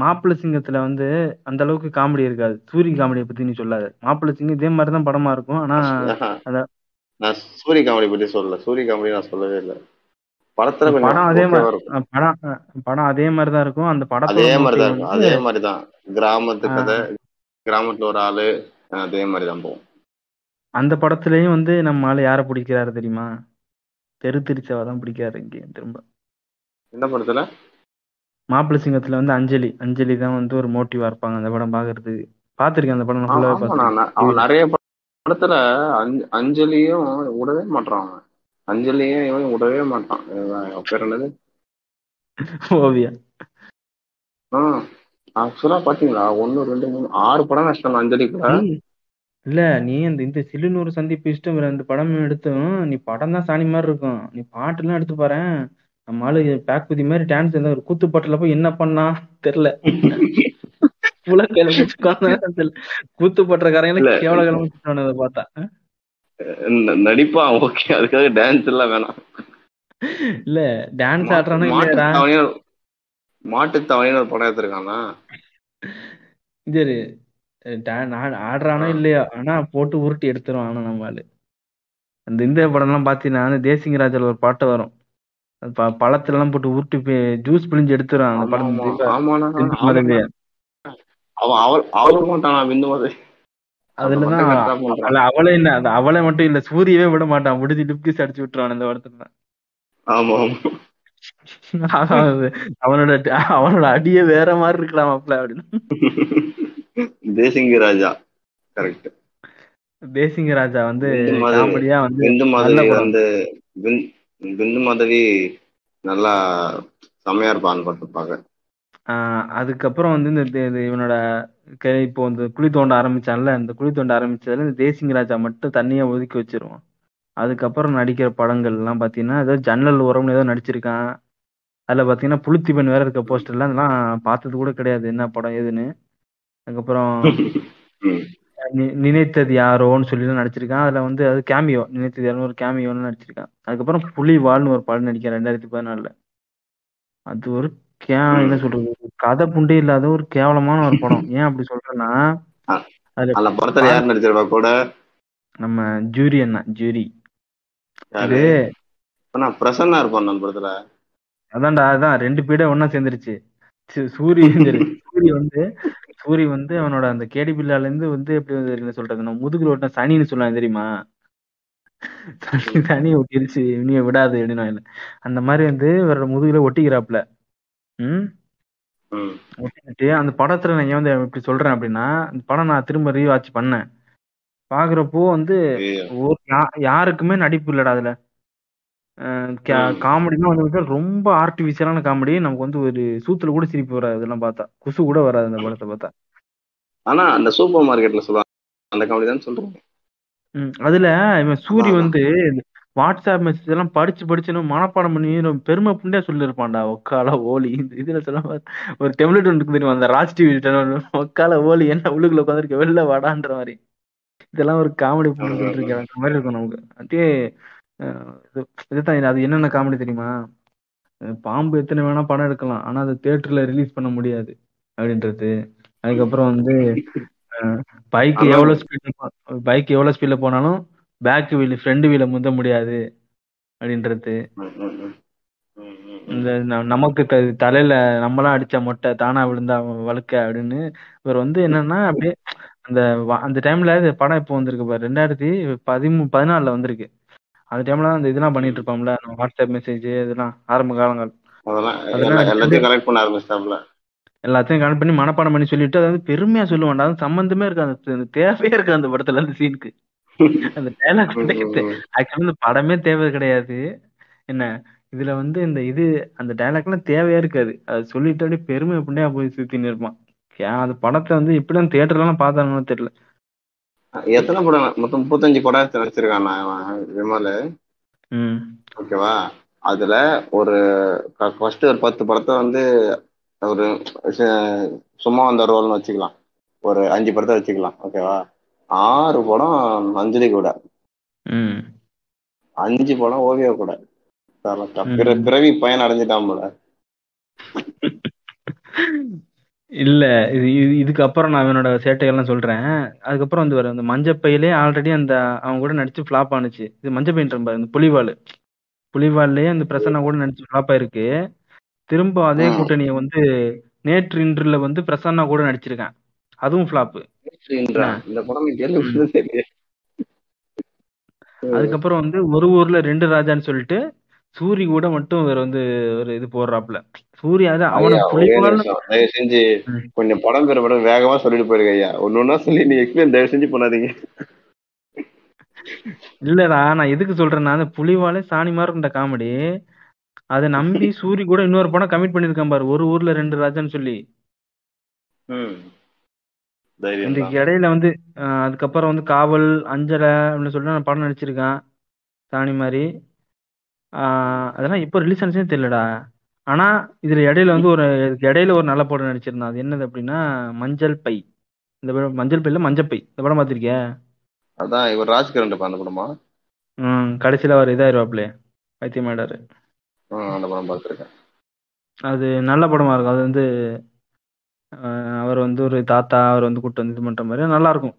S1: மாப்பிள்ளை சிங்கத்துல வந்து அந்த அளவுக்கு காமெடி இருக்காது. சூரி காமெடியை பத்தி நீ சொல்லாத. மாப்பிள்ளை சிங்கம் இதே மாதிரி தான் படமா இருக்கும். ஆனா
S2: நான் சூரிய காமெடி பத்தி சொல்லல. சூரிய காமெடி நான் சொல்லவே இல்லை. படத்துல
S1: படம் அதே மாதிரி படம் படம் அதே மாதிரி தான் இருக்கும். அந்த படத்தோட
S3: அதே மாதிரிதான்
S1: motive
S3: இருக்கும். அதே மாதிரிதான். கிராமத்து
S1: ஆஹ்
S3: கதை கிராமத்துல ஒரு ஆளு அதே மாதிரிதான் போகும்.
S1: அந்த படத்துலயும் வந்து நம்ம ஆளு யாரை பிடிக்கிறாரு தெரியுமா? தெரு திருச்சாவை தான் பிடிக்காரு இங்கே திரும்ப.
S2: என்ன படத்துல?
S1: மாப்பிள்ளை சிங்கத்துல வந்து அஞ்சலி. அஞ்சலி தான் வந்து ஒரு மோட்டிவா இருப்பாங்க அந்த படம் பாக்குறதுக்கு. பாத்திருக்கேன் அந்த படம்
S2: நிறைய படத்துல அஞ்ச- அஞ்சலியும் விடவே மாட்டான் அஞ்சலியும் இவன் விடவே மாட்டான். பேர் என்னது?
S1: ஓவியா.
S2: ஆ ஆக்சுவலா பாத்தீங்களா? ஒன்னு ரெண்டு மூணு ஆறு படம் நஷ்டம் அஞ்சலி கூட.
S1: நீ இல்ல நீ அந்த இந்த சில்லுனூர் சந்திப்பு இஷ்டம் ரெண்டு படமும் எடுத்தும் நீ படம் தான் சாணி மாதிரி இருக்கும். நீ பாட்டு எல்லாம் எடுத்து பாரு நம்ம ஆளு பேக் குதி மாதிரி டான்ஸ் இந்த ஒரு கூத்து பாட்டுல போய் என்ன பண்ணா தெரியல. கூத்து பட்டுற கரையில
S2: இல்ல.
S1: கேவல கிளம்பி அதை பார்த்தா.
S2: நடிப்பான் ஓகே. அதுக்காக டான்ஸ் எல்லாம் வேணாம்.
S1: இல்ல டான்ஸ் ஆடுறானா
S2: மாட்டு தவணைன்னு ஒரு படம் எடுத்திருக்கானா?
S1: சரி ஆடுறானோ இல்லையோ? ஆனா போட்டு உருட்டி எடுத்துருவான் ஆனா நம்ம ஆளு. அந்த இந்த படம் எல்லாம் பாத்தீங்கன்னா அந்த தேசிங்க ராஜால ஒரு பாட்டு வரும். பழத்துல எல்லாம் போட்டு உருட்டி ஜூஸ் பிழிஞ்சு எடுத்துருவான் அந்த படம்
S2: அவன் அவள் அவள் மாட்டானா பிந்து மாதிரி.
S1: அதுலதான் அவள என்ன அவளை மட்டும் இல்ல சூரியவே விட மாட்டான். முடிஞ்சு லிப்கிஸ் அடிச்சு விட்டுருவான் இந்த
S2: ஆமா
S1: அது அவனோட அவனோட அடியே வேற மாதிரி இருக்கலாம் அப்பல அப்படின்னு.
S2: தேசிங்க ராஜா. கரெக்ட்
S1: தேசிங்க ராஜா வந்து காமெடியா வந்து நல்ல
S2: மாதவி. வந்து பிந்து மாதவி நல்லா செம்மையா இருப்பான் அந்த படத்தை பார்க்க.
S1: ஆஹ் அதுக்கப்புறம் வந்து இந்த இது- இவனோட க- இப்போ இந்த குழி தோண்ட ஆரம்பிச்சான்ல இந்த குழி தோண்ட ஆரம்பிச்சதுல இந்த தேசிங்க ராஜா மட்டும் தண்ணியை ஒதுக்கி வச்சிருவான். அதுக்கப்புறம் நடிக்கிற படங்கள்லாம் பார்த்தீங்கன்னா ஏதோ ஜன்னல் உரம்னு ஏதோ நடிச்சிருக்கான். அதில் பார்த்தீங்கன்னா புளுத்திபன் வேற இருக்க போஸ்டர்லாம் அதெல்லாம் பார்த்தது கூட கிடையாது என்ன படம் ஏதுன்னு. அதுக்கப்புறம் நி- நினைத்தது யாரோன்னு சொல்லி நடிச்சிருக்கான். அதில் வந்து அது கேமியோ நினைத்தது யாரோ ஒரு கேமியோன்னு நடிச்சிருக்கான். அதுக்கப்புறம் புலிவால்னு ஒரு படம் நடிக்கிறேன் ரெண்டாயிரத்தி பதினாலில். அது ஒரு கே என்ன சொல்றது? கதை புண்டே இல்லாத ஒரு கேவலமான ஒரு படம். ஏன் அப்படி சொல்றேன்னா அதுல
S2: அந்த படத்துல யார் நடிச்சிருப்பா? கூட?
S1: நம்ம ஜூரி அண்ணா ஜூரி.
S2: ஆனா பிரசன்னா இருப்பான் அந்த படத்துல.
S1: அதான்டா அதான். ரெண்டு பீட ஒண்ணா சேர்ந்துருச்சு. சூரி சரி, வந்து சூரி வந்து அவனோட அந்த கேடி பில்லால இருந்து வந்து எப்படி வந்து என்ன சொல்றது? நம்ம முதுகுல ஓட்டின சனின்னு சொல்லுவாங்க தெரியுமா? சனி சனி ஒட்டிருச்சு இனிய விடாது அப்படின்னு அந்த மாதிரி வந்து இவரோட முதுகுல ஒட்டிக்கிறாப்ல. ஒட்டிக்கிட்டு அந்த படத்துல நான் ஏன் வந்து இப்படி சொல்றேன் அப்படின்னா அந்த படம் நான் திரும்ப ரீவாட்ச் பண்ணேன். பாக்குறப்போ வந்து யாருக்குமே நடிப்பு இல்லடா அதுல. காமெடினா வந்து ரொம்ப ஆர்டிபிஷியலான காமெடி. நமக்கு வந்து ஒரு சூத்துல கூட சிரிப்பு வராது இதெல்லாம் பார்த்தா. குசு கூட வராது அந்த படத்தை பார்த்தா.
S2: ஆனா அந்த சூப்பர் மார்க்கெட்ல சொல்லுவாங்க அந்த காமெடி தான் சொல்றேன்
S1: அதுல இவன் சூரி வந்து வாட்ஸ்அப் மெசேஜ் எல்லாம் படிச்சு படிச்சு நம்ம மனப்பாடம் பண்ணி பெருமை புண்டையா சொல்லியிருப்பான்டா. ஒக்கால ஓலி. இதுல சொல்ல ஒரு டெம்லெட் ஒன்று தெரியுமா? அந்த ராஜ் டிவி ஒக்கால ஓலி என்ன உள்ளுக்குள்ள உட்காந்துருக்க வெளில வாடான்ற மாதிரி. இதெல்லாம் ஒரு காமெடி பண்ணி சொல்லிட்டு இருக்கேன் அந்த மாதிரி இருக்கும் நமக்கு. அப்படியே இதுதான் இது- அது என்னென்ன காமெடி தெரியுமா? பாம்பு எத்தனை வேணா படம் எடுக்கலாம். ஆனா அது தியேட்டர்ல ரிலீஸ் பண்ண முடியாது அப்படின்றது. அதுக்கப்புறம் வந்து பைக் எவ்வளவு ஸ்பீட் பைக் எவ்வளவு ஸ்பீட்ல போனாலும் பேக் வீல் ஃப்ரண்ட் வீல முந்த முடியாது அப்படின்றது. இந்த நமக்கு தலையில நம்மளாம் அடிச்ச மொட்டை தானா விழுந்தா வழுக்க அப்படின்னு இவர் வந்து என்னன்னா அப்படியே அந்த அந்த டைம்ல படம் இப்போ வந்திருக்கு பாரு. ரெண்டாயிரத்தி பதிமூ பதினாலுல வந்திருக்கு. அந்த டைம்ல அந்த இதெல்லாம் பண்ணிட்டு இருப்போம்ல. நம்ம வாட்ஸ்அப் மெசேஜ் இதெல்லாம் ஆரம்ப காலங்கள்.
S2: எல்லாத்தையும்
S1: கனெக்ட் பண்ணி மனப்பாடம் பண்ணி சொல்லிட்டு அதாவது பெருமையா சொல்லுவான்டா அது சம்பந்தமே அந்த தேவையே இருக்கு அந்த படத்துல அந்த சீனுக்கு அந்த டைலாக் ஆக்சுவலா இந்த படமே தேவை கிடையாது. என்ன? இதுல வந்து இந்த இது அந்த டைலாக்லாம் தேவையா இருக்காது. அது சொல்லிட்டு அப்படியே பெருமை அப்படியே போய் சுத்தின்னு இருப்பான். ஏன் அந்த படத்தை வந்து இப்படிதான் தியேட்டர்லாம் பார்த்தானு தெரியல.
S2: எத்தனை படம்? மொத்தம் முப்பத்தஞ்சு படம் எடுத்து நடிச்சிருக்கான் அவன் விமல்.
S1: ம்.
S2: ஓகேவா? அதுல ஒரு ஃபர்ஸ்ட் ஒரு பத்து படத்தை வந்து ஒரு சும்மா வந்த ரோல்னு வச்சுக்கலாம். ஒரு அஞ்சு படத்தை வச்சுக்கலாம். ஓகேவா? ஆறு படம் அஞ்சலி கூட அஞ்சு படம் ஓவியா கூட பிறவி பயன் அடைஞ்சிட்டான் போல.
S1: இல்ல இது இது- இதுக்கு அப்புறம் நான் இவனோட சேட்டைகள்லாம் சொல்றேன். அதுக்கப்புறம் வந்து வர அந்த மஞ்சப்பையிலே ஆல்ரெடி அந்த அவன் கூட நடிச்சு ஃபிளாப் ஆனுச்சு. இது மஞ்சப்பைன்ற பாரு இந்த புலிவால் புலிவால்லயே அந்த பிரசன்னா கூட நடிச்சு ஃபிளாப் ஆயிருக்கு. திரும்ப அதே. கூட்டணியை வந்து நேற்று இன்றுல வந்து பிரசன்னா கூட நடிச்சிருக்கேன். அதுவும் ஃபிளாப்
S2: இன்றா? இந்த படம்.
S1: அதுக்கப்புறம் வந்து ஒரு ஊர்ல ரெண்டு ராஜான்னு சொல்லிட்டு சூரி கூட மட்டும் வேற வந்து ஒரு இது போடுறாப்புல. சூர்யா அது அவனை
S2: செஞ்சு. கொஞ்சம் படம் பேர் படம் வேகமா சொல்லிட்டு போயிருங்க ஐயா. ஒன்னு ஒன்னா சொல்லி நீ எக்ஸ்பிளைன் தயவு செஞ்சு பண்ணாதீங்க.
S1: இல்லடா நான் எதுக்கு சொல்றேன்னா அந்த புலிவாலே சாணி மாதிரி இருந்த காமெடி அதை நம்பி சூரி கூட இன்னொரு படம் கமிட் பண்ணிருக்கான் பாரு. ஒரு ஊர்ல ரெண்டு ராஜான்னு சொல்லி.
S2: தான்.
S1: இடையில வந்து அஹ், அதுக்கப்புறம் வந்து காவல் அஞ்சலை அப்படின்னு சொல்லிட்டு நான் படம் நடிச்சிருக்கான். சாணி மாதிரி. ஆஹ், அதெல்லாம் எப்போ ரிலீஸ் ஆனிச்சுன்னு தெரியலடா. ஆனா இதுல இடையில வந்து ஒரு இதுக்கு இடையில ஒரு நல்ல படம் நடிச்சிருந்தான். அது என்னது அப்படின்னா மஞ்சள் பை. இந்த படம் மஞ்சள் பையில மஞ்சள் பை. இந்த படம் பார்த்திருக்கியா?
S2: அதான் இவர் ராஜ்கிரண் அந்த படமா?
S1: ம் கடைசியில அவர் இதாயிருவாப்லே வைத்தியமாயிடாரு
S2: அந்த படம் பார்த்துருக்கேன்.
S1: அது நல்ல படமா இருக்கும். அது வந்து அவர் வந்து ஒரு தாத்தா அவர் வந்து கூட்டு வந்து இது பண்ற மாதிரி நல்லா இருக்கும்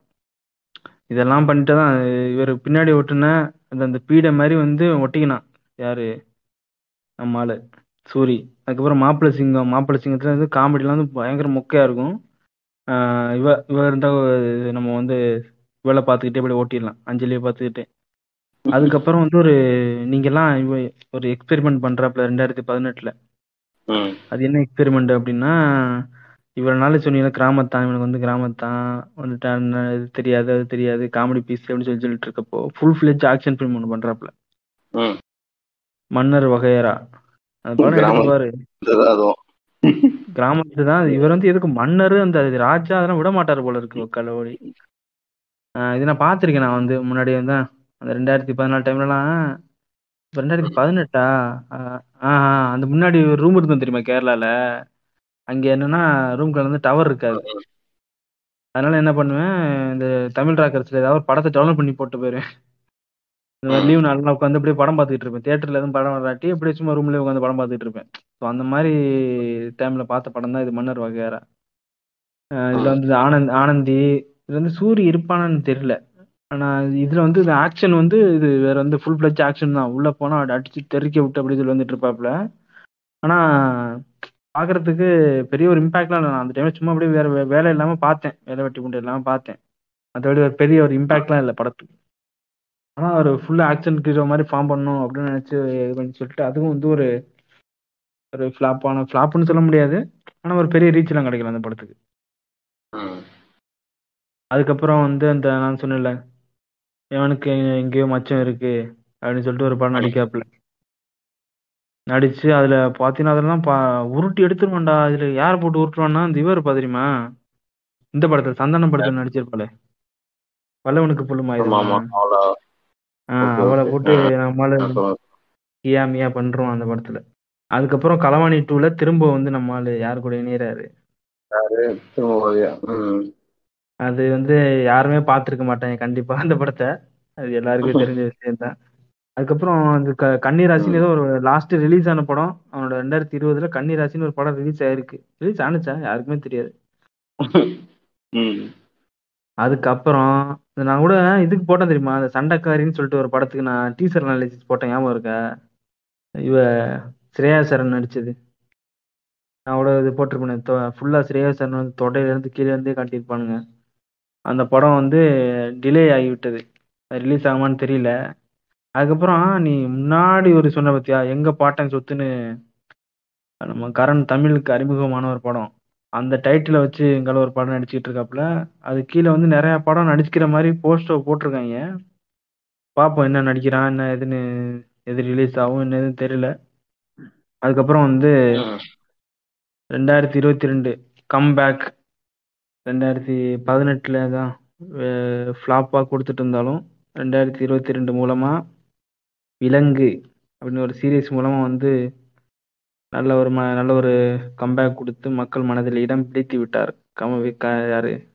S1: இதெல்லாம் பண்ணிட்டு தான் இவர் பின்னாடி ஒட்டுன அந்த அந்த பீடை மாதிரி வந்து ஒட்டிக்கினான். யாரு? நம்ம ஆளு சூரி. அதுக்கப்புறம் மாப்பிள்ளை சிங்கம் மாப்பிள்ளை சிங்கத்துல வந்து காமெடிலாம் வந்து பயங்கர மொக்கையா இருக்கும். இவ இவ இருந்தா நம்ம வந்து இவளை பார்த்துக்கிட்டே இப்படி ஓட்டிடலாம். அஞ்சலியை பார்த்துக்கிட்டே. அதுக்கப்புறம் வந்து ஒரு நீங்கெல்லாம் இவ ஒரு எக்ஸ்பெரிமெண்ட் பண்றாப்புல ரெண்டாயிரத்தி பதினெட்டுல. அது என்ன எக்ஸ்பெரிமெண்ட் அப்படின்னா இவ்வளவு நாள் சொன்னீங்க கிராமத்தான் இவனுக்கு வந்து கிராமத்தான் வந்துட்டான் இது தெரியாது அது தெரியாது காமெடி பீஸ் அப்படின்னு சொல்லி சொல்லிட்டு இருக்கப்போ ஃபுல் ஃபிளெஜ் ஆக்ஷன் ஃபிலிம் ஒன்று பண்றாப்புல.
S2: ம்.
S1: மன்னர் வகையரா. அது படம் எடுத்து
S2: கிராமம்.
S1: பாரு.
S2: இதுதான் அதுவும்.
S1: கிராமத்து தான் இவர் வந்து எதுக்கு மன்னர் அந்த ராஜா அதெல்லாம் விட மாட்டாரு போல இருக்கு கலவடி இது நான் பார்த்திருக்கேன் நான் வந்து முன்னாடி வந்து அந்த ரெண்டாயிரத்தி பதினாலு டைம்லலாம் ரெண்டாயிரத்தி பதினெட்டா? ஆஹ் அந்த முன்னாடி ஒரு ரூம் இருந்தோம் தெரியுமா கேரளால? அங்க என்னன்னா ரூம்ல வந்து டவர் இருக்காது. அதனால என்ன பண்ணுவேன் இந்த தமிழ் ராக்கர்ஸ்ல ஏதாவது படத்தை டவுன்லோட் பண்ணி போட்டு போயிருவேன். இந்த மாதிரி லீவ் நாள்லாம் உட்காந்து அப்படியே படம் பார்த்துட்டு இருப்பேன். தியேட்டர்ல எதுவும் படம் வராட்டி அப்படியே சும்மா ரூம்லயே உட்காந்து படம் பார்த்துட்டு இருப்பேன். ஸோ அந்த மாதிரி டைம்ல பார்த்த படம் தான் இது மன்னர் வகையறா அஹ் இதுல வந்து ஆனந்த் ஆனந்தி இதுல வந்து சூரி இருப்பானான்னு தெரியல. ஆனா இதுல வந்து இந்த ஆக்ஷன் வந்து இது வேற வந்து ஃபுல் ஃபிளட்ஜ் ஆக்ஷன் தான். உள்ள போனா அடிச்சு தெறிக்க விட்டு அப்படி சொல்லி வந்துட்டு இருப்பாப்ல ஆனா பாக்குறதுக்கு பெரிய ஒரு இம்பாக்ட்லாம் இல்லை. நான் அந்த டைம்ல சும்மா அப்படியே வேற வே- வேலை இல்லாம பார்த்தேன். வேலை வெட்டி குண்டு இல்லாம பார்த்தேன். மற்றபடி ஒரு பெரிய ஒரு இம்பாக்ட்லாம் இல்லை படத்துக்கு. ஆனா ஒரு ஃபுல்லா ஆக்ஷன் ஹீரோ மாதிரி ஃபார்ம் பண்ணணும் அப்படின்னு நினைச்சு இது பண்ணி சொல்லிட்டு அதுவும் வந்து ஒரு ஒரு ஃபிளாப்பான ஃபிளாப்னு சொல்ல முடியாது. ஆனா ஒரு பெரிய ரீச் எல்லாம் கிடைக்கல அந்த படத்துக்கு. அதுக்கப்புறம் வந்து அந்த நான் சொன்னேன்ல இவனுக்கு எங்கேயோ மச்சம் இருக்கு அப்படின்னு சொல்லிட்டு ஒரு படம் நடிக்காப்புல. நடிச்சு அதுல பாத்தீங்கன்னா அதெல்லாம் பா உருட்டி எடுத்துருவான்டா. இதுல யார போட்டு உருட்டுவான்னா அந்த இவர் இருப்பா தெரியுமா இந்த படத்துல சந்தானம் படத்துல நடிச்சிருப்பாளே. வல்லவனுக்கு புல்லுமா
S2: ஆமா ஆமா.
S1: அவளை. போட்டு
S2: ஆ.
S1: நம்மளால கியா மியா பண்றோம் அந்த படத்துல. அதுக்கப்புறம் களவாணி டூல திரும்ப வந்து நம்ம ஆளு யாரு கூட இணையறாரு?
S2: ம்.
S1: அது வந்து யாருமே பார்த்திருக்க மாட்டாங்க கண்டிப்பா அந்த படத்தை. அது எல்லாருக்கும் தெரிஞ்ச விஷயம் தான் அதுக்கப்புறம் அந்த க கன்னிராசின்னு ஏதோ ஒரு லாஸ்ட் ரிலீஸ் ஆன படம். அவனோட ரெண்டாயிரத்தி இருபதுல கன்னிராசின்னு ஒரு படம் ரிலீஸ் ஆயிருக்கு. ரிலீஸ் ஆனுச்சா? யாருக்குமே தெரியாது. அதுக்கப்புறம் நான் கூட இதுக்கு போட்டேன் தெரியுமா? அந்த சண்டைக்காரின்னு சொல்லிட்டு ஒரு படத்துக்கு நான் டீசர் அனாலிசிஸ் போட்டேன். ஞாபகம் இருக்கா? இவ ஸ்ரேயா சரண் நடிச்சது. நான் கூட இது போட்டிருப்பேன் ஃபுல்லா ஸ்ரேயா சரண் வந்து தொடையில இருந்து கீழே இருந்தே காட்டியிருப்பானுங்க. அந்த படம் வந்து டிலே ஆகிவிட்டது. ரிலீஸ் ஆகுமான்னு தெரியல. அதுக்கப்புறம் நீ முன்னாடி ஒரு சொன்ன பத்தியா? எங்க பாட்டன் சொத்துன்னு நம்ம கரண் தமிழுக்கு அறிமுகமான ஒரு படம். அந்த டைட்டில வச்சு எங்கால ஒரு படம் நடிச்சுட்டு இருக்காப்புல. அது கீழே வந்து நிறைய படம் நடிச்சுக்கிற மாதிரி போஸ்டர் போட்டிருக்காங்க. பார்ப்போம் என்ன நடிக்கிறான் என்ன எதுன்னு எது ரிலீஸ் ஆகும் என்ன எதுன்னு தெரியல. அதுக்கப்புறம் வந்து
S2: ம்.
S1: ரெண்டாயிரத்தி இருபத்தி ரெண்டு கம்பேக் ரெண்டாயிரத்தி பதினெட்டுல தான் ஃப்ளாப்பாக கொடுத்துட்டு இருந்தாலும் ரெண்டாயிரத்தி இருபத்தி ரெண்டு மூலமா விலங்கு அப்படின்னு ஒரு சீரியஸ் மூலமா வந்து நல்ல ஒரு ம நல்ல ஒரு கம்பேக் கொடுத்து மக்கள் மனதில் இடம் பிடித்து விட்டார். கம வி- க யாரு?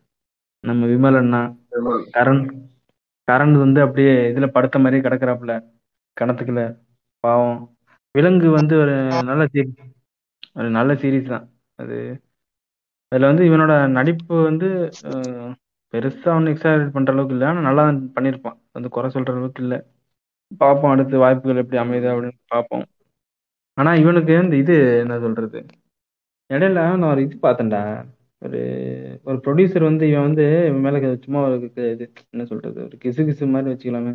S1: நம்ம விமல் அண்ணா. கரண். கரண் வந்து அப்படியே இதுல படுத்த மாதிரியே கிடக்குறாப்புல கணத்துக்குள்ள. பாவம். விலங்கு வந்து ஒரு நல்ல சீரிஸ் ஒரு நல்ல சீரிஸ் தான். அது அதுல வந்து இவனோட நடிப்பு வந்து பெருசா ஒன்றும் எக்ஸாஜரேட் பண்ற அளவுக்கு இல்லை. ஆனா நல்லா பண்ணியிருப்பான் வந்து குறை சொல்ற அளவுக்கு இல்லை. பார்ப்போம் அடுத்து வாய்ப்புகள் எப்படி அமையுது அப்படின்னு பார்ப்போம் ஆனா இவனுக்கு இந்த இது என்ன சொல்றது? இடையில நான் ஒரு இது பார்த்தேன்டா. ஒரு ஒரு ப்ரொடியூசர் வந்து இவன் வந்து இவன் மேல சும்மா ஒரு இது என்ன சொல்றது? ஒரு கிசு கிசு மாதிரி வச்சுக்கலாமே.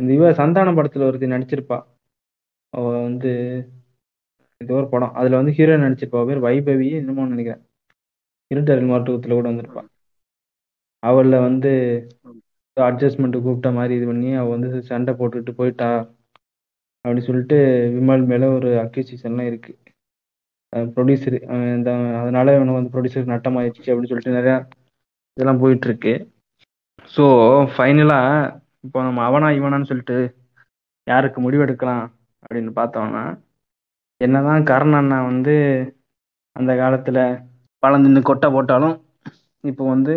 S1: இந்த இவ சந்தான படத்துல ஒருத்தி நடிச்சிருப்பா. அவ வந்து ஏதோ ஒரு படம். அதுல வந்து ஹீரோயின் நடிச்சிருப்பா. பேர் வைபவி என்னமோ நினைக்கிறேன். இருட்டரில் மருத்துவத்துல கூட வந்திருப்பா. அவள்ல வந்து அட்ஜஸ்ட்மெண்ட் கூப்பிட்ட மாதிரி இது பண்ணி அவள் வந்து சண்டை போட்டுட்டு போயிட்டா அப்படின்னு சொல்லிட்டு விமல் மேலே ஒரு அக்யூசியேஷன்லாம் இருக்குது ப்ரொடியூசர் இந்த அதனால் இவனுக்கு வந்து ப்ரொடியூசர் நட்டமாயிடுச்சு அப்படின்னு சொல்லிட்டு நிறையா இதெல்லாம் போயிட்டுருக்கு. ஸோ ஃபைனலாக இப்போ நம்ம அவனா இவனான்னு சொல்லிட்டு யாருக்கு முடிவெடுக்கலாம் அப்படின்னு பார்த்தோம்னா என்னதான் கரண் அண்ணா வந்து அந்த காலத்தில் பழம் கொட்டை போட்டாலும் இப்போ வந்து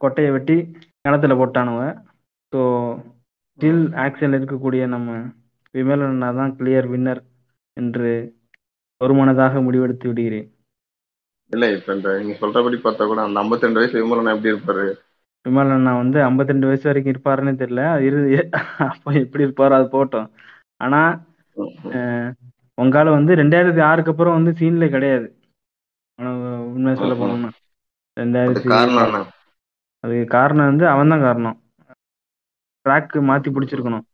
S1: கொட்டையை வெட்டி கிணத்துல போட்டானுவ. ஸோ ஸ்டில் ஆக்ஷனில் இருக்கக்கூடிய நம்ம விமல் அண்ணா தான் கிளியர் வின்னர் என்று ஒருமனதாக முடிவெடுத்து விடுகிறேன்.
S2: இல்ல இப்ப இந்த நீங்க சொல்றபடி பார்த்தா கூட அந்த 52 வயசு விமலன் எப்படி இருப்பாரு?
S1: விமல் அண்ணா வந்து 52 வயசு வரைக்கும் இருப்பாருன்னு தெரியல. இரு அப்போ எப்படி இருப்பாரோ அது போட்டோம். ஆனா உங்கால வந்து ரெண்டாயிரத்தி ஆறுக்கு அப்புறம் வந்து சீன்ல கிடையாது. உண்மையை சொல்ல போனோம்னா. ரெண்டாயிரத்தி அதுக்கு காரணம் வந்து அவன் தான் காரணம் ட்ராக் மாத்தி பிடிச்சிருக்கணும்.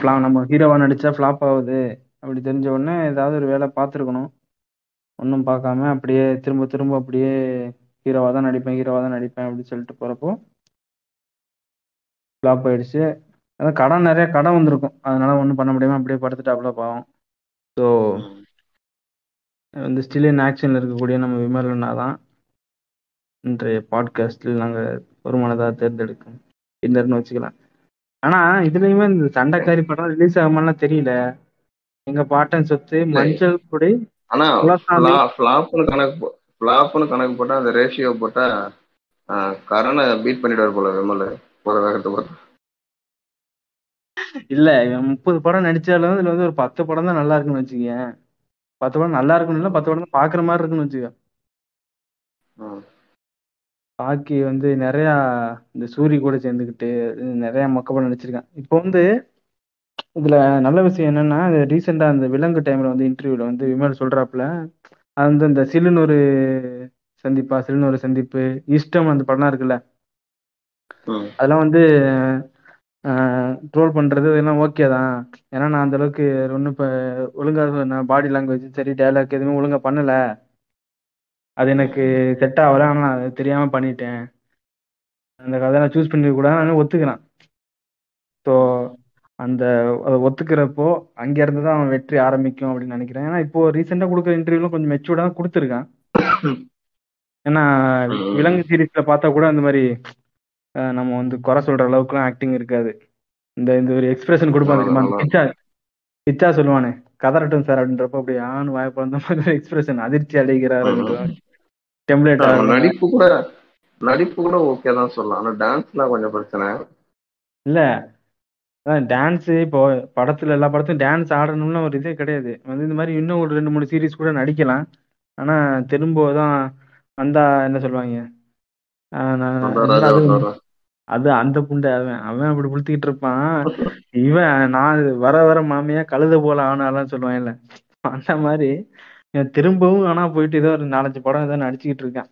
S1: flop நம்ம ஹீரோவா நடிச்சா ஃப்ளாப் ஆகுது. அப்படி தெரிஞ்ச உடனே ஏதாவது ஒரு வேலை பார்த்துருக்கணும். ஒன்றும் பார்க்காம அப்படியே திரும்ப திரும்ப அப்படியே ஹீரோவா தான் நடிப்பேன் ஹீரோவா தான் நடிப்பேன் அப்படின்னு சொல்லிட்டு போறப்போ ஃப்ளாப் ஆயிடுச்சு. அதான் கடன் நிறைய கடன் வந்திருக்கும். அதனால ஒன்றும் பண்ண முடியாம அப்படியே படுத்துட்டாப்புல பாவம். ஸோ வந்து ஸ்டில் இன் ஆக்ஷனில் இருக்கக்கூடிய நம்ம விமலனா தான் இன்றைய பாட்காஸ்டில் நாங்கள் ஒரு மனதாக தேர்ந்தெடுக்கும். பின்னர்னு வச்சுக்கலாம். ஆனா இதுலயுமே இந்த சண்டைக்காரி படம் ரிலீஸ் ஆகுமாலாம் தெரியல. எங்க பாட்டன் சொத்து மஞ்சள் குடை
S2: ஆனா. ஃபிளாப்னு கணக்கு ஃபிளாப்னு கணக்கு போட்டா அந்த ரேஷியோ போட்டா கரணை பீட் பண்ணிடுவார் போல விமல். போற வேகத்தை பார்த்து
S1: இல்ல முப்பது படம் நடிச்சாலும் இதுல வந்து ஒரு பத்து படம் தான் நல்லா இருக்குன்னு வச்சுக்கேன் பத்து படம் நல்லா இருக்குன்னு இல்ல பத்து படம் தான் பாக்குற மாதிரி இருக்குன்னு வச்சுக்க. பாக்கி வந்து நிறைய இந்த சூரி கூட சேர்ந்துக்கிட்டு நிறைய மொக்க படம் நடிச்சிருக்கான். இப்போ வந்து இதுல நல்ல விஷயம் என்னன்னா ரீசெண்டா அந்த விலங்கு டைம்ல வந்து இன்டர்வியூல வந்து விமல் சொல்றாப்புல அது வந்து இந்த சில்லுன்னு ஒரு சந்திப்பா சில்லுன்னு ஒரு சந்திப்பு இஷ்டம் அந்த படம் இருக்குல்ல. அதெல்லாம் வந்து ட்ரோல் பண்றது இதெல்லாம் ஓகே தான். ஏன்னா நான் அந்த அளவுக்கு ஒன்றும் இப்போ ஒழுங்கா நான் பாடி லாங்குவேஜ் சரி டயலாக் எதுவுமே ஒழுங்கா பண்ணல. அது எனக்கு செட் ஆகல ஆனால் நான் அது தெரியாம பண்ணிட்டேன். அந்த கதை நான் சூஸ் பண்ணி கூட நான் ஒத்துக்கிறேன். ஸோ அந்த அதை ஒத்துக்கிறப்போ அங்க இருந்து தான் அவன் வெற்றி ஆரம்பிக்கும் அப்படின்னு நினைக்கிறேன். ஏன்னா இப்போ ரீசெண்டாக கொடுக்குற இன்டர்வியூலாம் கொஞ்சம் மெச்சூர்டாக தான் கொடுத்துருக்கான். ஏன்னா விலங்கு சீரீஸ்ல பார்த்தா கூட அந்த மாதிரி நம்ம வந்து குறை சொல்ற அளவுக்குலாம் ஆக்டிங் இருக்காது. இந்த இந்த ஒரு எக்ஸ்பிரஷன் கொடுப்பான் தெரியுமா? பிச்சா பிச்சா சொல்லுவானே கதறட்டும் சார் அப்படின்றப்ப அப்படி ஆண் வாய்ப்பு அந்த மாதிரி எக்ஸ்பிரஷன் அதிர்ச்சி அடைகிறார் டெம்ப்ளேட்
S2: நடிப்பு கூட நடிப்பு கூட ஓகே தான் சொல்லலாம். ஆனா டான்ஸ்லாம் கொஞ்சம் பிரச்சனை.
S1: இல்ல. அதான் டான்ஸ் இப்போ படத்துல எல்லா படத்தும் டான்ஸ் ஆடணும்னு ஒரு இதே கிடையாது. வந்து இந்த மாதிரி இன்னும் ஒரு ரெண்டு மூணு சீரிஸ் கூட நடிக்கலாம். ஆனா திரும்ப தான் வந்தா என்ன சொல்லுவாங்க? அது அந்த புண்டை அவன் அவன் அப்படி புளுத்திக்கிட்டு இருப்பான். இவன் நான் வர வர மாமியா கழுத போல ஆனாலாம் சொல்லுவான் இல்ல அந்த மாதிரி திரும்பவும் ஆனா போயிட்டு ஏதோ ஒரு நாலஞ்சு படம் ஏதோ நடிச்சுக்கிட்டு இருக்கான்.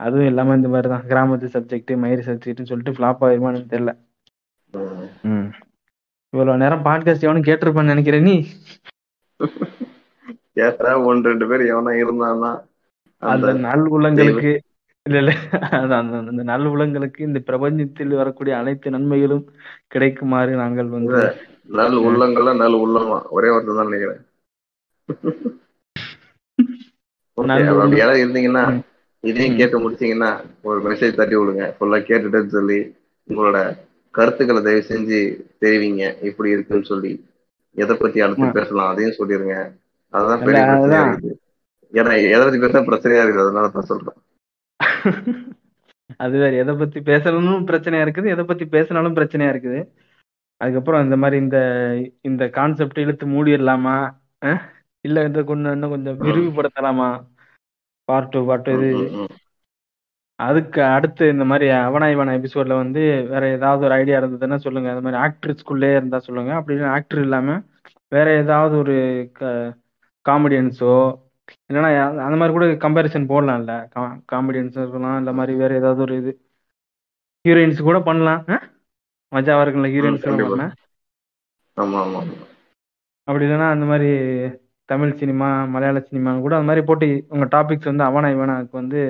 S1: அதுவும் எல்லாமே இந்த மாதிரி தான் கிராமத்து சப்ஜெக்ட் மயிறு சப்ஜெக்ட்னு சொல்லிட்டு ஃபிளாப் ஆயிருமான்னு தெரியல. இவ்வளவு நேரம் பாட்காஸ்ட் எவனும் கேட்டிருப்பான்னு நினைக்கிறேன் நீ?
S2: கேட்டா ஒன்று ரெண்டு பேர் எவனா இருந்தான்னா
S1: அந்த நல் உள்ளங்களுக்கு இல்ல இல்ல. அந்த நல் உள்ளங்களுக்கு இந்த பிரபஞ்சத்தில் வரக்கூடிய அனைத்து நன்மைகளும் கிடைக்குமாறு நாங்கள் வந்து
S2: நல் உள்ளங்கள்ல நல் உள்ளமா. ஒரே ஒருத்தர் தான் நினைக்கிறேன் Okay,
S1: நல்
S2: அப்படி
S1: உள்ளம்.
S2: யாராவது இருந்தீங்கன்னா. இதையும். கேட்டு முடிச்சீங்கன்னா ஒரு மெசேஜ் தட்டி விடுங்க ஃபுல்லா கேட்டுட்டேன்னு சொல்லி உங்களோட கருத்துக்களை தயவு செஞ்சு தெரிவிங்க இப்படி இருக்குன்னு சொல்லி எதை பத்தி அடுத்து. பேசலாம் அதையும் சொல்லிருங்க அதுதான்
S1: இல்ல,
S2: பெரிய பிரச்சனையா. இருக்குது ஏன்னா எதை பத்தி பேச பிரச்சனையா இருக்குது அதனால தான் சொல்றேன்
S1: அது வேற எதை பத்தி பேசணும்னு பிரச்சனையா இருக்குது எதை பத்தி பேசினாலும் பிரச்சனையா இருக்குது அதுக்கப்புறம் இந்த மாதிரி இந்த இந்த கான்செப்ட் இழுத்து மூடிடலாமா? இல்ல இந்த கொஞ்சம் இன்னும் கொஞ்சம் விரிவுபடுத்தலாமா? பார்ட் டூ பார்ட் இது. அதுக்கு அடுத்து இந்த மாதிரி அவனா இவனா எபிசோட்ல வந்து வேற ஏதாவது ஒரு ஐடியா இருந்ததுன்னா சொல்லுங்க. அந்த மாதிரி ஆக்ட்ரஸ்குள்ளே இருந்தா சொல்லுங்க. அப்படி ஆக்டர் இல்லாம வேற ஏதாவது ஒரு காமெடியன்ஸோ இல்லைன்னா அந்த மாதிரி கூட கம்பேரிசன் போடலாம்ல. காமெடியன்ஸ் இருக்கலாம் இந்த மாதிரி வேற ஏதாவது ஒரு இது. ஹீரோயின்ஸ் கூட பண்ணலாம்? மஜாவா இருக்குல்ல ஹீரோயின்ஸ்
S2: ஆமா.
S1: அப்படி இல்லைன்னா அந்த மாதிரி தமிழ் சினிமா மலையாள சினிமா கூட அந்த மாதிரி போட்டு உங்க டாபிக்ஸ் வந்து அவனா இவனாக்கு வந்து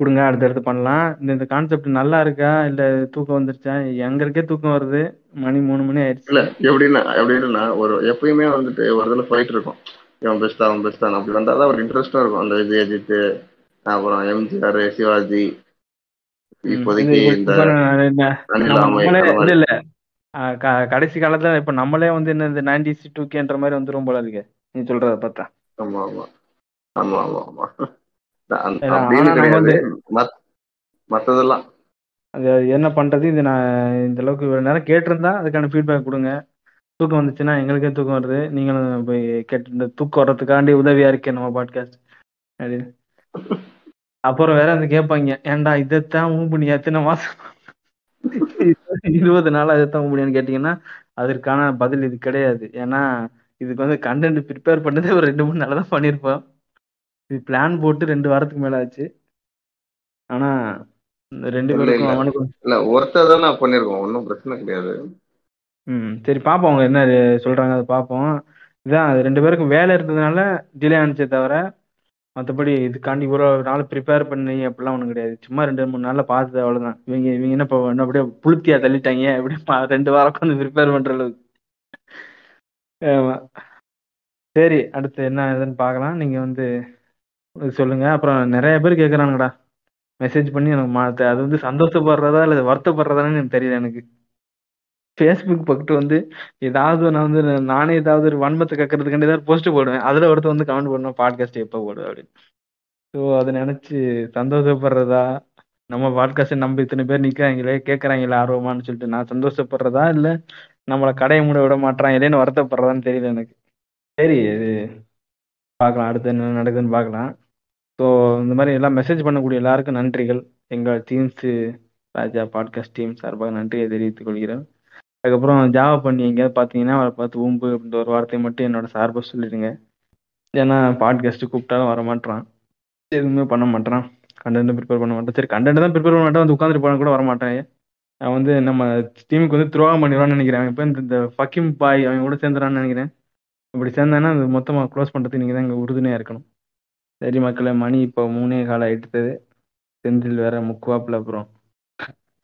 S1: கொடுங்க அடுத்தடுத்து பண்ணலாம். இந்த இந்த கான்செப்ட் நல்லா இருக்கா? இல்ல தூக்கம் வந்துருச்சா? எங்களுக்கே தூக்கம் வருது. மணி மூணு மணி ஆயிடுச்சு.
S2: இல்ல எப்படின்னா எப்படின்னா ஒரு எப்பயுமே வந்துட்டு ஒரு இதுல போயிட்டு இருக்கும். இவன் பெஸ்டா அவன் பெஸ்டா அப்படி வந்தாதான் ஒரு இன்ட்ரெஸ்டா இருக்கும். அந்த விஜய் அஜித் அப்புறம் எம்ஜிஆர் சிவாஜி. இப்போதைக்கு இந்த
S1: இல்ல கடைசி காலத்துல இப்ப நம்மளே வந்து என்ன இந்த நைன்டிஸ் டூ கேன்ற மாதிரி வந்துரும் போல இருக்கு. நீ சொல்றத பார்த்தா.
S2: ஆமா ஆமா. ஆமா ஆமா அப்படின்னு கிடையாது. மத்ததெல்லாம்.
S1: அது என்ன பண்றது? இது நான் இந்த அளவுக்கு இவ்வளவு நேரம் கேட்டிருந்தா அதுக்கான ஃபீட்பேக் கொடுங்க. தூக்கம் வந்துச்சுன்னா எங்களுக்கே தூக்கம் வருது. நீங்களும் போய் கேட்டு இந்த தூக்கம் வர்றதுக்காண்டி உதவியா இருக்கேன் நம்ம பாட்காஸ்ட் அப்படின்னு. அப்புறம் வேற வந்து கேட்பாங்க ஏன்டா இதைத்தான் ஊம்பு நீ எத்தனை மாசம்? இருபது நாளா இதைத்தான் ஊம்புனியான்னு கேட்டீங்கன்னா அதற்கான பதில் இது கிடையாது. ஏன்னா இதுக்கு வந்து கண்டென்ட் ப்ரிப்பேர் பண்ணதே ஒரு ரெண்டு மூணு நாள் தான் பண்ணியிருப்போம். இது பிளான் போட்டு ரெண்டு வாரத்துக்கு மேல ஆச்சு. ஆனா ரெண்டு பேருக்கும்
S2: இல்ல.
S1: அவனுக்கு
S2: இல்ல ஒருத்தர் தான் நான் பண்ணிருக்கோம் ஒன்றும் பிரச்சனை கிடையாது.
S1: ம் சரி பார்ப்போம் அவங்க என்ன சொல்றாங்க அதை பார்ப்போம் இதான் அது ரெண்டு பேருக்கும் வேலை இருந்ததுனால டிலே ஆனிச்சே தவிர மற்றபடி இதுக்காண்டி இவ்வளோ நாள் ப்ரிப்பேர் பண்ணி அப்படிலாம் ஒன்றும் கிடையாது. சும்மா ரெண்டு மூணு நாளில் பார்த்தது அவ்வளோதான் இவங்க இவங்க என்ன இப்போ என்ன அப்படியே புளுத்தியா தள்ளிட்டாங்க. எப்படி பா- ரெண்டு வாரம் உட்காந்து ப்ரிப்பேர் பண்ணுற அளவுக்கு. சரி அடுத்து என்ன இதுன்னு பார்க்கலாம். நீங்கள் வந்து சொல்லுங்க. அப்புறம் நிறைய பேர் கேட்குறானுங்கடா மெசேஜ் பண்ணி எனக்கு மாத்த அது வந்து சந்தோஷப்படுறதா இல்லை வருத்தப்படுறதான்னு எனக்கு தெரியல எனக்கு. ஃபேஸ்புக் பக்கத்து வந்து ஏதாவது நான் வந்து நானே ஏதாவது ஒரு வன்மத்தை கக்கிறதுக்காண்டி ஏதாவது போஸ்ட் போடுவேன். அதில் ஒருத்தர் வந்து கமெண்ட் பண்ணுவேன் பாட்காஸ்ட் எப்போ போடுவேன் அப்படின்னு. ஸோ அதை நினச்சி சந்தோஷப்படுறதா? நம்ம பாட்காஸ்ட்டை நம்ம இத்தனை பேர் நிற்கிறாங்களே கேட்குறாங்களே ஆர்வமான்னு சொல்லிட்டு நான் சந்தோஷப்படுறதா இல்லை நம்மளை கடையை மூட விட மாட்டாங்களேன்னு வருத்தப்படுறதான்னு தெரியல எனக்கு. சரி இது பார்க்கலாம் அடுத்து என்ன நடக்குதுன்னு பார்க்கலாம். ஸோ இந்த மாதிரி எல்லாம் மெசேஜ் பண்ணக்கூடிய எல்லாருக்கும் நன்றிகள். எங்கள் டீம்ஸு ராஜா பாட்காஸ்ட் டீம் சார்பாக நன்றியை தெரிவித்துக் கொள்கிறேன். அதுக்கப்புறம் ஜாவா பண்ணி எங்கேயாவது பார்த்தீங்கன்னா அவரை பார்த்து ஊம்பு அப்படின்ற ஒரு வார்த்தையை மட்டும் என்னோட சார்பாக சொல்லிடுங்க. ஏன்னா பாட்காஸ்ட்டு கூப்பிட்டாலும் வர மாட்டான் எதுவுமே பண்ண மாட்டான் கண்டென்ட் ப்ரிப்பேர் பண்ண மாட்டேன் சரி கண்டென்ட் தான் ப்ரிப்பேர் பண்ண மாட்டேன். வந்து உட்காந்துட்டு போனால் கூட வர மாட்டேன். அவன் வந்து நம்ம டீமுக்கு வந்து துரோகம் பண்ணிடுவான்னு நினைக்கிறேன். இப்போ இந்த ஃபக்கிம் பாய் அவன் கூட சேர்ந்துறான்னு நினைக்கிறேன். இப்படி சேர்ந்தானா அது மொத்தமாக க்ளோஸ் பண்ணுறதுக்கு நீங்கள் தான் இங்கே உறுதுணையாக இருக்கணும். சரி மக்களை மணி இப்போ மூணே காலம் ஆயிட்டுது. செந்தில் வேற முக்குவாப்பில் அப்புறம்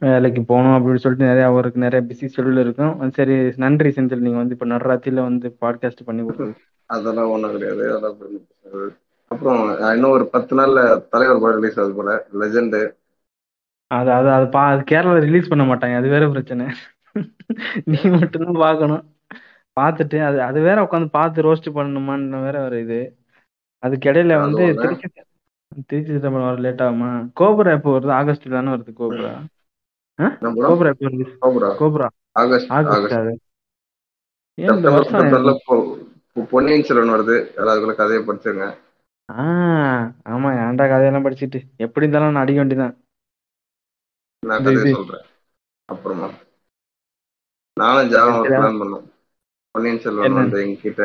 S1: வேலைக்கு போகணும் அப்படின்னு சொல்லிட்டு நிறைய அவருக்கு நிறைய பிஸி ஷெடியூல் இருக்கும். சரி நன்றி செந்தில். நீங்கள் வந்து இப்போ நடராத்தியில் வந்து பாட்காஸ்ட் பண்ணி கொடுத்தது
S2: அதெல்லாம் ஒன்றும் கிடையாது. அதெல்லாம் அப்புறம் இன்னும் ஒரு பத்து நாளில் தலைவர் படம் ரிலீஸ் ஆகுது போல. லெஜெண்டு
S1: அது அது அது பா அது கேரளா ரிலீஸ் பண்ண மாட்டாங்க. அது வேற பிரச்சனை. நீ மட்டும்தான் பார்க்கணும். பார்த்துட்டு அது அது வேற உட்காந்து பார்த்து ரோஸ்ட் பண்ணணுமான்னு வேற ஒரு இது. அதுக்கு இடையில வந்து. திருச்சி திருச்சி சிதம்பரம் வர லேட் ஆகுமா? கோபுரா எப்போ வருது? ஆகஸ்ட் தானே வருது கோபுரா? கோபுரா எப்போ வருது?
S2: கோபுரா. ஆகஸ்ட்
S1: ஆகஸ்ட் அது? ஏன்
S2: பொன்னியின் செல்வன் வருது. எல்லாருக்குள்ள கதையை படிச்சுங்க
S1: ஆ ஆமா ஏன்டா கதையெல்லாம் படிச்சுட்டு? எப்படி இருந்தாலும் நான் அடிக்க வேண்டியதான்
S2: நான் கதையை. சொல்றேன். அப்புறமா. நானும் ஜாவா. பிளான் பண்ணோம். பொன்னியின் செல்வன்? வந்து எங்ககிட்ட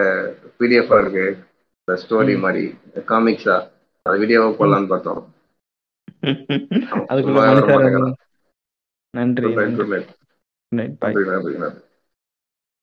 S2: பிடிஎஃப் இருக்கு. ஸ்டோரி
S1: ம்.
S2: மாதிரி. காமிக்ஸா அது வீடியோவா போடலான்னு பார்த்தோம். நன்றி நன்றி நன்றி.